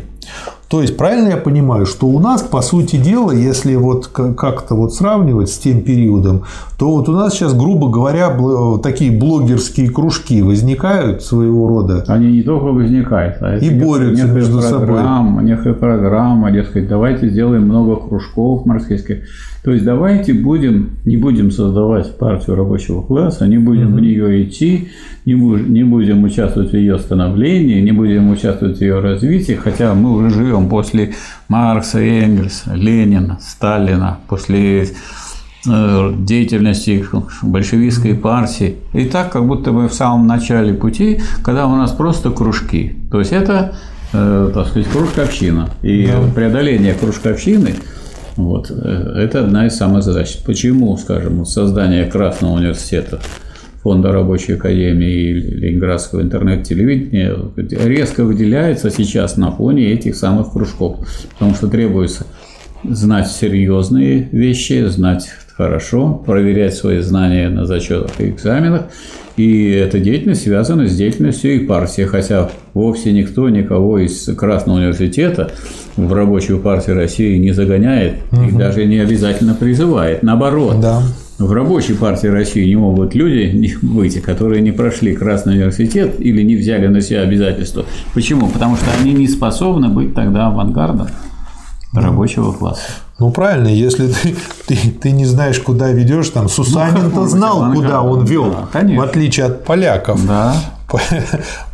То есть, правильно я понимаю, что у нас, по сути дела, если вот как-то вот сравнивать с тем периодом, то вот у нас сейчас, грубо говоря, такие блогерские кружки возникают своего рода. Они не только возникают, а и борются между программа, собой. Некая программа, дескать, давайте сделаем много кружков марксистских. То есть давайте будем, не будем создавать партию рабочего класса, не будем угу. в нее идти, не, не будем участвовать в ее становлении, не будем участвовать в ее развитии, хотя мы уже живем после Маркса, Энгельса, Ленина, Сталина, после э, деятельности большевистской партии. И так, как будто бы в самом начале пути, когда у нас просто кружки. То есть это, э, так сказать, кружковщина. И да. преодоление кружковщины вот, это одна из самых задач. Почему, скажем, создание Красного университета Фонда рабочей академии и Ленинградского интернет-телевидения резко выделяется сейчас на фоне этих самых кружков, потому что требуется знать серьезные вещи, знать хорошо, проверять свои знания на зачетах и экзаменах. И эта деятельность связана с деятельностью и партии, хотя вовсе никто никого из Красного университета в рабочую партию России не загоняет угу. и даже не обязательно призывает. Наоборот, да в рабочей партии России не могут люди выйти, которые не прошли Красный университет или не взяли на себя обязательства. Почему? Потому что они не способны быть тогда авангардом рабочего класса. Ну правильно, если ты, ты, ты не знаешь, куда ведешь, там Сусанин-то ну, знал, куда он вел, да, в отличие от поляков. Да.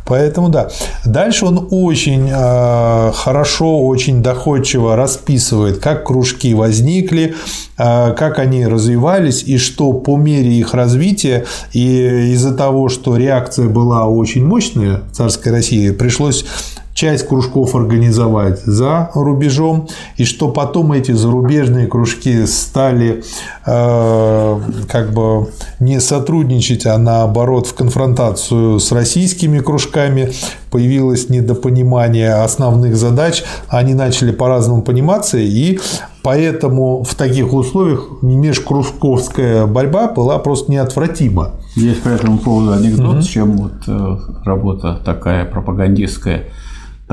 Поэтому да. Дальше он очень э, хорошо, очень доходчиво расписывает, как кружки возникли, э, как они развивались и что по мере их развития и из-за того, что реакция была очень мощная в царской России, пришлось часть кружков организовать за рубежом, и что потом эти зарубежные кружки стали э, как бы не сотрудничать, а наоборот в конфронтацию с российскими кружками, появилось недопонимание основных задач, они начали по-разному пониматься, и поэтому в таких условиях межкружковская борьба была просто неотвратима. Есть по этому поводу анекдот, угу. чем вот э, работа такая пропагандистская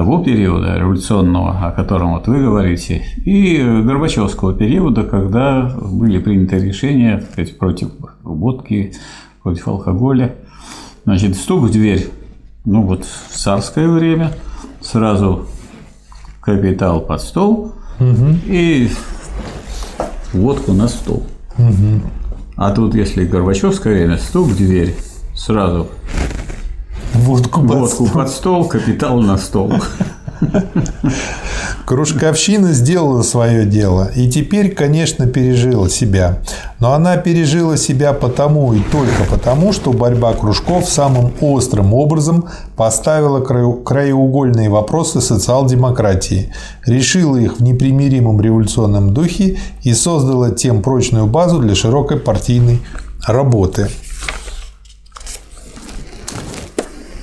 того периода революционного, о котором вот вы говорите, и Горбачевского периода, когда были приняты решения так сказать, против водки, против алкоголя. Значит, стук в дверь, ну вот в царское время, сразу капитал под стол угу. и водку на стол. Угу. А тут, если Горбачевское время, стук в дверь, сразу Водку, Водку под стол, капитал на стол. Кружковщина сделала свое дело и теперь, конечно, пережила себя. Но она пережила себя потому и только потому, что борьба кружков самым острым образом поставила краеугольные вопросы социал-демократии, решила их в непримиримом революционном духе и создала тем прочную базу для широкой партийной работы.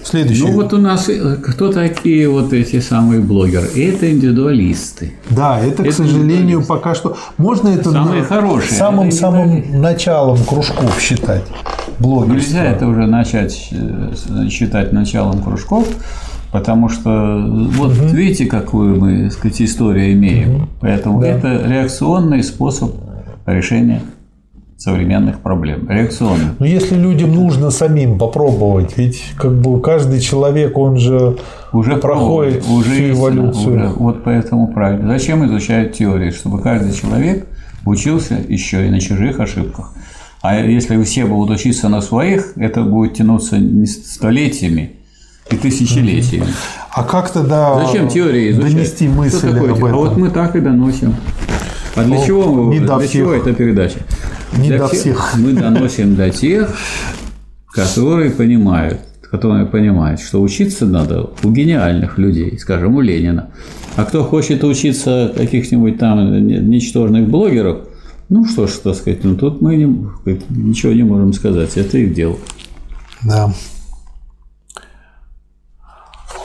Следующий. Ну вот у нас э, кто такие вот эти самые блогеры? Это индивидуалисты. Да, это, это к сожалению, пока что можно это самые хорошие. самым самым началом кружков считать. Блогерство. Нельзя это уже начать э, считать началом кружков, потому что вот угу. видите, какую мы, так сказать, историю имеем. Угу. Поэтому да. это реакционный способ решения современных проблем, реакционных. Но если людям нужно самим попробовать, ведь как бы каждый человек, он же уже проходит уже всю эволюцию. Уже, вот поэтому правильно. Зачем изучать теории? Чтобы каждый человек учился еще и на чужих ошибках. А если все будут учиться на своих, это будет тянуться не столетиями и тысячелетиями. А как тогда Зачем теории изучать? донести мысль об этом? А вот мы так и доносим. А для, О, чего, для чего эта передача? Не для до всех. Мы доносим до тех, которые понимают, которые понимают, что учиться надо у гениальных людей, скажем, у Ленина. А кто хочет учиться каких-нибудь там ничтожных блогеров, ну что ж, так сказать, ну тут мы не, ничего не можем сказать, это их дело. Да.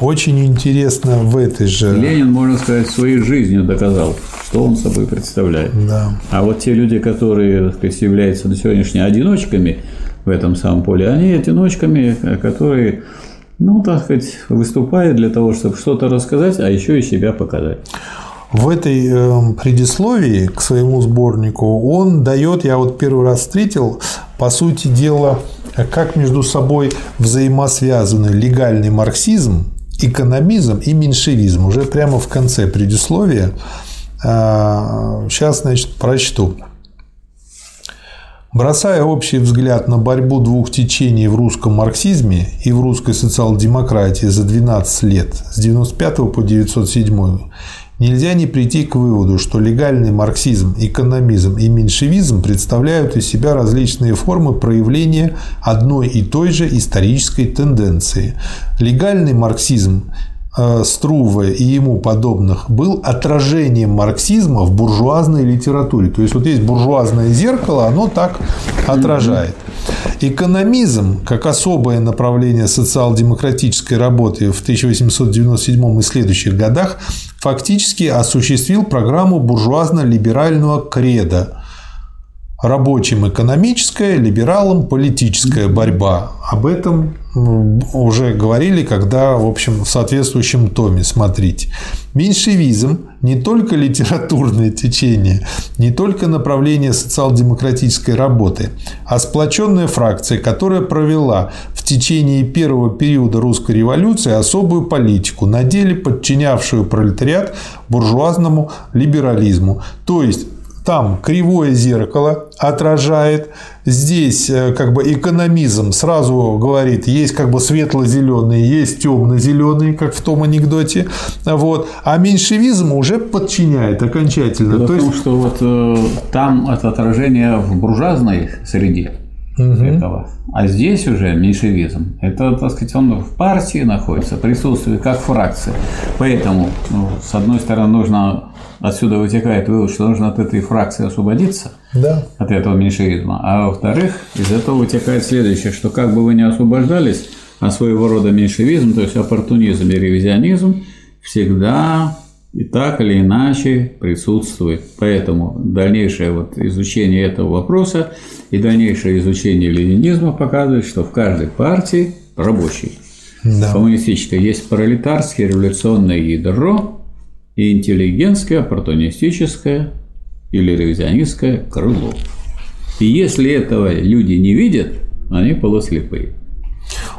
Очень интересно в этой же... Ленин, можно сказать, своей жизнью доказал, что он собой представляет. Да. А вот те люди, которые так сказать, являются на сегодняшний одиночками в этом самом поле, они одиночками, которые ну, так сказать, выступают для того, чтобы что-то рассказать, а еще и себя показать. В этой эм, предисловии к своему сборнику он дает, я вот первый раз встретил, по сути дела, как между собой взаимосвязаны легальный марксизм экономизм и меньшевизм. Уже прямо в конце предисловия. Сейчас, а, значит, прочту. Бросая общий взгляд на борьбу двух течений в русском марксизме и в русской социал-демократии за 12 лет, с 1995 по 1907, нельзя не прийти к выводу, что легальный марксизм, экономизм и меньшевизм представляют из себя различные формы проявления одной и той же исторической тенденции. Легальный марксизм Э, Струве и ему подобных был отражением марксизма в буржуазной литературе. То есть вот есть буржуазное зеркало, оно так отражает. Экономизм, как особое направление социал-демократической работы в 1897 и следующих годах, фактически осуществил программу буржуазно-либерального креда рабочим экономическая, либералам политическая борьба. Об этом уже говорили, когда, в общем, в соответствующем томе смотрите. Меньшевизм не только литературное течение, не только направление социал-демократической работы, а сплоченная фракция, которая провела в течение первого периода русской революции особую политику, на деле подчинявшую пролетариат буржуазному либерализму. То есть там кривое зеркало отражает, здесь э, как бы экономизм сразу говорит, есть как бы светло-зеленый, есть темно-зеленый, как в том анекдоте, вот, а меньшевизм уже подчиняет окончательно. Дело То есть... в том, что вот э, там это отражение в буржуазной среде, угу. этого. А здесь уже меньшевизм. Это, так сказать, он в партии находится, присутствует как фракция. Поэтому, ну, с одной стороны, нужно отсюда вытекает вывод, что нужно от этой фракции освободиться, да. от этого меньшевизма. А во-вторых, из этого вытекает следующее, что как бы вы ни освобождались, а своего рода меньшевизм, то есть оппортунизм и ревизионизм, всегда и так или иначе присутствует. Поэтому дальнейшее вот изучение этого вопроса и дальнейшее изучение ленинизма показывает, что в каждой партии рабочей да. коммунистической есть пролетарское революционное ядро, и интеллигентское, оппортунистическое или ревизионистское крыло. И если этого люди не видят, они полуслепые.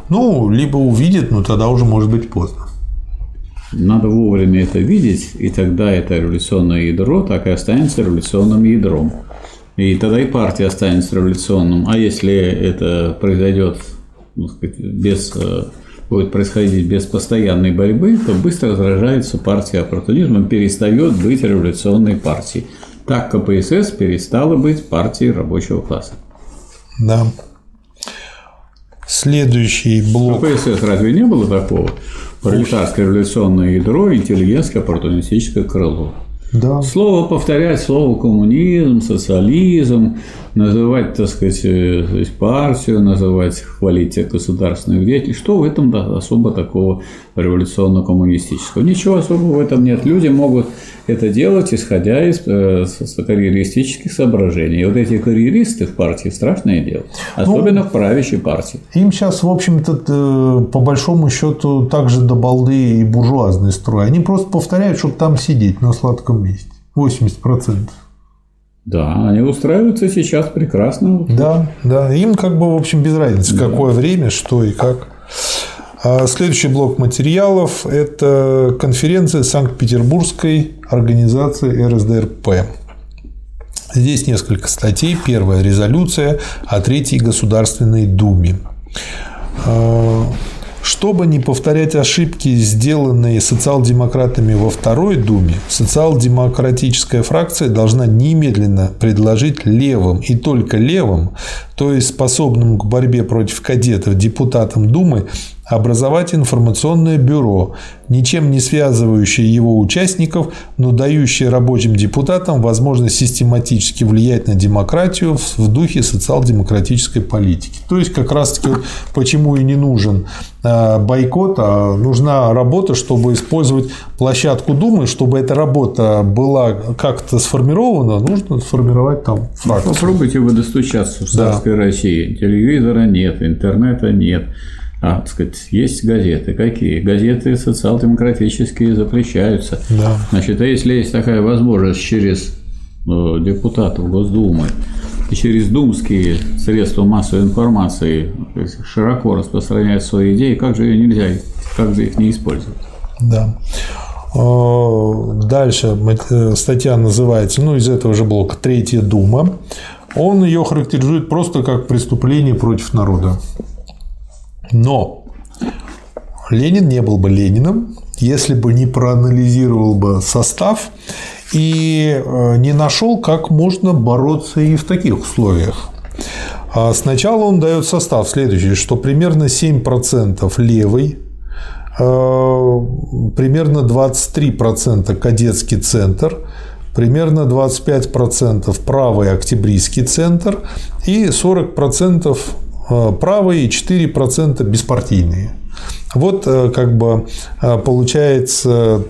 Ну, либо увидят, но тогда уже может быть поздно. Надо вовремя это видеть, и тогда это революционное ядро так и останется революционным ядром. И тогда и партия останется революционным. А если это произойдет ну, сказать, без э, будет происходить без постоянной борьбы, то быстро разражается партия оппортунизмом, перестает быть революционной партией. Так КПСС перестала быть партией рабочего класса. Да. Следующий блок. КПСС разве не было такого? Пролетарское революционное ядро, интеллигентское оппортунистическое крыло. Да. Слово повторять, слово коммунизм, социализм, называть, так сказать, э, партию, называть, хвалить государственных деятелей. Что в этом особо такого революционно-коммунистического? Ничего особого в этом нет. Люди могут это делать, исходя из э, карьеристических соображений. И вот эти карьеристы в партии – страшное дело. Особенно ну, в правящей партии. Им сейчас, в общем-то, э, по большому счету, также до балды и буржуазный строй. Они просто повторяют, чтобы там сидеть на сладком месте. 80%. Да, они устраиваются сейчас прекрасно. Да, да. Им как бы, в общем, без разницы, да. какое время, что и как. А следующий блок материалов – это конференция Санкт-Петербургской организации РСДРП. Здесь несколько статей. Первая – резолюция о Третьей Государственной Думе. Чтобы не повторять ошибки, сделанные социал-демократами во Второй Думе, социал-демократическая фракция должна немедленно предложить левым и только левым, то есть способным к борьбе против кадетов депутатам Думы, образовать информационное бюро, ничем не связывающее его участников, но дающее рабочим депутатам возможность систематически влиять на демократию в духе социал-демократической политики. То есть, как раз-таки, почему и не нужен а, бойкот, а нужна работа, чтобы использовать площадку Думы, чтобы эта работа была как-то сформирована, нужно сформировать там фракцию. Попробуйте вы достучаться в царской да. России. Телевизора нет, интернета нет а, так сказать, есть газеты. Какие? Газеты социал-демократические запрещаются. Да. Значит, а если есть такая возможность через э, депутатов Госдумы и через думские средства массовой информации широко распространять свои идеи, как же ее нельзя, как же их не использовать? Да. Дальше э, статья называется, ну, из этого же блока «Третья дума». Он ее характеризует просто как преступление против народа. Но Ленин не был бы Лениным, если бы не проанализировал бы состав и э, не нашел, как можно бороться и в таких условиях. А сначала он дает состав следующий, что примерно 7% левый, э, примерно 23% кадетский центр, примерно 25% правый октябрьский центр и 40% э, правые и 4% беспартийные. Вот как бы получается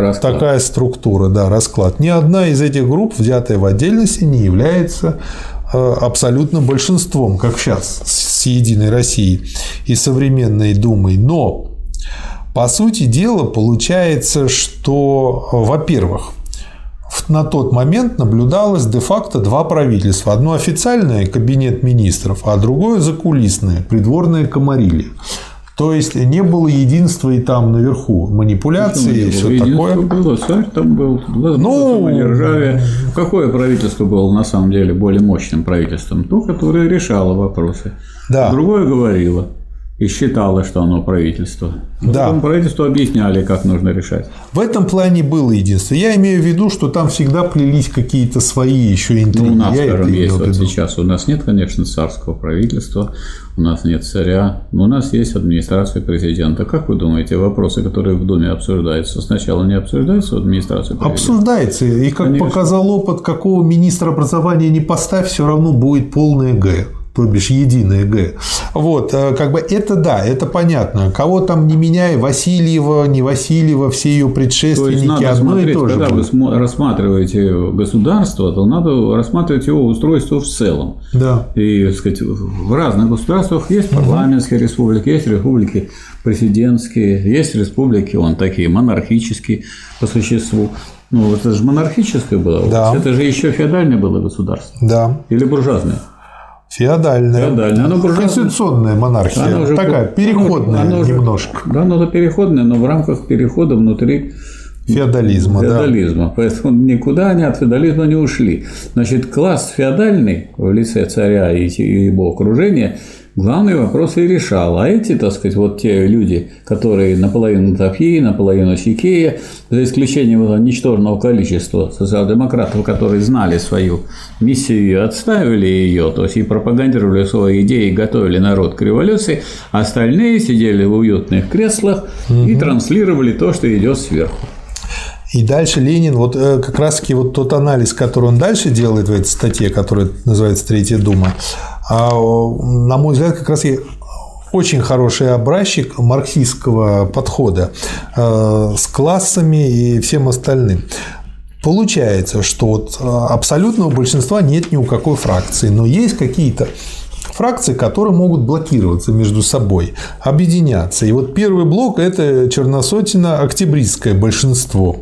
Расклад. Такая структура, да, расклад. Ни одна из этих групп, взятая в отдельности, не является э, абсолютно большинством, как сейчас с Единой Россией и современной Думой. Но, по сути дела, получается, что, во-первых, на тот момент наблюдалось де-факто два правительства. Одно официальное – кабинет министров, а другое – закулисное – придворное комарилье. То есть не было единства и там наверху манипуляции и все такое. Было, царь там был, ну, державе. Какое правительство было на самом деле более мощным правительством? То, которое решало вопросы. Да. Другое говорило и считала, что оно правительство. Но да. Потом правительству объясняли, как нужно решать. В этом плане было единство. Я имею в виду, что там всегда плелись какие-то свои еще интриги. Ну, у нас, Я скажем, есть вот сейчас. У нас нет, конечно, царского правительства, у нас нет царя, но у нас есть администрация президента. Как вы думаете, вопросы, которые в Думе обсуждаются, сначала не обсуждаются в администрации президента? Обсуждается. И как конечно. показал опыт, какого министра образования не поставь, все равно будет полное Г то бишь единое Г. Вот, э, как бы это да, это понятно. Кого там не меняй, Васильева, не Васильева, все ее предшественники, то есть, одно смотреть, и то же. Когда будет. вы рассматриваете государство, то надо рассматривать его устройство в целом. Да. И, так сказать, в разных государствах есть парламентские угу. республики, есть республики президентские, есть республики, он такие монархические по существу. Ну, это же монархическое было. Да. Это же еще феодальное было государство. Да. Или буржуазное. Феодальная. Феодальная. Оно Конституционная монархия. Оно уже, Такая переходная оно, оно немножко. Да, оно это переходное, но в рамках перехода внутри феодализма. Феодализма. Да. Поэтому никуда они от феодализма не ушли. Значит, класс феодальный в лице царя и его окружения главные вопросы и решал. А эти, так сказать, вот те люди, которые наполовину Тафьи, наполовину Сикея, за исключением этого ничтожного количества социал-демократов, которые знали свою миссию и отставили ее, то есть и пропагандировали свои идеи, и готовили народ к революции, остальные сидели в уютных креслах угу. и транслировали то, что идет сверху. И дальше Ленин, вот э, как раз-таки вот тот анализ, который он дальше делает в этой статье, которая называется «Третья дума», а, на мой взгляд, как раз и очень хороший образчик марксистского подхода э, с классами и всем остальным. Получается, что вот э, абсолютного большинства нет ни у какой фракции, но есть какие-то фракции, которые могут блокироваться между собой, объединяться. И вот первый блок – это черносотина-октябристское большинство.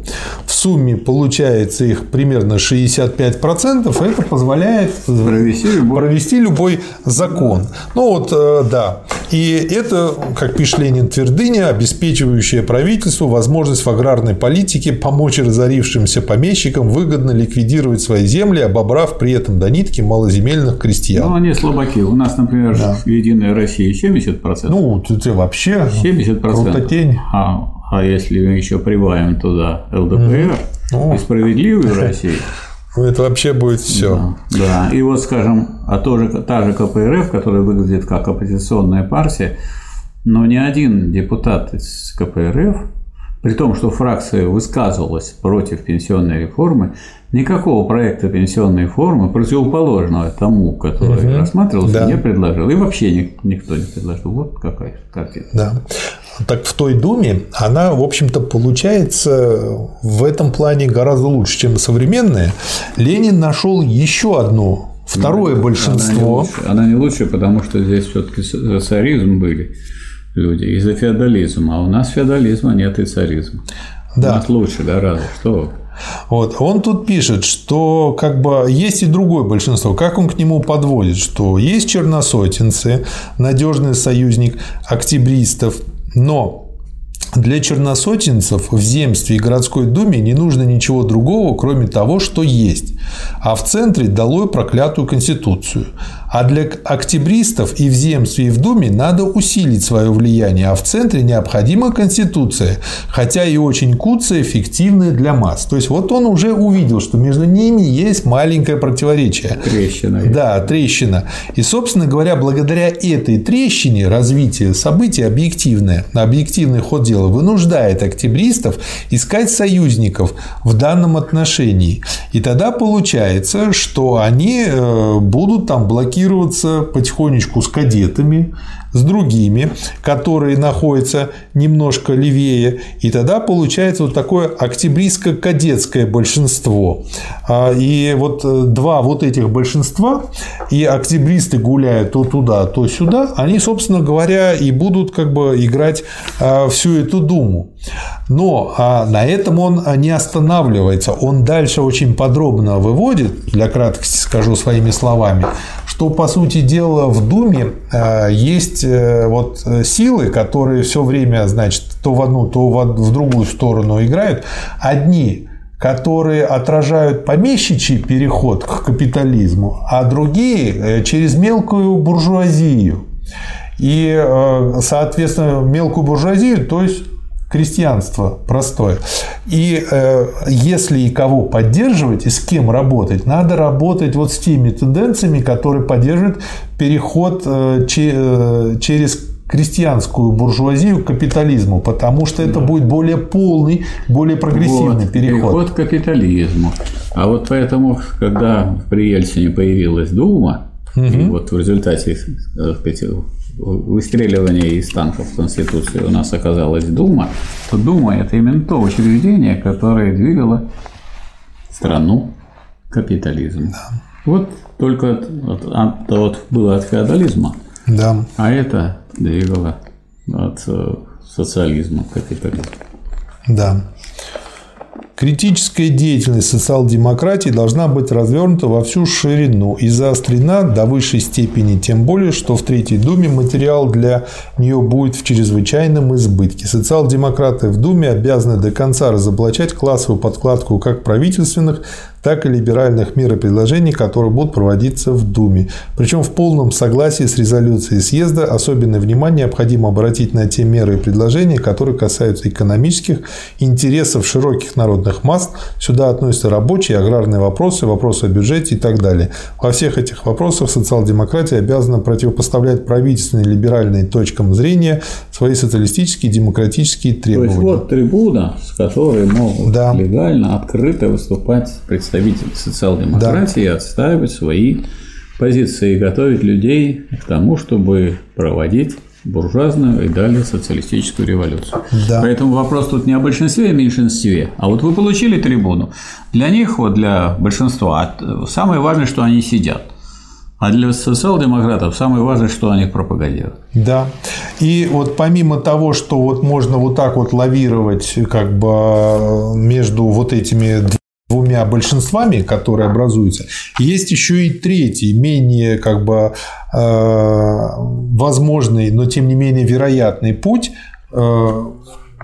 В сумме получается их примерно 65%, это позволяет провести любой, провести любой закон. Ну вот, э, да. И это, как пишет Ленин, твердыня, обеспечивающая правительству возможность в аграрной политике помочь разорившимся помещикам выгодно ликвидировать свои земли, обобрав при этом до нитки малоземельных крестьян. Ну, они слабаки. У нас, например, да. в Единой России 70%. Ну, это вообще 70%. Крутотень. А, а если мы еще прибавим туда ЛДПР mm. и справедливую Россию, ну, это вообще будет все. Да, да. И вот, скажем, а тоже та же КПРФ, которая выглядит как оппозиционная партия, но ни один депутат из КПРФ, при том, что фракция высказывалась против пенсионной реформы, никакого проекта пенсионной реформы, противоположного тому, который угу. рассматривался, да. не предложил. И вообще никто не предложил. Вот какая картина. Да. Так в той Думе она, в общем-то, получается в этом плане гораздо лучше, чем современная. Ленин нашел еще одно второе ну, большинство. Она не, лучше, она не лучше, потому что здесь все-таки царизм были люди, и за феодализм. А у нас феодализма нет и царизма. Да. У нас лучше гораздо. Что вот. Он тут пишет, что как бы есть и другое большинство. Как он к нему подводит, что есть черносотенцы, надежный союзник октябристов, но для черносотенцев в земстве и городской думе не нужно ничего другого, кроме того, что есть. а в центре долой проклятую Конституцию. А для октябристов и в земстве, и в Думе надо усилить свое влияние, а в центре необходима Конституция, хотя и очень куцая, эффективная для масс. То есть вот он уже увидел, что между ними есть маленькое противоречие. Трещина. Да, трещина. И, собственно говоря, благодаря этой трещине развитие событий объективное, объективный ход дела вынуждает октябристов искать союзников в данном отношении. И тогда получается, что они э, будут там блокироваться потихонечку с кадетами, с другими, которые находятся немножко левее, и тогда получается вот такое октябристско-кадетское большинство. А, и вот э, два вот этих большинства, и октябристы гуляют то туда, то сюда, они, собственно говоря, и будут как бы играть а, всю эту думу. Но а на этом он не останавливается, он дальше очень подробно выводит, для краткости скажу своими словами, что, по сути дела, в Думе э, есть э, вот силы, которые все время, значит, то в одну, то в другую сторону играют. Одни которые отражают помещичий переход к капитализму, а другие э, через мелкую буржуазию. И, соответственно, мелкую буржуазию, то есть крестьянство простое. И э, если и кого поддерживать, и с кем работать, надо работать вот с теми тенденциями, которые поддерживают переход э, че, э, через крестьянскую буржуазию к капитализму, потому что это будет более полный, более прогрессивный вот, переход. Переход к капитализму. А вот поэтому, когда при Ельцине появилась Дума, угу. и вот в результате э, сказать, выстреливания из танков в Конституции у нас оказалась Дума, то Дума – это именно то учреждение, которое двигало страну к капитализму. Да. Вот только от, от, от, от, было от феодализма, да. а это двигало от э, социализма к капитализму. Да. Критическая деятельность социал-демократии должна быть развернута во всю ширину и заострена до высшей степени, тем более, что в Третьей Думе материал для нее будет в чрезвычайном избытке. Социал-демократы в Думе обязаны до конца разоблачать классовую подкладку как правительственных, так и либеральных мер и предложений, которые будут проводиться в Думе. Причем в полном согласии с резолюцией съезда особенное внимание необходимо обратить на те меры и предложения, которые касаются экономических интересов широких народных масс. Сюда относятся рабочие, аграрные вопросы, вопросы о бюджете и так далее. Во всех этих вопросах социал-демократия обязана противопоставлять правительственные либеральные точкам зрения свои социалистические и демократические требования. То есть вот трибуна, с которой могут да. легально, открыто выступать представители социал-демократии да. отстаивать свои позиции и готовить людей к тому, чтобы проводить буржуазную и далее социалистическую революцию. Да. Поэтому вопрос тут не о большинстве и а меньшинстве. А вот вы получили трибуну. Для них, вот для большинства, самое важное, что они сидят. А для социал-демократов самое важное, что они пропагандируют. Да. И вот помимо того, что вот можно вот так вот лавировать как бы между вот этими двумя большинствами, которые образуются, есть еще и третий, менее как бы э, возможный, но тем не менее вероятный путь, э,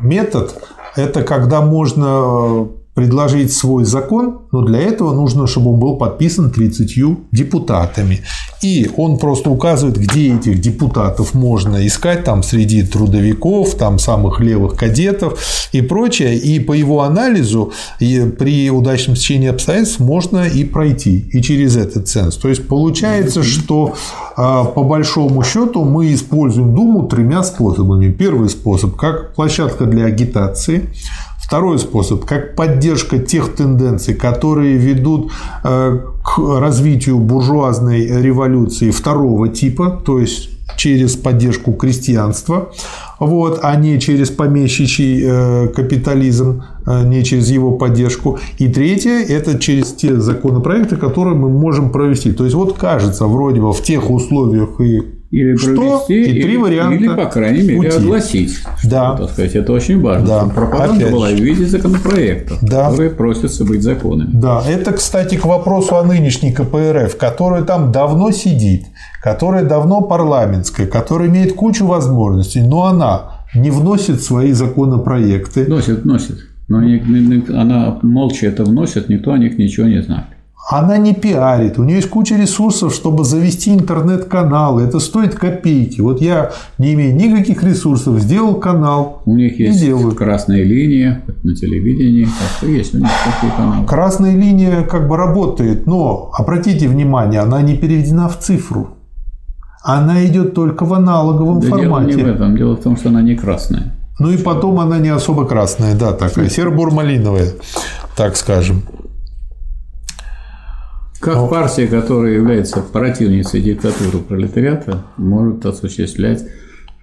метод, это когда можно предложить свой закон, но для этого нужно, чтобы он был подписан 30 депутатами. И он просто указывает, где этих депутатов можно искать, там среди трудовиков, там самых левых кадетов и прочее. И по его анализу при удачном течении обстоятельств можно и пройти и через этот ценз. То есть получается, что а, по большому счету мы используем Думу тремя способами. Первый способ как площадка для агитации. Второй способ, как поддержка тех тенденций, которые ведут э, к развитию буржуазной революции второго типа, то есть через поддержку крестьянства, вот, а не через помещичий э, капитализм, э, не через его поддержку. И третье – это через те законопроекты, которые мы можем провести. То есть, вот кажется, вроде бы в тех условиях и или что? провести, и три или, варианта или, по крайней мере, пути. огласить. Да. Так сказать, это очень важно. Да. Пропаганда Опять была в виде законопроектов, да. которые просятся быть законами. Да, это, кстати, к вопросу о нынешней КПРФ, которая там давно сидит, которая давно парламентская, которая имеет кучу возможностей, но она не вносит свои законопроекты. Вносит, вносит. Но она молча это вносит, никто о них ничего не знает. Она не пиарит, у нее есть куча ресурсов, чтобы завести интернет-канал. Это стоит копейки. Вот я, не имея никаких ресурсов, сделал канал. У них есть делаю. красная линия на телевидении. Так что есть у них такие каналы. Красная линия как бы работает, но обратите внимание, она не переведена в цифру. Она идет только в аналоговом Да дело формате. не в этом. Дело в том, что она не красная. Ну и потом она не особо красная, да, такая серо-бурмалиновая, так скажем. Как партия, которая является противницей диктатуры пролетариата, может осуществлять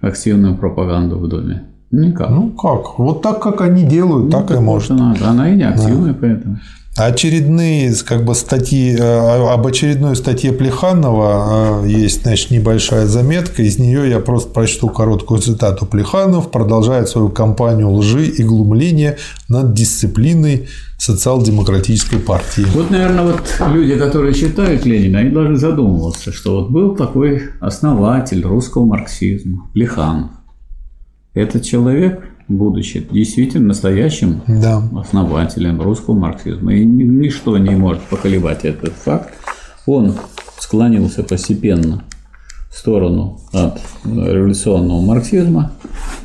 активную пропаганду в Доме? Никак. Ну как? Вот так, как они делают, так и может. Она, она и не активная, поэтому. Очередные как бы статьи э, об очередной статье Плеханова э, есть значит, небольшая заметка. Из нее я просто прочту короткую цитату. Плеханов продолжает свою кампанию лжи и глумления над дисциплиной социал-демократической партии. Вот, наверное, вот люди, которые читают Ленина, они должны задумываться, что вот был такой основатель русского марксизма, Плеханов. Этот человек, будучи действительно настоящим Да. основателем русского марксизма, и ни- ничто не может поколебать этот факт, он склонился постепенно в сторону от революционного марксизма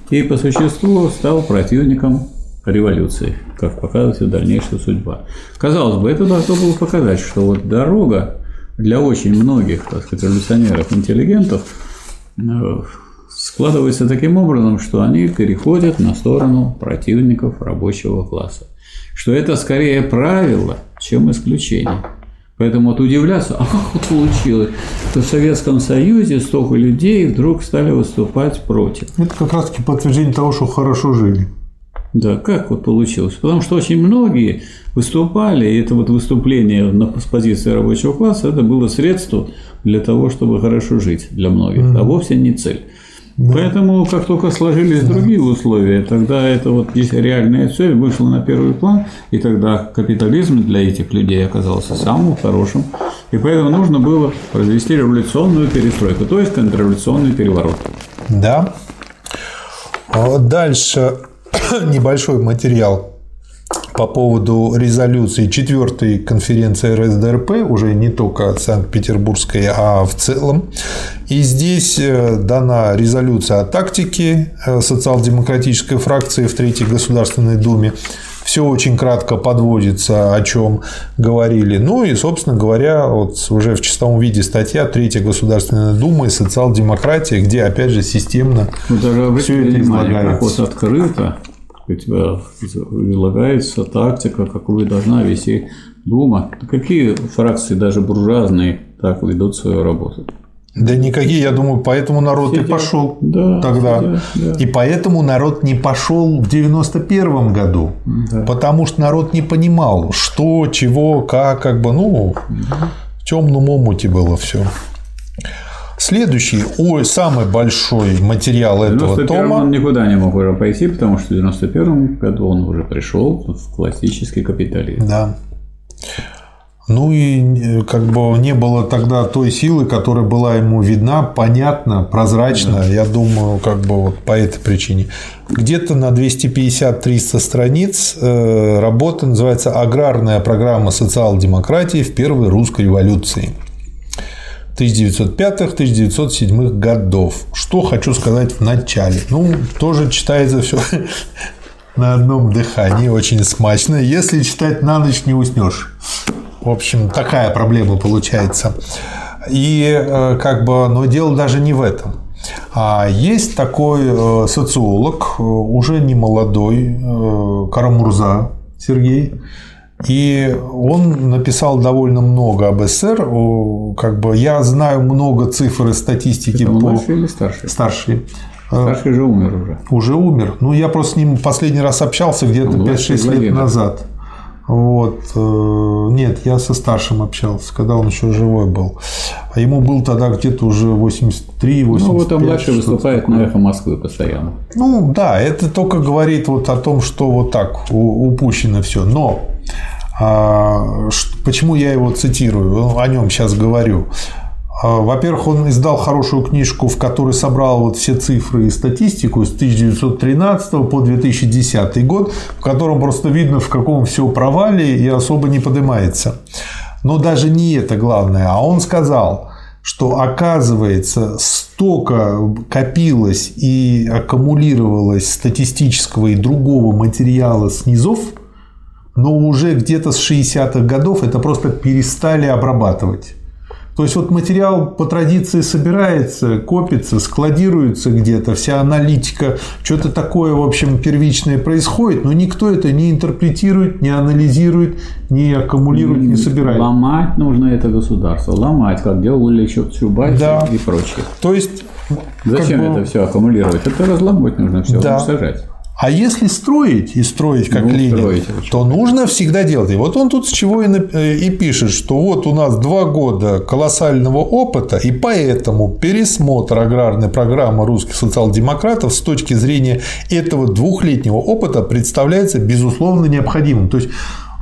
и по существу стал противником революции, как показывает ее дальнейшая судьба. Казалось бы, это должно было показать, что вот дорога для очень многих, так сказать, революционеров, складывается таким образом, что они переходят на сторону противников рабочего класса. Что это скорее правило, чем исключение. Поэтому вот удивляться, а как вот получилось, что в Советском Союзе столько людей вдруг стали выступать против. Это как раз таки подтверждение того, что хорошо жили. Да, как вот получилось? Потому что очень многие выступали, и это вот выступление на, с позиции рабочего класса, это было средство для того, чтобы хорошо жить для многих, а вовсе не цель. Поэтому, как только сложились другие условия, тогда это вот реальная цель вышла на первый план, и тогда капитализм для этих людей оказался самым хорошим. И поэтому нужно было произвести революционную перестройку, то есть контрреволюционный переворот. Да. А Дальше небольшой материал по поводу резолюции четвертой конференции РСДРП, уже не только Санкт-Петербургской, а в целом. И здесь э, дана резолюция о тактике э, социал-демократической фракции в Третьей Государственной Думе. Все очень кратко подводится, о чем говорили. Ну и, собственно говоря, вот уже в чистом виде статья Третья Государственная Дума и социал-демократия, где, опять же, системно Ну, даже Всё это как излагается. вот открыто у тебя излагается тактика, какую должна вести Дума. Какие фракции, даже буржуазные, так ведут свою работу? Да никакие, я думаю, поэтому народ и Сидят. пошел Да, тогда. сидят, да. И поэтому народ не пошел в 91 году. Да. Потому что народ не понимал, что, чего, как, как бы, ну, в темном омуте было все. Следующий, ой, самый большой материал этого 91 тома. он никуда не мог уже пойти, потому что в 91 году он уже пришел в классический капитализм. Да. Ну и э, как бы не было тогда той силы, которая была ему видна, понятна, прозрачна. Я думаю, как бы вот по этой причине. Где-то на 250-300 страниц э, работа называется «Аграрная программа социал-демократии в первой русской революции». 1905-1907 годов. Что хочу сказать в начале. Ну, тоже читается все на одном дыхании, очень смачно. Если читать на ночь, не уснешь. В общем, такая проблема получается. И э, как бы, но дело даже не в этом. А есть такой э, социолог, э, уже не молодой, Карамурза Сергей, и он написал довольно много об СССР. Как бы я знаю много цифр и статистики Это по младший или старший? старший. Э, Старший же умер уже. Уже умер. Ну, я просто с ним последний раз общался где-то Младший 5-6 лет Владимир. назад. Вот. э, Нет, я со старшим общался, когда он еще живой был. А ему был тогда где-то уже 83 85 Ну, вот а младший выступает такое. на эхо Москвы постоянно. Ну да, это только говорит вот о том, что вот так упущено все. Но почему я его цитирую, о нем сейчас говорю. А, Во-первых, он издал хорошую книжку, в которой собрал вот все цифры и статистику с 1913 по 2010 год, в котором просто видно, в каком все провале и особо не поднимается. Но даже не это главное. А он сказал, что оказывается столько копилось и аккумулировалось статистического и другого материала снизов, но уже где-то с 60-х годов это просто перестали обрабатывать. То есть вот материал по традиции собирается, копится, складируется где-то, вся аналитика, что-то такое, в общем, первичное происходит, но никто это не интерпретирует, не анализирует, не аккумулирует, не собирает. Ломать нужно это государство, ломать, как делал Чубайс Да. и прочее. То есть Зачем как бы- это все аккумулировать? Это разломать нужно все, Да. уничтожать. А если строить и строить как Ну, Ленин, строить то нужно всегда делать. И вот он тут с чего и, э, и пишет, что вот у нас два года колоссального опыта, и поэтому пересмотр аграрной программы русских социал-демократов с точки зрения этого двухлетнего опыта представляется безусловно необходимым. То есть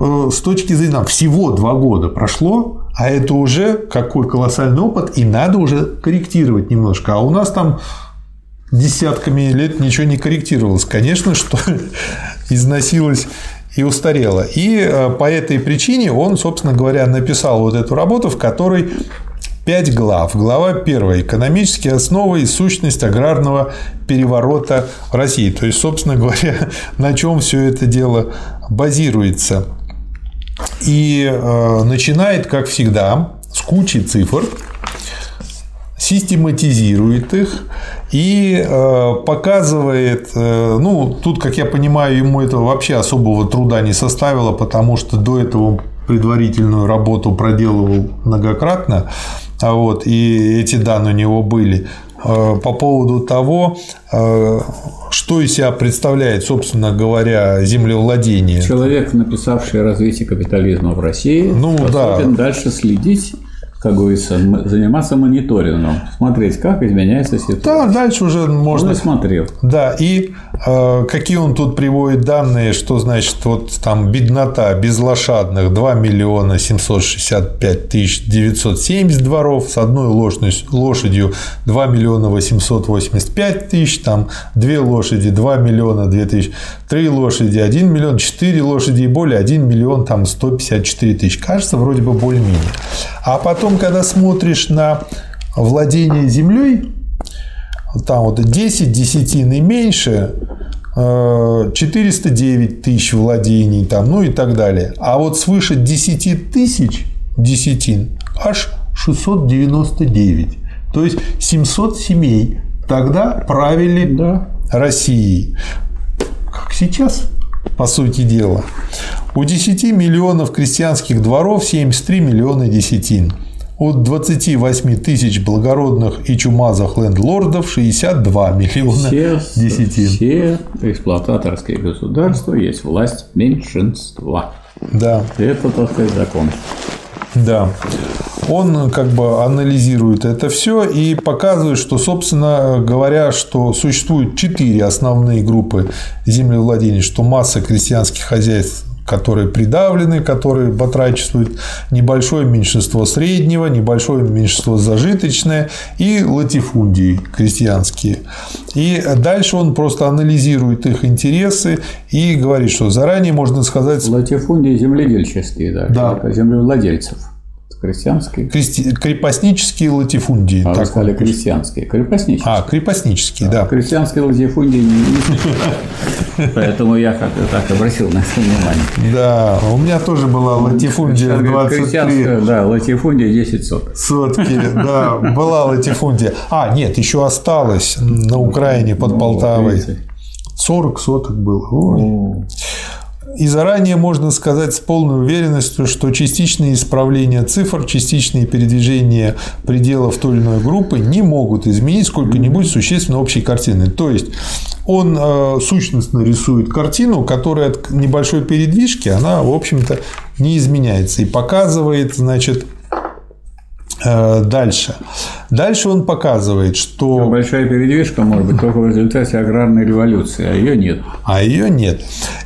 э, с точки зрения там, всего два года прошло, а это уже какой колоссальный опыт, и надо уже корректировать немножко. А у нас там десятками лет ничего не корректировалось. Конечно, что износилось и устарело. И э, по этой причине он, собственно говоря, написал вот эту работу, в которой пять глав. Глава первая – экономические основы и сущность аграрного переворота в России. То есть, собственно говоря, на чем все это дело базируется. И э, начинает, как всегда, с кучи цифр, систематизирует их и э, показывает, э, ну, тут, как я понимаю, ему это вообще особого труда не составило, потому что до этого он предварительную работу проделывал многократно, а вот, и эти данные у него были э, по поводу того, что из себя представляет, собственно говоря, землевладение. Человек, написавший развитие капитализма в России, Ну, способен да. дальше следить, как говорится, заниматься мониторингом, смотреть, как изменяется ситуация. Да, дальше уже Он можно и смотрел. Да, и э, какие он тут приводит данные, что значит вот там беднота безлошадных 2 миллиона 765 тысяч 970 дворов с одной лошадью, лошадью 2 миллиона 885 тысяч, там две лошади 2 миллиона 2 тысячи, три лошади 1 миллион, 4 лошади и более 1 миллион там 154 тысячи. Кажется, вроде бы более-менее. А потом, когда смотришь на владение землей, там вот 10 десятин и меньше, э, 409 тысяч владений, там, ну и так далее. А вот свыше 10 тысяч десятин аж 699. То есть 700 семей тогда правили Да. Россией. Как сейчас, по сути дела. У 10 миллионов крестьянских дворов 73 миллиона десятин. От 28 тысяч благородных и чумазых лендлордов 62 миллиона Все, десятин. все эксплуататорские государства есть власть меньшинства. Да, Это, так сказать, закон. да. Он как бы анализирует это все и показывает, что, собственно говоря, что существует четыре основные группы землевладений, что масса крестьянских хозяйств которые придавлены, которые батрачествуют, небольшое меньшинство среднего, небольшое меньшинство зажиточное и латифундии крестьянские. И дальше он просто анализирует их интересы и говорит, что заранее можно сказать Латифундии земледельческие, да, Да. землевладельцев. Крестьянские. крести- крепостнические латифундии. А вы так сказали он- крестьянские. Крепостнические. А, крепостнические, да. Крестьянские латифундии не. Поэтому я как-то так обратил на это внимание. Да, у меня тоже была латифундия Сейчас, говорит, 23 Крестьянская, да, латифундия 10 соток. сотки, да, была латифундия. А, нет, еще осталось на Украине под Полтавой. Видите? 40 соток было. Ой. И заранее можно сказать с полной уверенностью, что частичные исправления цифр, частичные передвижения пределов той или иной группы не могут изменить сколько-нибудь существенно общей картины. То есть он э, сущностно рисует картину, которая от небольшой передвижки, она, в общем-то, не изменяется. И показывает, значит, дальше. Дальше он показывает, что... Большая передвижка может быть только в результате аграрной революции, а ее нет. А ее нет.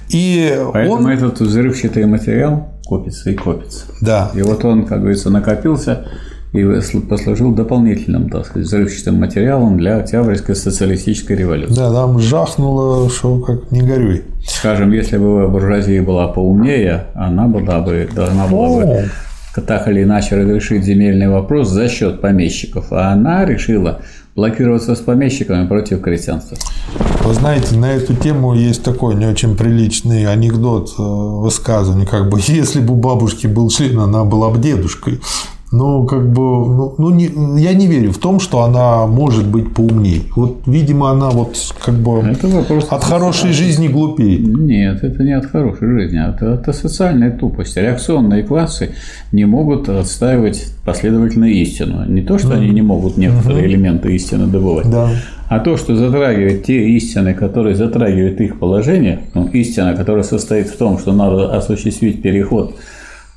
И Поэтому он... этот взрывчатый материал копится и копится. Да, И вот он, как говорится, накопился и послужил дополнительным, так сказать, взрывчатым материалом для Октябрьской социалистической революции. Да, там жахнуло, что как не горюй. Скажем, если бы буржуазия была поумнее, она была бы, должна была бы так или иначе разрешить земельный вопрос за счет помещиков, а она решила блокироваться с помещиками против крестьянства. Вы знаете, на эту тему есть такой не очень приличный анекдот, э, высказывание, как бы, если бы у бабушки был член, она была бы дедушкой. Ну, как бы, ну, ну не, я не верю в том, что она может быть поумнее. Вот, видимо, она вот как бы это вопрос от хорошей жизни глупее. Нет, это не от хорошей жизни, а это от социальной тупости. Реакционные классы не могут отстаивать последовательно истину. Не то, что mm. они не могут некоторые mm-hmm. элементы истины добывать, да. а то, что затрагивает те истины, которые затрагивают их положение, ну, истина, которая состоит в том, что надо осуществить переход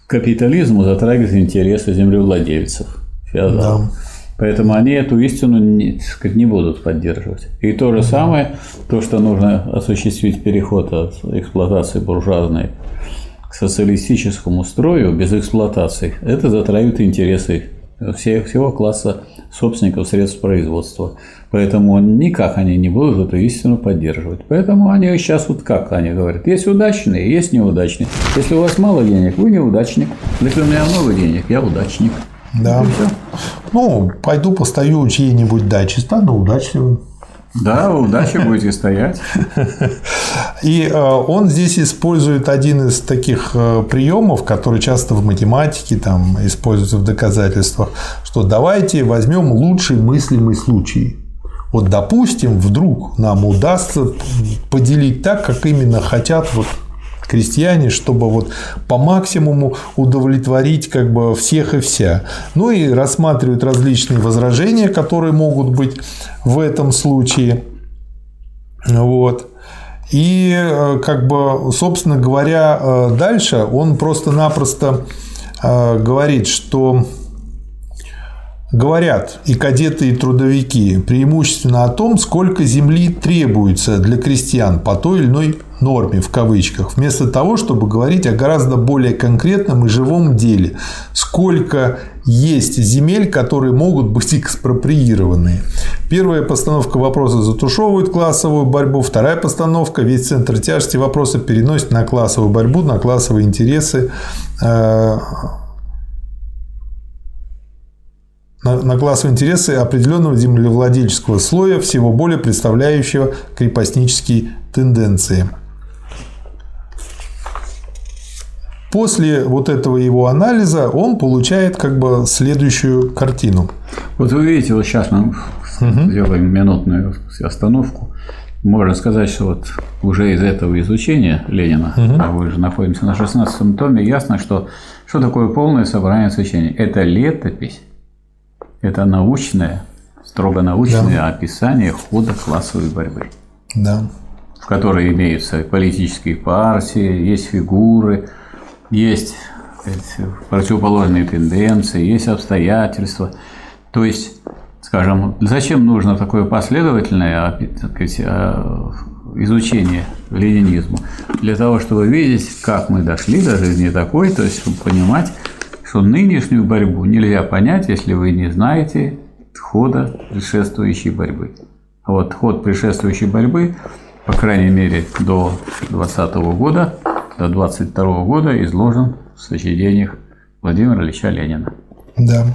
капитализму затрагивает интересы землевладельцев, феодалов. Да. Поэтому они эту истину не, сказать, не будут поддерживать. И то же самое, то, что нужно осуществить переход от эксплуатации буржуазной к социалистическому строю без эксплуатации, это затрагивает интересы всего класса собственников средств производства. Поэтому никак они не будут эту истину поддерживать. Поэтому они сейчас вот как они говорят, есть удачные, есть неудачные. Если у вас мало денег, вы неудачник. Если у меня много денег, я удачник. Да. Ну, пойду постою чьей-нибудь даче, стану удачливым. Да, удачи будете стоять. И э, он здесь использует один из таких э, приемов, который часто в математике там, используется в доказательствах, что давайте возьмем лучший мыслимый случай. Вот, допустим, вдруг нам удастся поделить так, как именно хотят вот крестьяне, чтобы вот по максимуму удовлетворить как бы всех и вся. Ну и рассматривают различные возражения, которые могут быть в этом случае. Вот. И э, как бы, собственно говоря, э, дальше он просто-напросто э, говорит, что Говорят и кадеты, и трудовики преимущественно о том, сколько земли требуется для крестьян по той или иной норме в кавычках, вместо того, чтобы говорить о гораздо более конкретном и живом деле, сколько есть земель, которые могут быть экспроприированы. Первая постановка вопроса затушевывает классовую борьбу, вторая постановка весь центр тяжести вопроса переносит на классовую борьбу, на классовые интересы э, на, на классовые интересы определенного землевладельческого слоя, всего более представляющего крепостнические тенденции. После вот этого его анализа он получает как бы следующую картину. Вот вы видите, вот сейчас мы угу. сделаем минутную остановку. Можно сказать, что вот уже из этого изучения Ленина, угу. а вы же находимся на 16 томе, ясно, что что такое полное собрание сочинений. Это летопись это научное, строго научное да. описание хода классовой борьбы. Да. В которой имеются политические партии, есть фигуры, есть противоположные тенденции, есть обстоятельства. То есть, скажем, зачем нужно такое последовательное а, изучение ленинизму? Для того, чтобы видеть, как мы дошли до жизни такой, то есть понимать, что нынешнюю борьбу нельзя понять, если вы не знаете хода предшествующей борьбы. А вот ход предшествующей борьбы, по крайней мере, до 2020 года, до 22 года изложен в сочинениях Владимира Ильича Ленина. Да.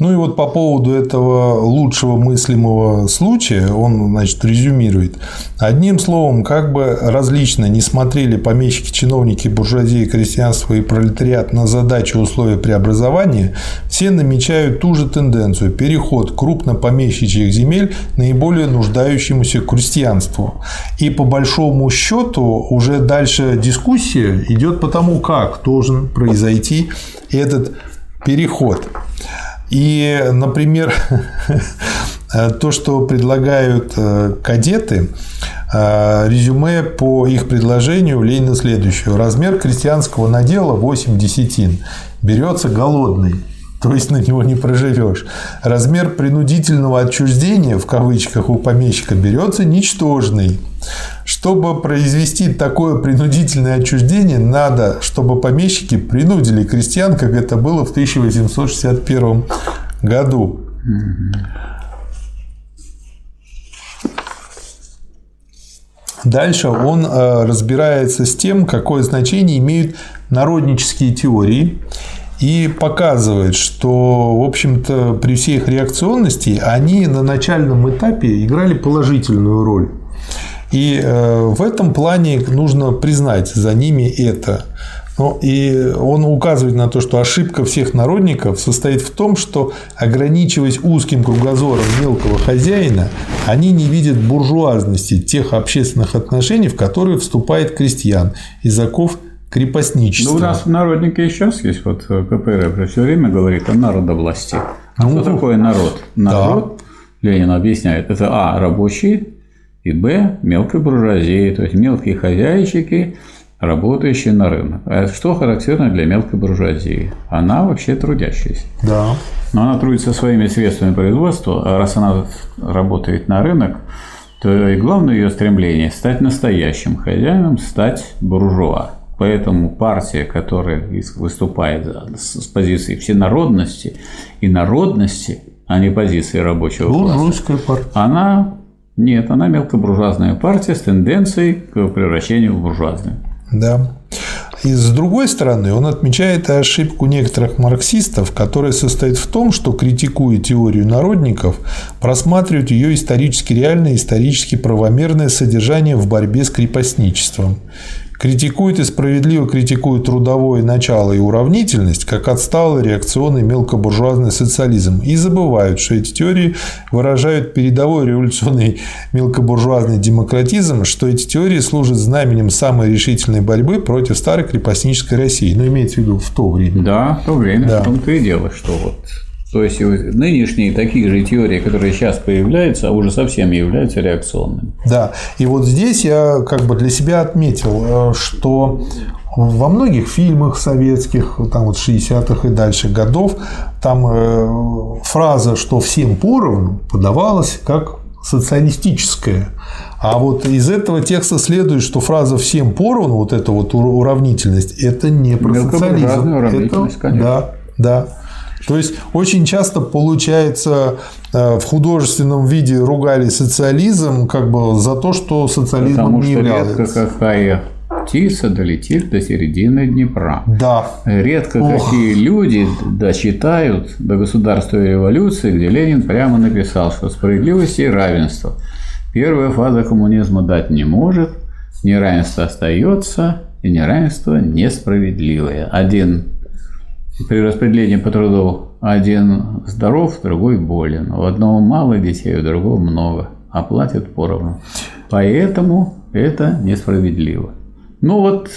Ну и вот по поводу этого лучшего мыслимого случая он, значит, резюмирует. Одним словом, как бы различно не смотрели помещики, чиновники, буржуазии, крестьянство и пролетариат на задачи условия преобразования, все намечают ту же тенденцию – переход крупнопомещичьих земель наиболее нуждающемуся крестьянству. И по большому счету уже дальше дискуссия идет по тому, как должен произойти этот переход. И, например, то, что предлагают э, кадеты, э, резюме по их предложению Ленина следующего. Размер крестьянского надела 8 десятин. Берется голодный то есть на него не проживешь. Размер принудительного отчуждения, в кавычках, у помещика берется ничтожный. Чтобы произвести такое принудительное отчуждение, надо, чтобы помещики принудили крестьян, как это было в 1861 году. Дальше он э, разбирается с тем, какое значение имеют народнические теории и показывает, что, в общем-то, при всей их реакционности они на начальном этапе играли положительную роль. И э, в этом плане нужно признать за ними это. Ну, и он указывает на то, что ошибка всех народников состоит в том, что, ограничиваясь узким кругозором мелкого хозяина, они не видят буржуазности тех общественных отношений, в которые вступает крестьян, из оков крепостничества. Ну, у нас в народнике и сейчас есть, вот КПРФ все время говорит о народовласти. А ну, что такое народ? Народ, да. Ленин объясняет, это А, рабочие, и Б, мелкая буржуазия, то есть мелкие хозяйчики, работающие на рынок. А что характерно для мелкой буржуазии? Она вообще трудящаяся. Да. Но она трудится своими средствами производства, а раз она работает на рынок, то и главное ее стремление – стать настоящим хозяином, стать буржуа. Поэтому партия, которая выступает с позиции всенародности и народности, а не позиции рабочего класса, партия. она нет, она мелкобуржуазная партия с тенденцией к превращению в буржуазную. Да. И с другой стороны, он отмечает ошибку некоторых марксистов, которая состоит в том, что, критикуя теорию народников, просматривают ее исторически реальное, исторически правомерное содержание в борьбе с крепостничеством критикует и справедливо критикует трудовое начало и уравнительность как отсталый реакционный мелкобуржуазный социализм и забывают, что эти теории выражают передовой революционный мелкобуржуазный демократизм, что эти теории служат знаменем самой решительной борьбы против старой крепостнической России. Ну, имеется в виду в то время. Да, в то время. Да. В том-то и дело, что вот то есть нынешние такие же теории, которые сейчас появляются, уже совсем являются реакционными. Да. И вот здесь я как бы для себя отметил, э, что во многих фильмах советских, там вот 60-х и дальше годов, там э, фраза, что всем поровну, подавалась как социалистическая. А вот из этого текста следует, что фраза «всем поровну», вот эта вот уравнительность, это не про социализм. Это, конечно. Да, да. То есть очень часто получается э, в художественном виде ругали социализм как бы за то, что социализмом Потому не являлся. Редко какая птица долетит до середины Днепра. Да. Редко Ох. какие люди дочитают до государства революции, где Ленин прямо написал, что справедливость и равенство первая фаза коммунизма дать не может, неравенство остается, и неравенство несправедливое. Один при распределении по труду один здоров, другой болен. У одного мало детей, у другого много, а платят поровну. Поэтому это несправедливо. Ну вот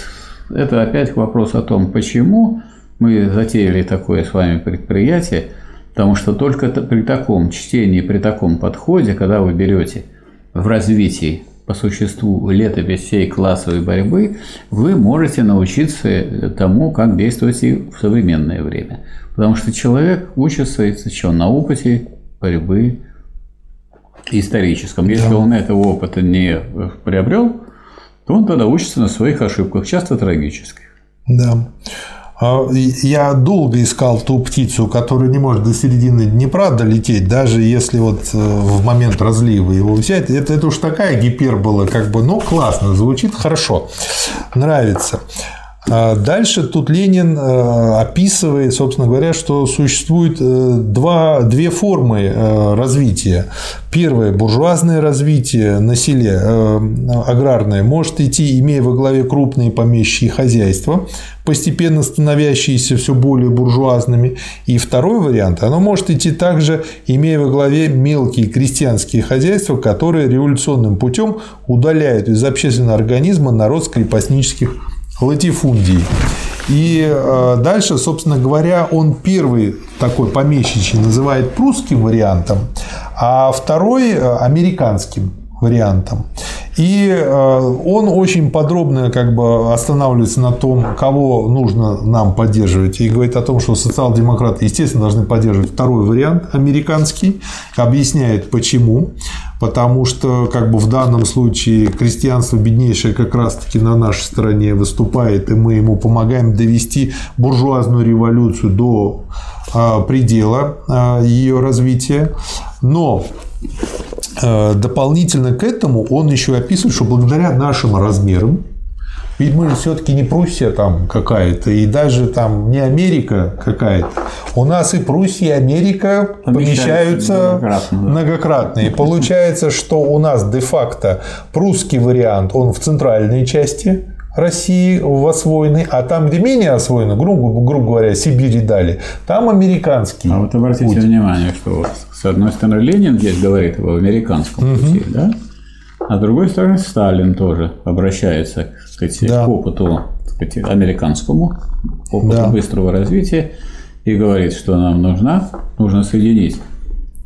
это опять вопрос о том, почему мы затеяли такое с вами предприятие, потому что только при таком чтении, при таком подходе, когда вы берете в развитии по существу летопись всей классовой борьбы, вы можете научиться тому, как действовать и в современное время. Потому что человек учится еще на опыте борьбы историческом. Если да. он этого опыта не приобрел, то он тогда учится на своих ошибках, часто трагических. Да. А, я долго искал ту птицу, которая не может до середины Днепра долететь, даже если вот э, в момент разлива его взять. Это, это уж такая гипербола, как бы, ну, классно, звучит хорошо, нравится. А дальше тут Ленин э, описывает, собственно говоря, что существует э, два, две формы э, развития. Первое – буржуазное развитие на селе, аграрное, может идти, имея во главе крупные помещичьи хозяйства, постепенно становящиеся все более буржуазными. И второй вариант – оно может идти также, имея во главе мелкие крестьянские хозяйства, которые революционным путем удаляют из общественного организма народ с крепостнических латифундии. И э, дальше, собственно говоря, он первый такой помещичий называет прусским вариантом, а второй э, американским вариантом. И э, он очень подробно как бы останавливается на том, кого нужно нам поддерживать. И говорит о том, что социал-демократы, естественно, должны поддерживать второй вариант, американский. Объясняет, почему. Потому что как бы в данном случае крестьянство беднейшее как раз-таки на нашей стороне выступает, и мы ему помогаем довести буржуазную революцию до э, предела э, ее развития. Но дополнительно к этому он еще описывает, что благодаря нашим размерам Ведь мы все-таки не Пруссия там какая-то, и даже там не Америка какая-то. У нас и Пруссия, и Америка помещаются многократно. многократно. И получается, что у нас де-факто прусский вариант, он в центральной части, России в освоенной, а там, где менее освоено, грубо, грубо говоря, Сибири дали, там американский. А вот обратите путь. внимание, что с одной стороны Ленин здесь говорит об американском угу. пути, да? А с другой стороны Сталин тоже обращается так сказать, да. к опыту так сказать, американскому, опыту да. быстрого развития и говорит, что нам нужна, нужно соединить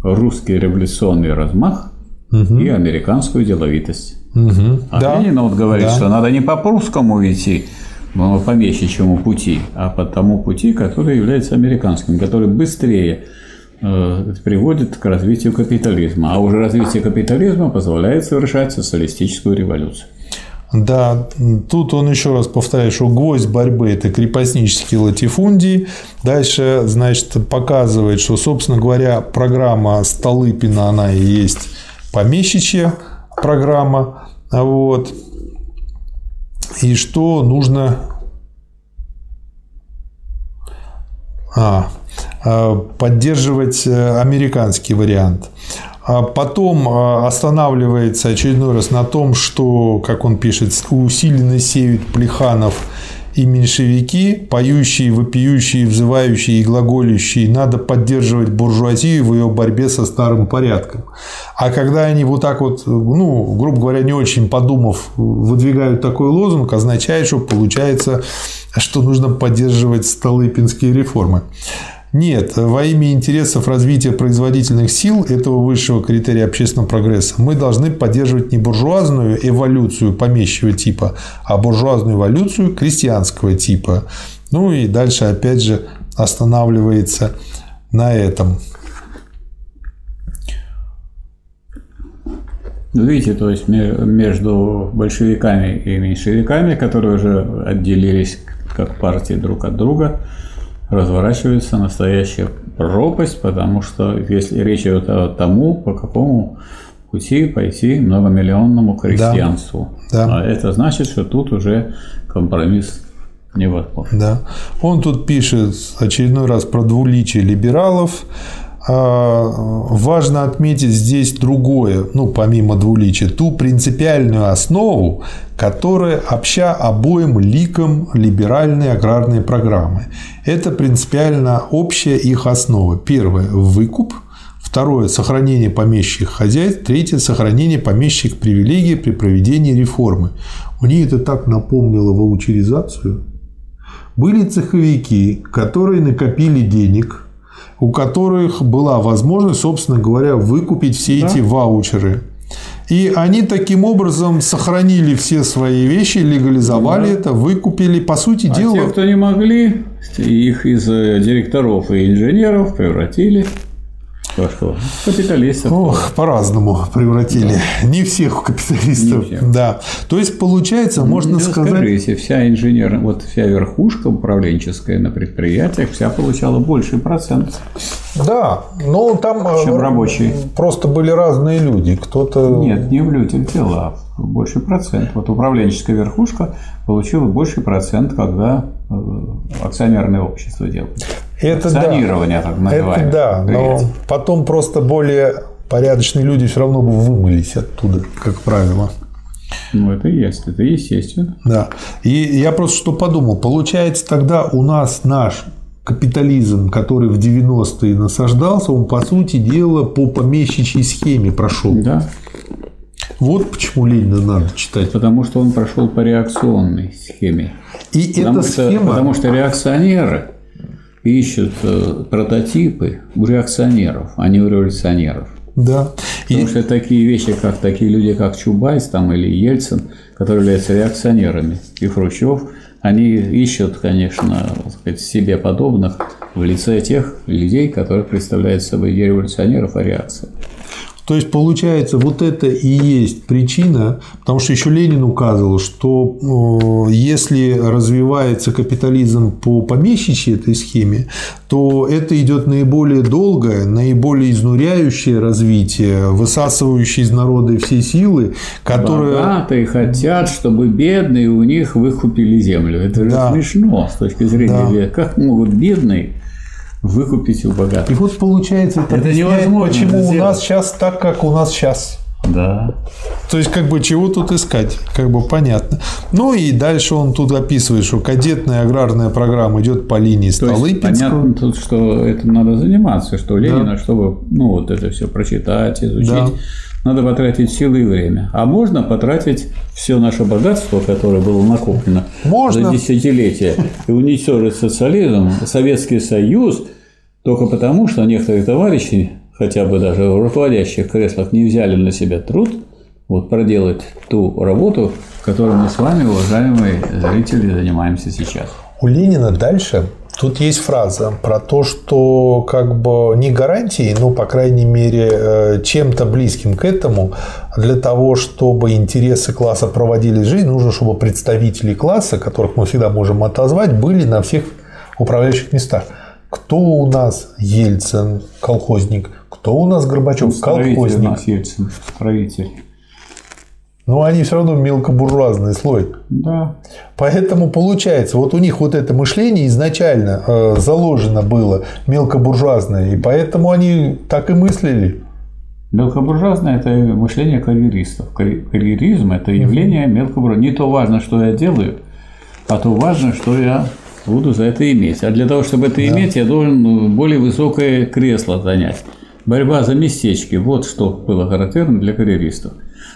русский революционный размах угу. и американскую деловитость. Угу. А да. Ленин вот говорит, да. что надо не по прусскому идти, по помещичьему пути, а по тому пути, который является американским, который быстрее э, приводит к развитию капитализма. А уже развитие капитализма позволяет совершать социалистическую революцию. Да, тут он еще раз повторяет, что гвоздь борьбы – это крепостнические латифундии. Дальше, значит, показывает, что, собственно говоря, программа Столыпина, она и есть помещичья программа. Вот. И что нужно... А, а поддерживать э, американский вариант. А потом а, останавливается очередной раз на том, что, как он пишет, усиленно сеют Плеханов и меньшевики, поющие, вопиющие, взывающие и глаголющие, надо поддерживать буржуазию в ее борьбе со старым порядком. А когда они вот так вот, ну, грубо говоря, не очень подумав, выдвигают такой лозунг, означает, что получается, что нужно поддерживать столыпинские реформы. Нет, во имя интересов развития производительных сил этого высшего критерия общественного прогресса мы должны поддерживать не буржуазную эволюцию помещего типа, а буржуазную эволюцию крестьянского типа. Ну и дальше опять же останавливается на этом. Ну, видите, то есть между большевиками и меньшевиками, которые уже отделились как партии друг от друга, разворачивается настоящая пропасть, потому что если речь идет о тому, по какому пути пойти многомиллионному крестьянству. Да. А это значит, что тут уже компромисс невозможен. Да. Он тут пишет очередной раз про двуличие либералов. А, важно отметить здесь другое, ну, помимо двуличия, ту принципиальную основу, которая обща обоим ликам либеральной аграрной программы. Это принципиально общая их основа. Первое – выкуп. Второе – сохранение помещичьих хозяйств. Третье – сохранение помещичьих привилегий при проведении реформы. Мне это так напомнило ваучеризацию. Были цеховики, которые накопили денег – у которых была возможность, собственно говоря, выкупить все да. эти ваучеры. И они таким образом сохранили все свои вещи, легализовали да. это, выкупили. По сути а дела. Те, кто не могли, их из э, директоров и инженеров превратили что? Капиталистов. Ох, по-разному превратили. Да. Не всех капиталистов. Не всех. Да. То есть, получается, ну, можно сказать... Скажите, вся инженер, вот вся верхушка управленческая на предприятиях, вся получала больший процент. Да, но там э, чем рабочие. просто были разные люди. Кто-то... Нет, не в людях дела, больший процент. Вот управленческая верхушка получила больший процент, когда э, акционерное общество делает. Это Акционирование, да. так называемое. Это да, но потом просто более порядочные люди все равно бы вымылись оттуда, как правило. Ну, это и есть, это естественно. Да. И я просто что подумал, получается, тогда у нас наш капитализм, который в 90-е насаждался, он, по сути дела, по помещичьей схеме прошел. Да. Вот почему Ленина надо читать. Потому что он прошел по реакционной схеме. И потому эта что, схема... Потому что реакционеры ищут э, прототипы у реакционеров, а не у революционеров. Да. Потому и... что такие вещи, как такие люди, как Чубайс там, или Ельцин, которые являются реакционерами, и Хрущев, они ищут, конечно, сказать, себе подобных в лице тех людей, которые представляют собой не революционеров, а реакции. То есть, получается, вот это и есть причина, потому что еще Ленин указывал, что если развивается капитализм по помещичьей этой схеме, то это идет наиболее долгое, наиболее изнуряющее развитие, высасывающее из народа все силы, которые... Богатые хотят, чтобы бедные у них выкупили землю. Это же да. смешно с точки зрения, да. как могут бедные выкупить у богатых. И вот получается, это, это невозможно. Почему у нас сейчас так, как у нас сейчас. Да. То есть, как бы, чего тут искать? Как бы понятно. Ну и дальше он тут описывает, что кадетная аграрная программа идет по линии Столыпинского. понятно тут, что этим надо заниматься, что Ленина, да. чтобы ну, вот это все прочитать, изучить, да. Надо потратить силы и время. А можно потратить все наше богатство, которое было накоплено можно. за десятилетия, и уничтожить социализм, Советский Союз, только потому, что некоторые товарищи хотя бы даже в руководящих креслах не взяли на себя труд вот проделать ту работу, которой мы с вами, уважаемые зрители, занимаемся сейчас. У Ленина дальше Тут есть фраза про то, что как бы не гарантии, но, по крайней мере, э, чем-то близким к этому, для того, чтобы интересы класса проводили жизнь, нужно, чтобы представители класса, которых мы всегда можем отозвать, были на всех управляющих местах. Кто у нас Ельцин, колхозник? Кто у нас Горбачев, колхозник? У нас Ельцин, строитель. Но они все равно мелкобуржуазный слой. Да. Поэтому получается, вот у них вот это мышление изначально э, заложено было мелкобуржуазное, и поэтому они так и мыслили. Мелкобуржуазное – это мышление карьеристов. Карьеризм – это явление мелкобуржуазного. Не то важно, что я делаю, а то важно, что я буду за это иметь. А для того, чтобы это да. иметь, я должен ну, более высокое кресло занять. Борьба за местечки – вот что было характерно для карьеристов.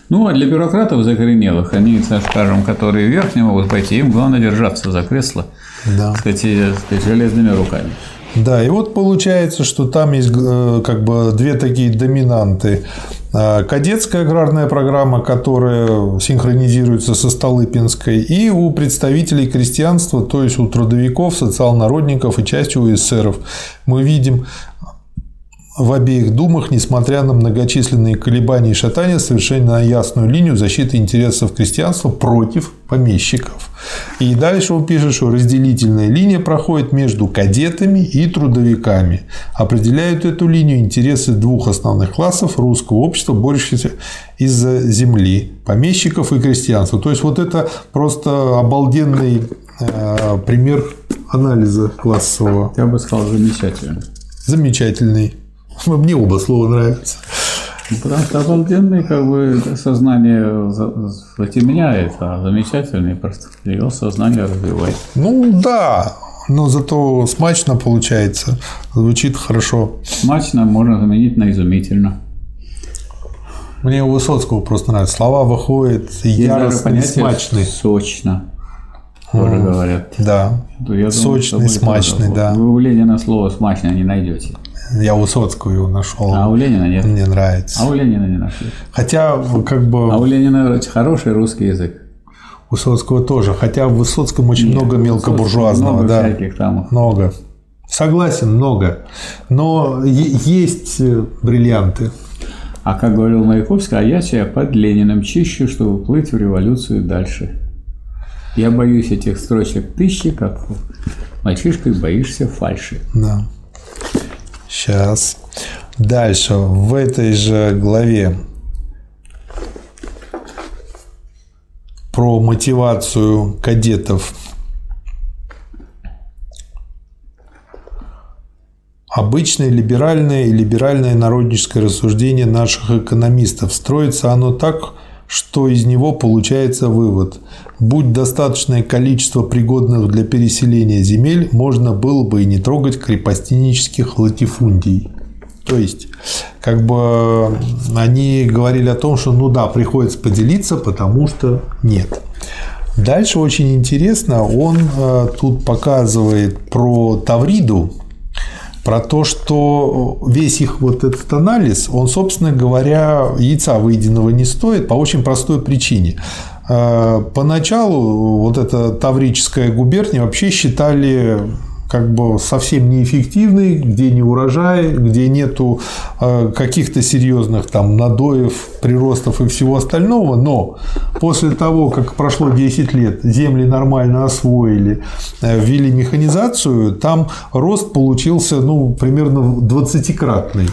Ну, а для бюрократов закоренелых, они, скажем, которые вверх не могут пойти, им главное держаться за кресло, да. так сказать, сказать, железными руками. Да, и вот получается, что там есть э, как бы две такие доминанты. А, кадетская аграрная программа, которая синхронизируется со Столыпинской, и у представителей крестьянства, то есть у трудовиков, социал-народников и части у эсеров, мы видим в обеих думах, несмотря на многочисленные колебания и шатания, совершенно ясную линию защиты интересов крестьянства против помещиков. И дальше он пишет, что разделительная линия проходит между кадетами и трудовиками. Определяют эту линию интересы двух основных классов русского общества, борющихся из-за земли, помещиков и крестьянства. То есть вот это просто обалденный э, пример анализа классового. Я бы сказал, замечательный. Замечательный. Мне оба слова нравятся. Ну, потому что обалденный как бы сознание затемняет, а замечательный просто его сознание развивает. Ну да, но зато смачно получается, звучит хорошо. Смачно можно заменить на изумительно. Мне у Высоцкого просто нравится. Слова выходят яростно смачные. Сочно. Тоже говорят. Да. Я Сочный, смачный, да. Вы у Ленина слово смачно не найдете. Я Высоцкого его нашел. А у Ленина нет. Мне нравится. А у Ленина не нашли. Хотя, как бы. А у Ленина хороший русский язык. У Высоцкого тоже. Хотя в Высоцком очень нет, много мелкобуржуазного. Много да. всяких там. Много. Согласен, много. Но есть э, бриллианты. А как говорил Маяковский, а я себя под Лениным чищу, чтобы плыть в революцию дальше. Я боюсь этих строчек тысячи, как мальчишкой боишься фальши. Да. Сейчас. Дальше, в этой же главе про мотивацию кадетов. Обычное либеральное и либеральное народническое рассуждение наших экономистов. Строится оно так, что из него получается вывод. Будь достаточное количество пригодных для переселения земель, можно было бы и не трогать крепостинических латифундий. То есть, как бы они говорили о том, что ну да, приходится поделиться, потому что нет. Дальше очень интересно, он э, тут показывает про Тавриду, про то, что весь их вот этот анализ, он, собственно говоря, яйца выеденного не стоит по очень простой причине. Э, поначалу вот эта Таврическая губерния вообще считали как бы совсем неэффективный, где не урожай, где нету э, каких-то серьезных там надоев, приростов и всего остального, но после того, как прошло 10 лет, земли нормально освоили, э, ввели механизацию, там рост получился ну, примерно 20-кратный.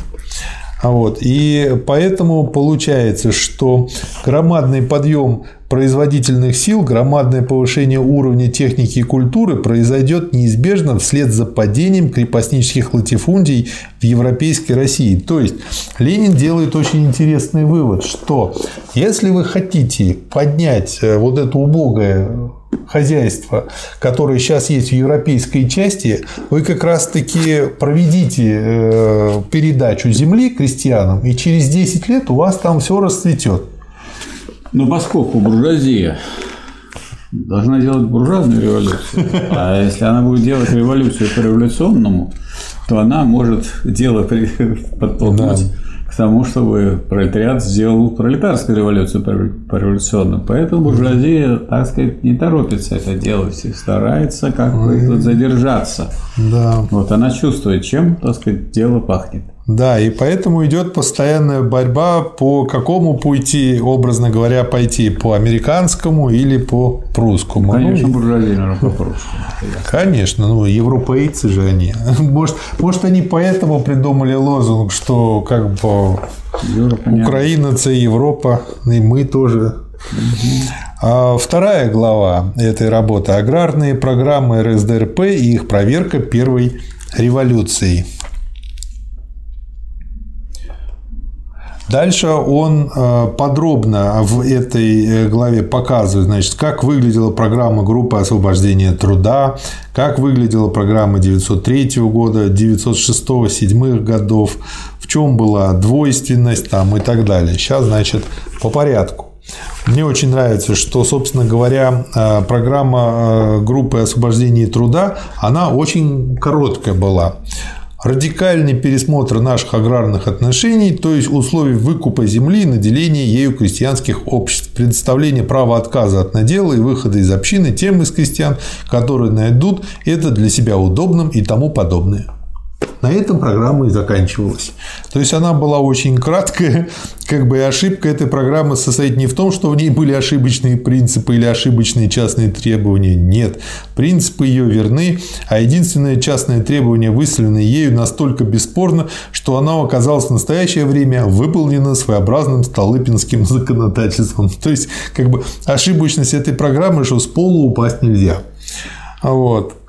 Вот. И поэтому получается, что громадный подъем производительных сил, громадное повышение уровня техники и культуры произойдет неизбежно вслед за падением крепостнических латифундий в европейской России. То есть Ленин делает очень интересный вывод, что если вы хотите поднять э, вот это убогое хозяйство, которое сейчас есть в европейской части, вы как раз-таки проведите э, передачу земли крестьянам, и через 10 лет у вас там все расцветет. Но поскольку буржуазия должна делать буржуазную революцию, а если она будет делать революцию по революционному, то она может дело подтолкнуть к тому, чтобы пролетариат сделал пролетарскую революцию по революционному. Поэтому буржуазия, так сказать, не торопится это делать и старается как бы тут задержаться. Да. Вот она чувствует, чем, так сказать, дело пахнет. Да, и поэтому идет постоянная борьба, по какому пути, образно говоря, пойти, по американскому или по прусскому. Конечно, ну, буржуазия, наверное, по прусскому. Конечно, ну, европейцы же они. Может, может, они поэтому придумали лозунг, что как бы Европа, Украина – это Европа, и мы тоже а вторая глава этой работы – аграрные программы РСДРП и их проверка первой революции. Дальше он э, подробно в этой э, главе показывает, значит, как выглядела программа группы освобождения труда, как выглядела программа 903 года, 906-907 годов, в чем была двойственность там и так далее. Сейчас, значит, по порядку. Мне очень нравится, что, собственно говоря, э, программа группы освобождения труда, она очень короткая была радикальный пересмотр наших аграрных отношений, то есть условий выкупа земли и наделения ею крестьянских обществ, предоставление права отказа от надела и выхода из общины тем из крестьян, которые найдут это для себя удобным и тому подобное. На этом программа и заканчивалась. То есть она была очень краткая, как бы и ошибка этой программы состоит не в том, что в ней были ошибочные принципы или ошибочные частные требования. Нет, принципы ее верны, а единственное частное требование, выставленное ею, настолько бесспорно, что она оказалась в настоящее время выполнена своеобразным столыпинским законодательством. То есть, как бы ошибочность этой программы, что с пола упасть нельзя. Вот.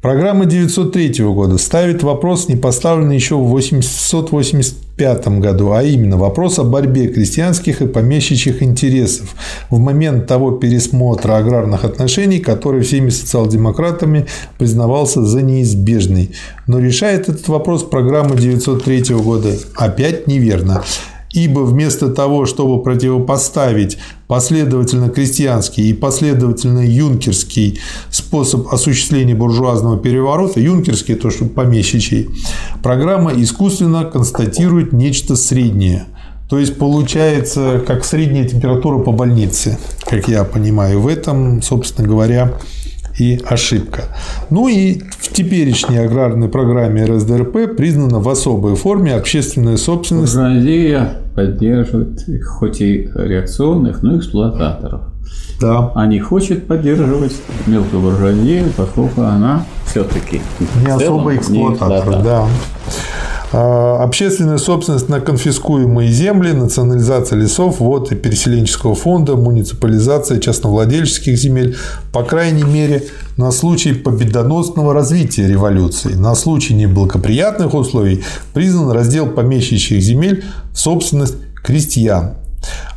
Программа 903 года ставит вопрос, не поставленный еще в 885 году, а именно вопрос о борьбе крестьянских и помещичьих интересов в момент того пересмотра аграрных отношений, который всеми социал-демократами признавался за неизбежный. Но решает этот вопрос программа 903 года опять неверно. Ибо вместо того, чтобы противопоставить последовательно крестьянский и последовательно юнкерский способ осуществления буржуазного переворота, юнкерский – то, что помещичий, программа искусственно констатирует нечто среднее – то есть получается как средняя температура по больнице, как я понимаю. В этом, собственно говоря, и ошибка. Ну и в теперешней аграрной программе РСДРП признана в особой форме общественная собственность. Буржуазия поддерживает хоть и реакционных, но и эксплуататоров. Да. А не хочет поддерживать мелкую буржуазию, поскольку она все-таки не особо эксплуататор. Да. А, общественная собственность на конфискуемые земли, национализация лесов, вот и переселенческого фонда, муниципализация частновладельческих земель, по крайней мере, на случай победоносного развития революции, на случай неблагоприятных условий признан раздел помещичьих земель в собственность крестьян.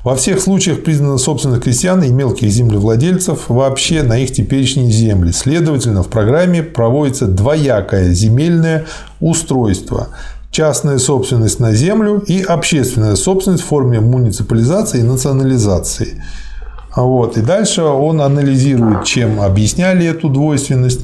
Во всех случаях признана собственность крестьян и мелких землевладельцев вообще на их теперешние земли. Следовательно, в программе проводится двоякое земельное устройство частная собственность на землю и общественная собственность в форме муниципализации и национализации. Вот. И дальше он анализирует, чем объясняли эту двойственность.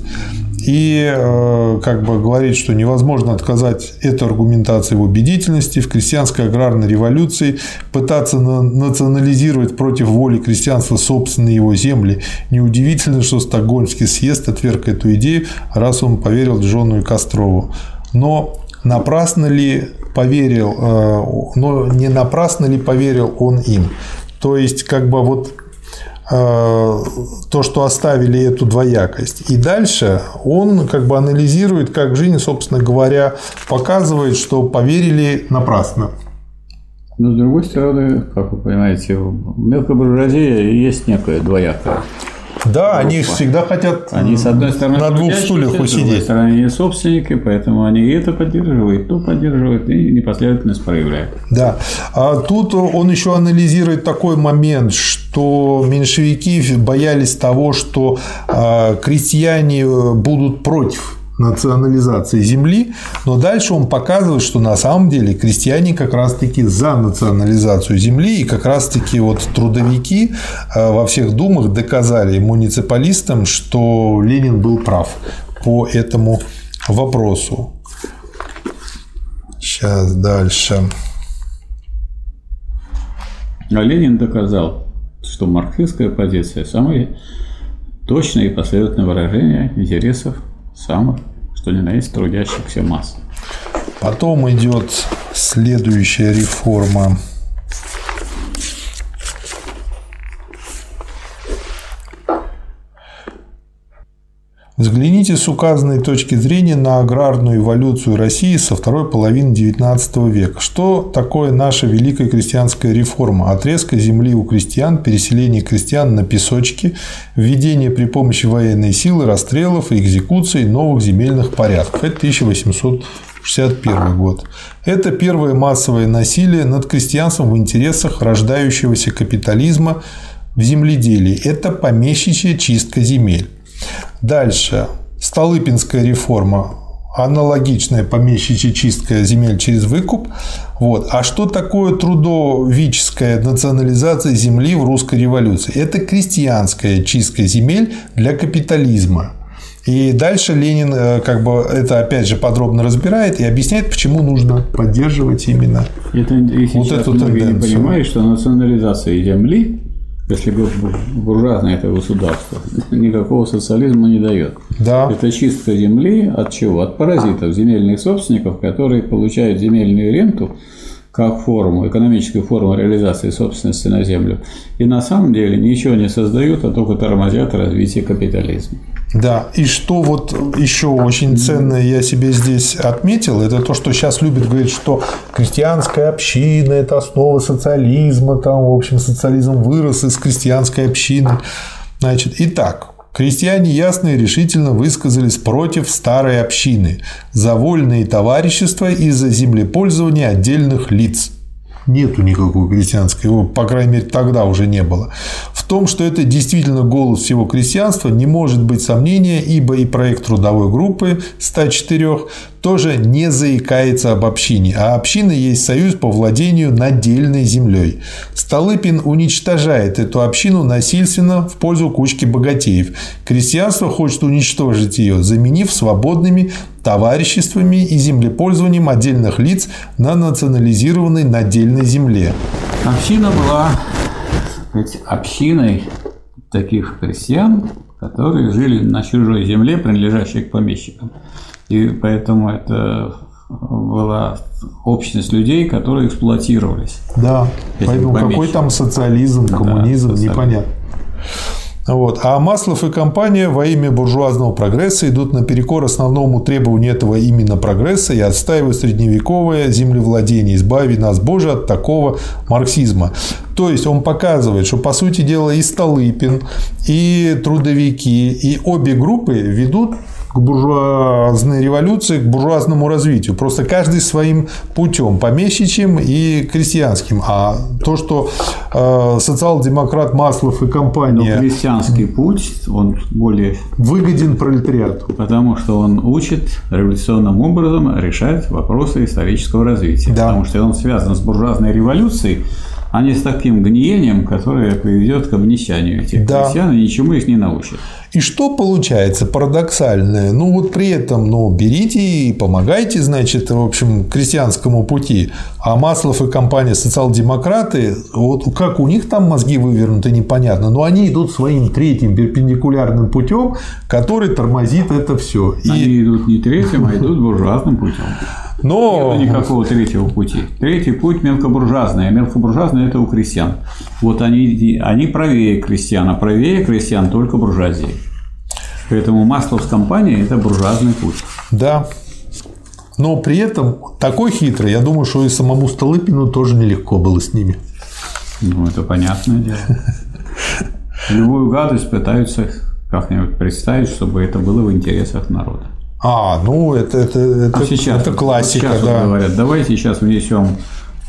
и э, как бы говорит, что невозможно отказать эту аргументацию в убедительности. В крестьянской аграрной революции пытаться национализировать против воли крестьянства собственные его земли. Неудивительно, что Стокгольмский съезд отверг эту идею, раз он поверил Джону и Кострову. Но напрасно ли поверил, э, но не напрасно ли поверил он им? То есть, как бы вот Э, то, что оставили эту двоякость. И дальше он как бы анализирует, как жизнь, собственно говоря, показывает, что поверили напрасно. Но с другой стороны, как вы понимаете, в мелкой буржуазии есть некое двоякое. Да, группа. они всегда хотят они, с одной стороны, на двух стульях усидеть. С другой стороны, они собственники, поэтому они и это поддерживают, и то поддерживают, и непоследовательность проявляют. Да. А тут он еще анализирует такой момент, что меньшевики боялись того, что а, крестьяне будут против национализации земли, но дальше он показывает, что на самом деле крестьяне как раз-таки за национализацию земли, и как раз-таки вот трудовики э, во всех думах доказали муниципалистам, что Ленин был прав по этому вопросу. Сейчас дальше. А Ленин доказал, что марксистская позиция – самое точное и последовательное выражение интересов самых, что ни на трудящихся масс. Потом идет следующая реформа Взгляните с указанной точки зрения на аграрную эволюцию России со второй половины XIX века. Что такое наша великая крестьянская реформа? Отрезка земли у крестьян, переселение крестьян на песочки, введение при помощи военной силы, расстрелов и экзекуций новых земельных порядков. Это 1861 год. Это первое массовое насилие над крестьянством в интересах рождающегося капитализма в земледелии. Это помещичья чистка земель. Дальше. Столыпинская реформа аналогичная помещичья чистка земель через выкуп. Вот. А что такое трудовическая национализация земли в русской революции? Это крестьянская чистка земель для капитализма. И дальше Ленин э, как бы это опять же подробно разбирает и объясняет, почему нужно поддерживать именно это, вот эту тенденцию. Не понимаешь, что национализация земли если буржуазное это государство, никакого социализма не дает. Да. Это чистка земли от чего? От паразитов, земельных собственников, которые получают земельную ренту как форму, экономическую форму реализации собственности на землю. И на самом деле ничего не создают, а только тормозят развитие капитализма. Да, и что вот еще очень ценное я себе здесь отметил, это то, что сейчас любят говорить, что крестьянская община – это основа социализма, там, в общем, социализм вырос из крестьянской общины. Значит, итак, Крестьяне ясно и решительно высказались против старой общины за вольные товарищества и за землепользование отдельных лиц. Нету никакого крестьянского, его, по крайней мере, тогда уже не было. В том, что это действительно голос всего крестьянства, не может быть сомнения, ибо и проект трудовой группы 104 тоже не заикается об общине, а община есть союз по владению надельной землей. Столыпин уничтожает эту общину насильственно в пользу кучки богатеев. Крестьянство хочет уничтожить ее, заменив свободными товариществами и землепользованием отдельных лиц на национализированной надельной земле. Община была сказать, общиной таких крестьян, которые жили на чужой земле, принадлежащей к помещикам. И поэтому это была общность людей, которые эксплуатировались. Да, поэтому какой там социализм, коммунизм, да, непонятно. Вот. А Маслов и компания во имя буржуазного прогресса идут наперекор основному требованию этого именно прогресса и отстаивают средневековое землевладение, избави нас, Боже, от такого марксизма. То есть он показывает, что по сути дела и Столыпин, и трудовики, и обе группы ведут к буржуазной революции, к буржуазному развитию. Просто каждый своим путем, помещичьим и крестьянским. А то, что э, социал-демократ Маслов и компания... Но крестьянский путь, он более... Выгоден пролетариату. Потому что он учит революционным образом решать вопросы исторического развития. Да. Потому что он связан с буржуазной революцией, а не с таким гниением, которое приведет к обнищанию этих Да. крестьян и ничему их не научит. И что получается парадоксальное? Ну вот при этом, ну, берите и помогайте, значит, в общем, крестьянскому пути. А Маслов и компания социал-демократы, вот как у них там мозги вывернуты, непонятно, но они идут своим третьим перпендикулярным путем, который тормозит это все. И... Они идут не третьим, а идут буржуазным путем. Но Нет никакого третьего пути. Третий путь мелкобуржуазный, а мелкобуржуазный – это у крестьян. Вот они, они правее крестьян, а правее крестьян только буржуазии. Поэтому масло с компанией – это буржуазный путь. Да. Но при этом такой хитрый, я думаю, что и самому Столыпину тоже нелегко было с ними. Ну, это понятное дело. Любую гадость пытаются как-нибудь представить, чтобы это было в интересах народа. А, ну это, это, это, А сейчас, это вот- классика, сейчас вот да. говорят, давайте сейчас внесем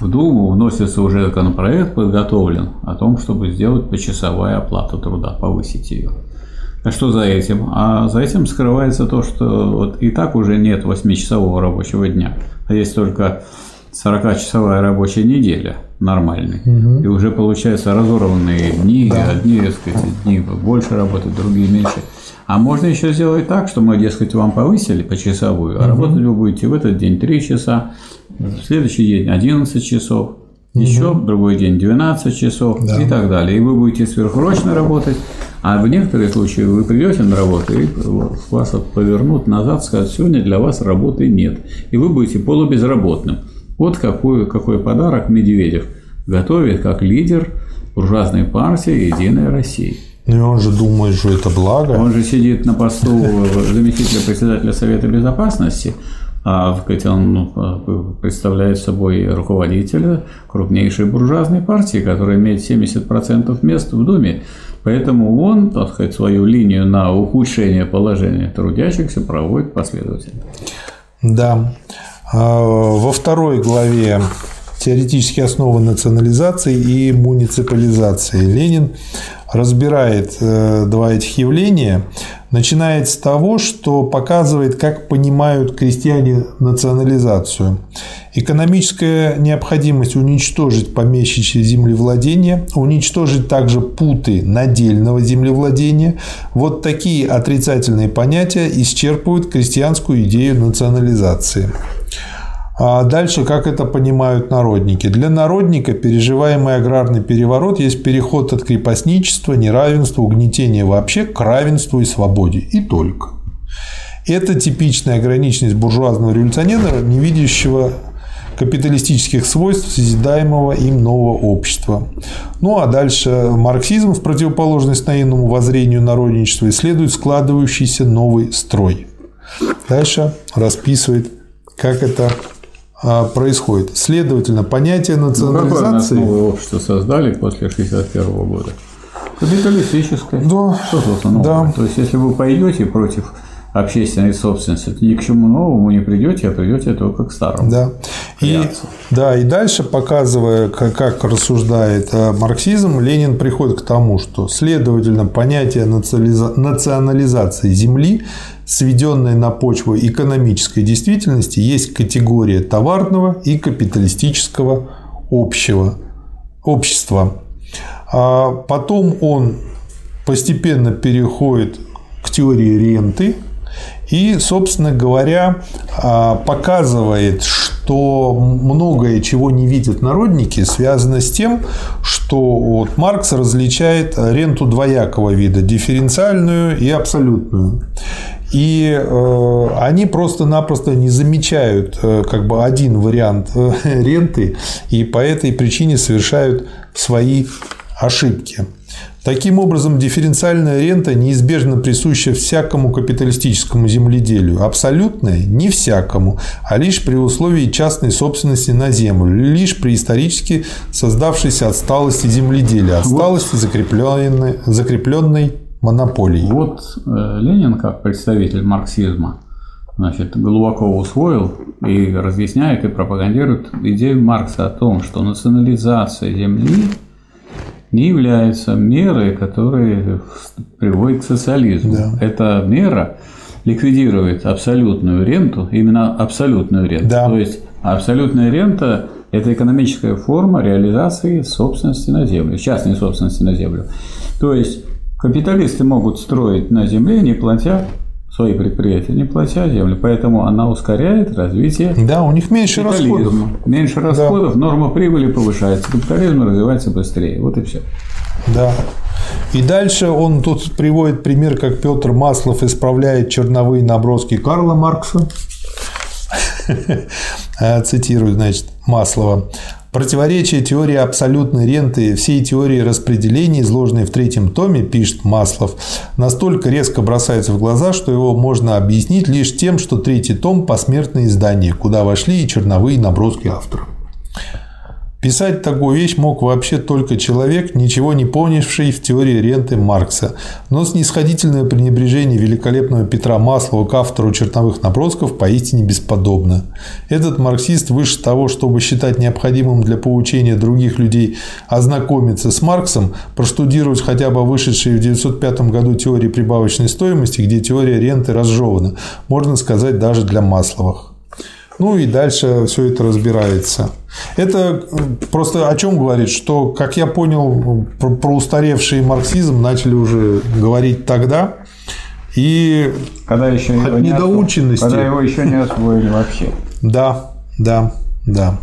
в Думу, вносится уже законопроект подготовлен о том, чтобы сделать почасовая оплата труда, повысить ее. А что за этим? А за этим скрывается то, что вот и так уже нет 8-часового рабочего дня, а есть только 40-часовая рабочая неделя нормальный. И уже получается разорванные дни, одни, так сказать, дни больше работают, другие меньше. А можно еще сделать так, что мы, дескать, вам повысили по часовую, а работать вы будете в этот день 3 часа, в следующий день 11 часов, еще в другой день 12 часов и так далее. И вы будете сверхурочно работать, а в некоторых случаях вы придете на работу и вас повернут назад, скажут, сегодня для вас работы нет, и вы будете полубезработным. Вот какой, какой подарок Медведев готовит как лидер буржуазной партии «Единая Россия». Ну и он же думает, что это благо. Он же сидит на посту заместителя председателя Совета Безопасности, он ну, представляет собой руководителя крупнейшей буржуазной партии, которая имеет 70% мест в Думе. Поэтому он, так сказать, свою линию на ухудшение положения трудящихся проводит последовательно. Да. А, Во второй главе теоретические основы национализации и муниципализации Ленин разбирает э, два этих явления, начинает с того, что показывает, как понимают крестьяне национализацию. Экономическая необходимость уничтожить помещичье землевладение, уничтожить также путы надельного землевладения. Вот такие отрицательные понятия исчерпывают крестьянскую идею национализации. А дальше, как это понимают народники? Для народника переживаемый аграрный переворот есть переход от крепостничества, неравенства, угнетения вообще к равенству и свободе. И только. Это типичная ограниченность буржуазного революционера, не видящего капиталистических свойств созидаемого им нового общества. Ну а дальше марксизм в противоположность наивному воззрению народничества исследует складывающийся новый строй. Дальше расписывает, как это происходит. Следовательно, понятие Ну, какое национализации... новое общество создали после 1961 года? Капиталистическое. Да, Что тут новое? да. То есть, если вы пойдете против общественной собственности, то ни к чему новому не придете, а придете только к старому. Да. И, да, и дальше, показывая, как, как рассуждает э, марксизм, Ленин приходит к тому, что, следовательно, понятие национализа- национализации земли, сведенное на почву экономической действительности, есть категория товарного и капиталистического общего, общества. А потом он постепенно переходит к теории ренты, и, собственно говоря, а, показывает, что многое, чего не видят народники, связано с тем, что вот Маркс различает ренту двоякого вида – дифференциальную и абсолютную. И э, они просто-напросто не замечают э, как бы один вариант э, ренты, и по этой причине совершают свои ошибки. Таким образом, дифференциальная рента неизбежно присуща всякому капиталистическому земледелию. Абсолютная – не всякому, а лишь при условии частной собственности на землю, лишь при исторически создавшейся отсталости земледелия, отсталости закрепленной, закрепленной монополией. Вот э, Ленин, как представитель марксизма, значит, глубоко усвоил и разъясняет и пропагандирует идею Маркса о том, что национализация земли не является мерой, которая приводит к социализму. Да. Эта мера ликвидирует абсолютную ренту, именно абсолютную ренту. Да. То есть абсолютная рента Это экономическая форма реализации собственности на землю, частной собственности на землю. То есть капиталисты могут строить на земле, не платя свои предприятия, не платя землю. Поэтому она ускоряет развитие Да, у них меньше расходов. Меньше расходов, да. норма прибыли повышается, капитализм развивается быстрее. Вот и все. Да. И дальше он тут приводит пример, как Петр Маслов исправляет черновые наброски Карла Маркса. Цитирую, значит, Маслова. Противоречие теории абсолютной ренты всей теории распределения, изложенной в третьем томе, пишет Маслов, настолько резко бросается в глаза, что его можно объяснить лишь тем, что третий том – посмертное издание, куда вошли и черновые наброски автора. Писать такую вещь мог вообще только человек, ничего не помнивший в теории ренты Маркса. Но снисходительное пренебрежение великолепного Петра Маслова к автору черновых набросков поистине бесподобно. Этот марксист выше того, чтобы считать необходимым для поучения других людей ознакомиться с Марксом, проштудировать хотя бы вышедшие в 1905 году теории прибавочной стоимости, где теория ренты разжевана, можно сказать даже для Масловых. Ну и дальше все это разбирается. Это просто о чем говорит, что, как я понял, про, про устаревший марксизм начали уже говорить тогда, и когда еще его от недоученности. Когда его еще не освоили вообще. Да, да, да.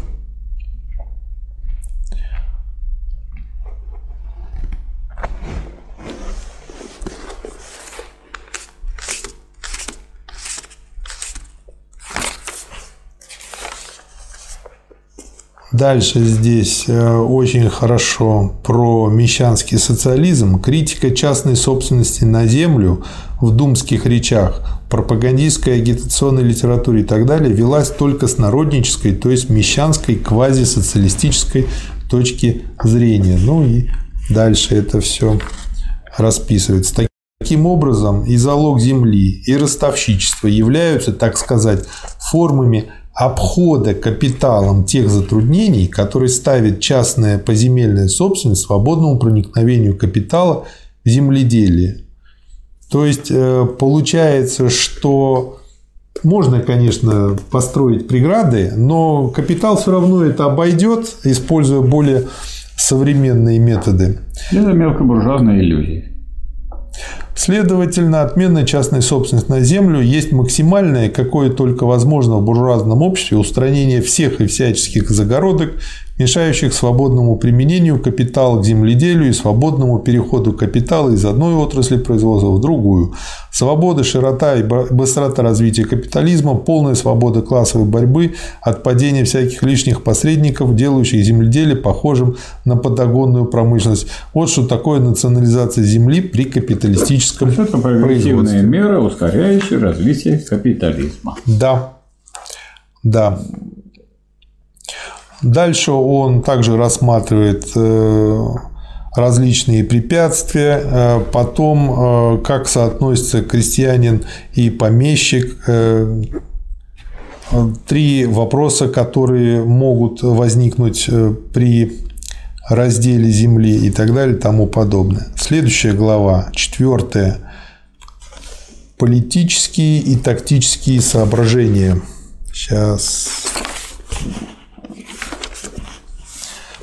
Дальше здесь э, очень хорошо про мещанский социализм, критика частной собственности на землю в думских речах, пропагандистской агитационной литературе и так далее велась только с народнической, то есть мещанской квазисоциалистической точки зрения. Ну и дальше это все расписывается. Таким образом, и залог земли, и ростовщичество являются, так сказать, формами обхода капиталом тех затруднений, которые ставит частная поземельная собственность свободному проникновению капитала в земледелие. То есть э, получается, что можно, конечно, построить преграды, но капитал все равно это обойдет, используя более современные методы. Это мелкобуржуазная иллюзия. Следовательно, отмена частной собственности на землю есть максимальное, какое только возможно в буржуазном обществе, устранение всех и всяческих загородок мешающих свободному применению капитала к земледелию и свободному переходу капитала из одной отрасли производства в другую. Свобода, широта и быстрота развития капитализма, полная свобода классовой борьбы от падения всяких лишних посредников, делающих земледелие похожим на патагонную промышленность. Вот что такое национализация земли при капиталистическом Это прогрессивные меры, ускоряющие развитие капитализма. Да. Да. Дальше он также рассматривает э, различные препятствия, э, потом э, как соотносится крестьянин и помещик, три вопроса, которые могут возникнуть при разделе земли и так далее тому подобное. Следующая глава, четвертая. Политические и тактические соображения. Сейчас.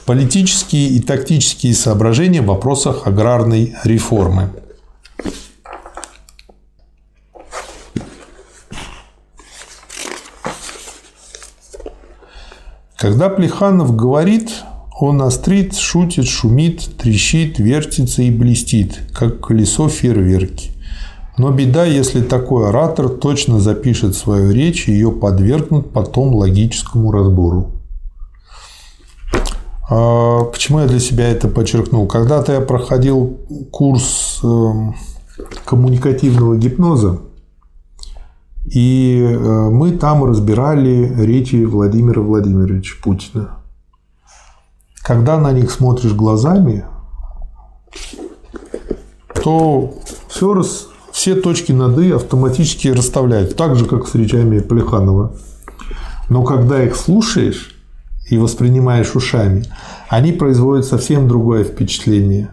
Политические и тактические соображения в вопросах аграрной реформы. Когда Плеханов говорит, он острит, шутит, шумит, трещит, вертится и блестит, как колесо фейерверки. Но беда, если такой оратор точно запишет свою речь, ее подвергнут потом логическому разбору. А, почему я для себя это подчеркнул? Когда-то я проходил курс эм, коммуникативного гипноза, и э, мы там разбирали речи Владимира Владимировича Путина. Когда на них смотришь глазами, то все, раз, все точки над «и» автоматически расставляют, так же, как с речами Плеханова. Но когда их слушаешь, и воспринимаешь ушами, они производят совсем другое впечатление.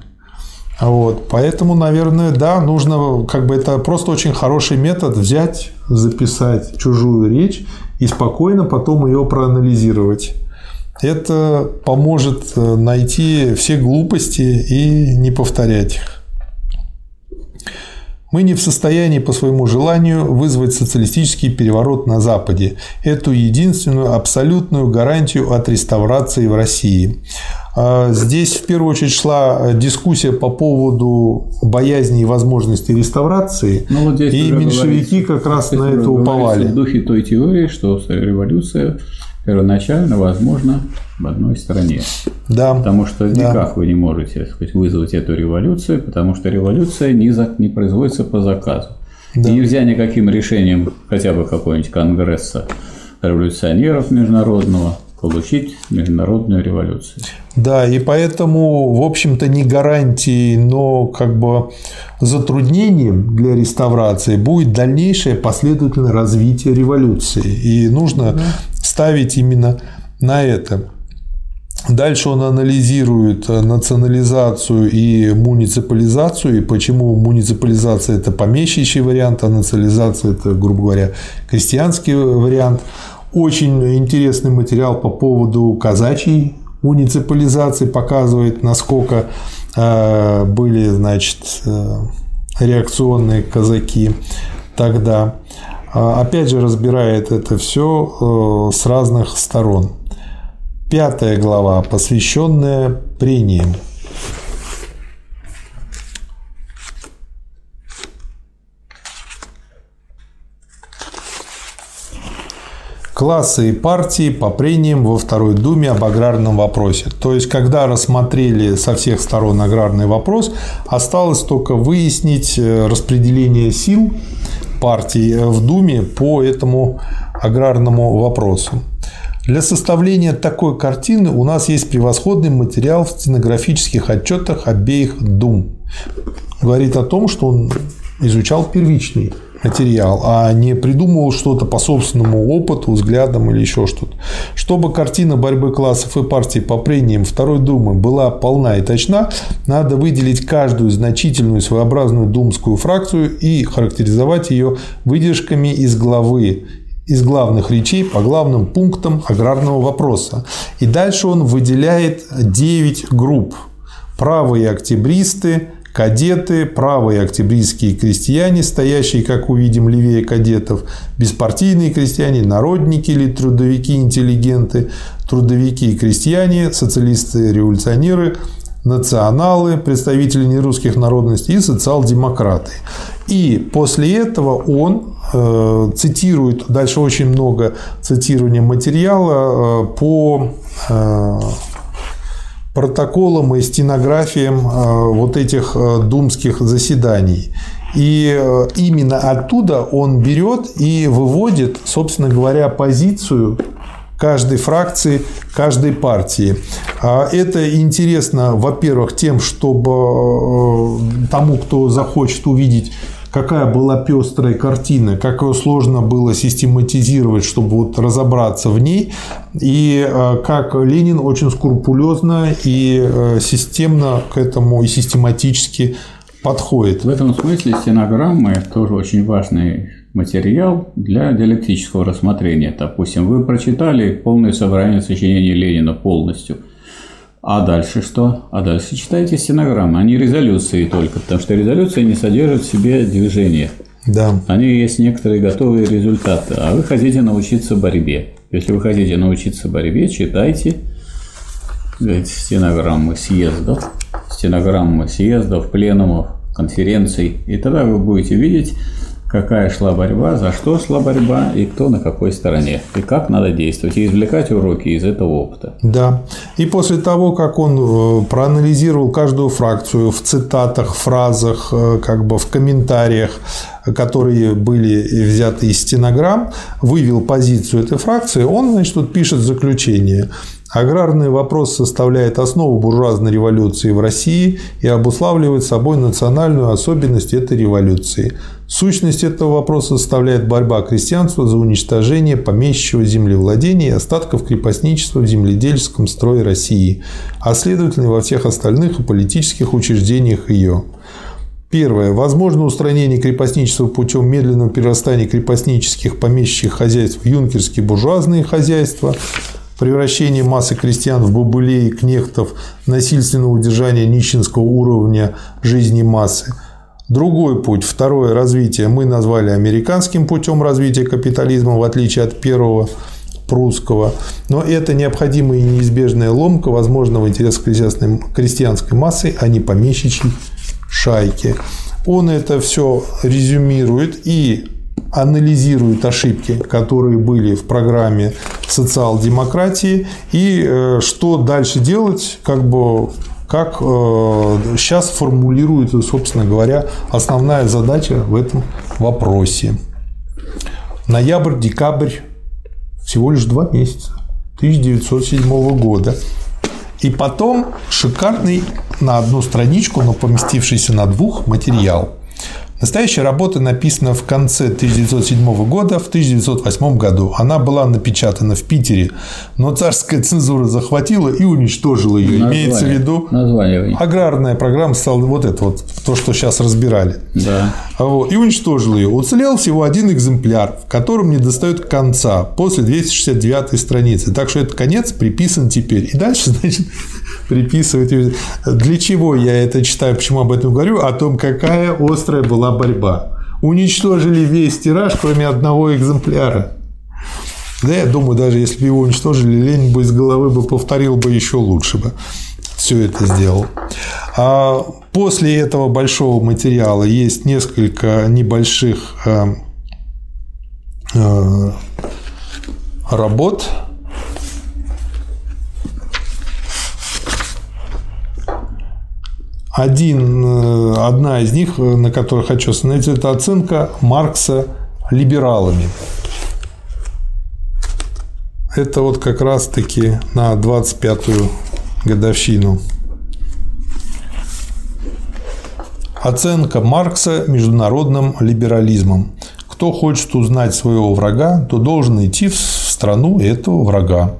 Вот. Поэтому, наверное, да, нужно, как бы это просто очень хороший метод взять, записать чужую речь и спокойно потом ее проанализировать. Это поможет э, найти все глупости и не повторять их. Мы не в состоянии по своему желанию вызвать социалистический переворот на Западе, эту единственную абсолютную гарантию от реставрации в России. А здесь в первую очередь шла дискуссия по поводу боязни и возможности реставрации, ну, вот и меньшевики как раз на это уповали. В духе той теории, что революция первоначально возможно в одной стране. Да. Потому что никак да. вы не можете сказать, вызвать эту революцию, потому что революция не, за, не производится по заказу. Да. И нельзя никаким решением хотя бы какого-нибудь конгресса революционеров международного получить международную революцию. Да, и поэтому, в общем-то, не гарантией, но как бы затруднением для реставрации будет дальнейшее последовательное развитие революции. И нужно да. Ставить именно на это. Дальше он анализирует национализацию и муниципализацию, и почему муниципализация – это помещичий вариант, а национализация – это, грубо говоря, крестьянский вариант. Очень интересный материал по поводу казачьей муниципализации показывает, насколько э, были, значит, э, реакционные казаки тогда. А, опять же, разбирает это все э, с разных сторон. Пятая глава, посвященная прениям. классы и партии по прениям во Второй Думе об аграрном вопросе. То есть, когда рассмотрели со всех сторон аграрный вопрос, осталось только выяснить э, распределение сил партий в Думе по этому аграрному вопросу. Для составления такой картины у нас есть превосходный материал в стенографических отчетах обеих Дум. Говорит о том, что он изучал первичный материал, а не придумывал что-то по собственному опыту, взглядам или еще что-то. Чтобы картина борьбы классов и партий по прениям Второй Думы была полна и точна, надо выделить каждую значительную своеобразную думскую фракцию и характеризовать ее выдержками из главы из главных речей по главным пунктам аграрного вопроса. И дальше он выделяет 9 групп. Правые октябристы, кадеты, правые октябристские крестьяне, стоящие, как увидим, левее кадетов, беспартийные крестьяне, народники или трудовики-интеллигенты, трудовики и крестьяне, социалисты-революционеры, националы, представители нерусских народностей и социал-демократы. И после этого он э, цитирует, дальше очень много цитирования материала э, по э, протоколам и стенографиям э, вот этих э, думских заседаний. И э, именно оттуда он берет и выводит, собственно говоря, позицию каждой фракции, каждой партии. А это интересно, во-первых, тем, чтобы тому, кто захочет увидеть какая была пестрая картина, как ее сложно было систематизировать, чтобы вот разобраться в ней, и э, как Ленин очень скрупулезно и э, системно к этому и систематически подходит. В этом смысле стенограммы тоже очень важный материал для диалектического рассмотрения. Допустим, вы прочитали полное собрание сочинений Ленина полностью – а дальше что? А дальше читайте стенограммы, не резолюции только, потому что резолюция не содержит в себе движения. Да. Они есть некоторые готовые результаты, а вы хотите научиться борьбе. Если вы хотите научиться борьбе, читайте сказать, стенограммы съездов, стенограммы съездов, пленумов, конференций, и тогда вы будете видеть, какая шла борьба, за что шла борьба и кто на какой стороне, и как надо действовать, и извлекать уроки из этого опыта. Да. И после того, как он э, проанализировал каждую фракцию в цитатах, фразах, э, как бы в комментариях, которые были взяты из стенограмм, вывел позицию этой фракции, он, значит, тут пишет заключение. Аграрный вопрос составляет основу буржуазной революции в России и обуславливает собой национальную особенность этой революции. Сущность этого вопроса составляет борьба крестьянства за уничтожение помещичьего землевладения и остатков крепостничества в земледельческом строе России, а следовательно во всех остальных и политических учреждениях ее. Первое. Возможно устранение крепостничества путем медленного перерастания крепостнических помещичьих хозяйств в юнкерские буржуазные хозяйства. Превращение массы крестьян в бабулей, кнехтов, насильственного удержания нищенского уровня жизни массы. Другой путь, второе развитие, мы назвали американским путем развития капитализма, в отличие от первого прусского. Но это необходимая и неизбежная ломка возможного интереса крестьянской массы, а не помещичьей шайки. Он это все резюмирует и анализирует ошибки, которые были в программе социал-демократии, и э, что дальше делать, как бы как сейчас э, формулируется, собственно говоря, основная задача в этом вопросе. Ноябрь-декабрь всего лишь два месяца 1907 года. И потом шикарный на одну страничку, но поместившийся на двух материал – Настоящая работа написана в конце 1907 года, в 1908 году. Она была напечатана в Питере, но царская цензура захватила и уничтожила ее. Название, Имеется в виду название. аграрная программа стала вот это вот, то, что сейчас разбирали. Да. Вот, и уничтожила ее. Уцелел всего один экземпляр, в котором не достает конца после 269 страницы. Так что этот конец приписан теперь. И дальше, значит, приписывать. Для чего я это читаю, почему об этом говорю? О том, какая острая была борьба. Уничтожили весь тираж, кроме одного экземпляра. Да, я думаю, даже если бы его уничтожили, Ленин бы из головы бы повторил бы еще лучше бы все это сделал. А после этого большого материала есть несколько небольших э, э, работ, Один, э, одна из них, э, на которой хочу остановиться, это оценка Маркса либералами. Это вот как раз-таки на 25-ю годовщину. Оценка Маркса международным либерализмом. Кто хочет узнать своего врага, то должен идти в страну этого врага.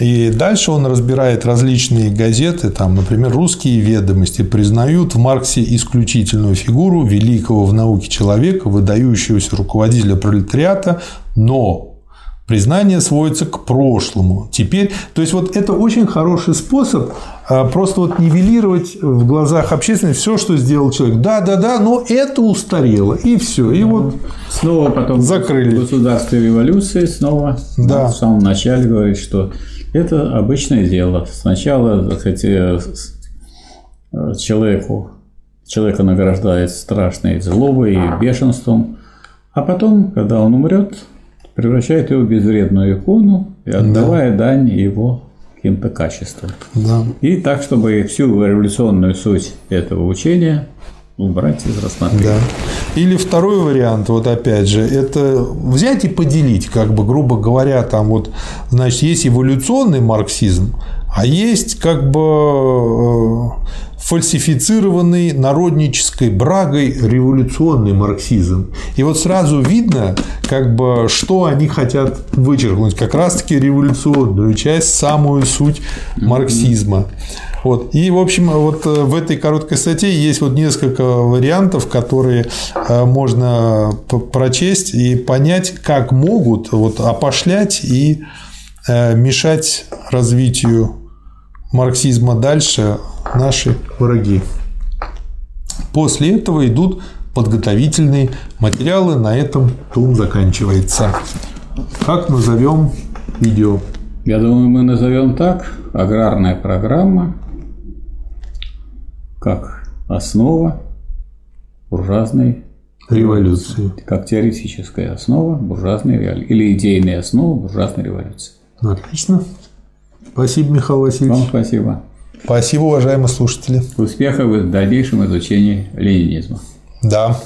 И дальше он разбирает различные газеты, там, например, «Русские ведомости» признают в Марксе исключительную фигуру великого в науке человека, выдающегося руководителя пролетариата, но Признание сводится к прошлому. Теперь, то есть вот это очень хороший способ а, просто вот нивелировать в глазах общественности все, что сделал человек. Да, да, да, но это устарело и все. И вот снова потом закрыли. Государство революции снова да. в самом начале говорит, что это обычное дело. Сначала, так сказать, э, э, человеку, человека награждает страшной злобой и бешенством, а потом, когда он умрет, превращает его в безвредную икону и отдавая да. дань его каким-то качествам. Да. И так, чтобы всю революционную суть этого учения убрать из рассмотрения. Да. Или второй вариант, вот опять же, это взять и поделить, как бы, грубо говоря, там вот, значит, есть эволюционный марксизм, а есть как бы э, фальсифицированный народнической брагой революционный марксизм. И вот сразу видно, как бы, что они хотят вычеркнуть. Как раз-таки революционную часть, самую суть марксизма. Вот. И, в общем, вот э, в этой короткой статье есть вот несколько вариантов, которые э, можно прочесть и понять, как могут вот опошлять и мешать развитию марксизма дальше наши враги. После этого идут подготовительные материалы. На этом том заканчивается. Как назовем видео? Я думаю, мы назовем так. Аграрная программа как основа буржуазной революции. Как теоретическая основа буржуазной революции. Или идейная основа буржуазной революции. Отлично. Спасибо, Михаил Васильевич. Вам спасибо. Спасибо, уважаемые слушатели. Успехов в дальнейшем изучении ленинизма. Да.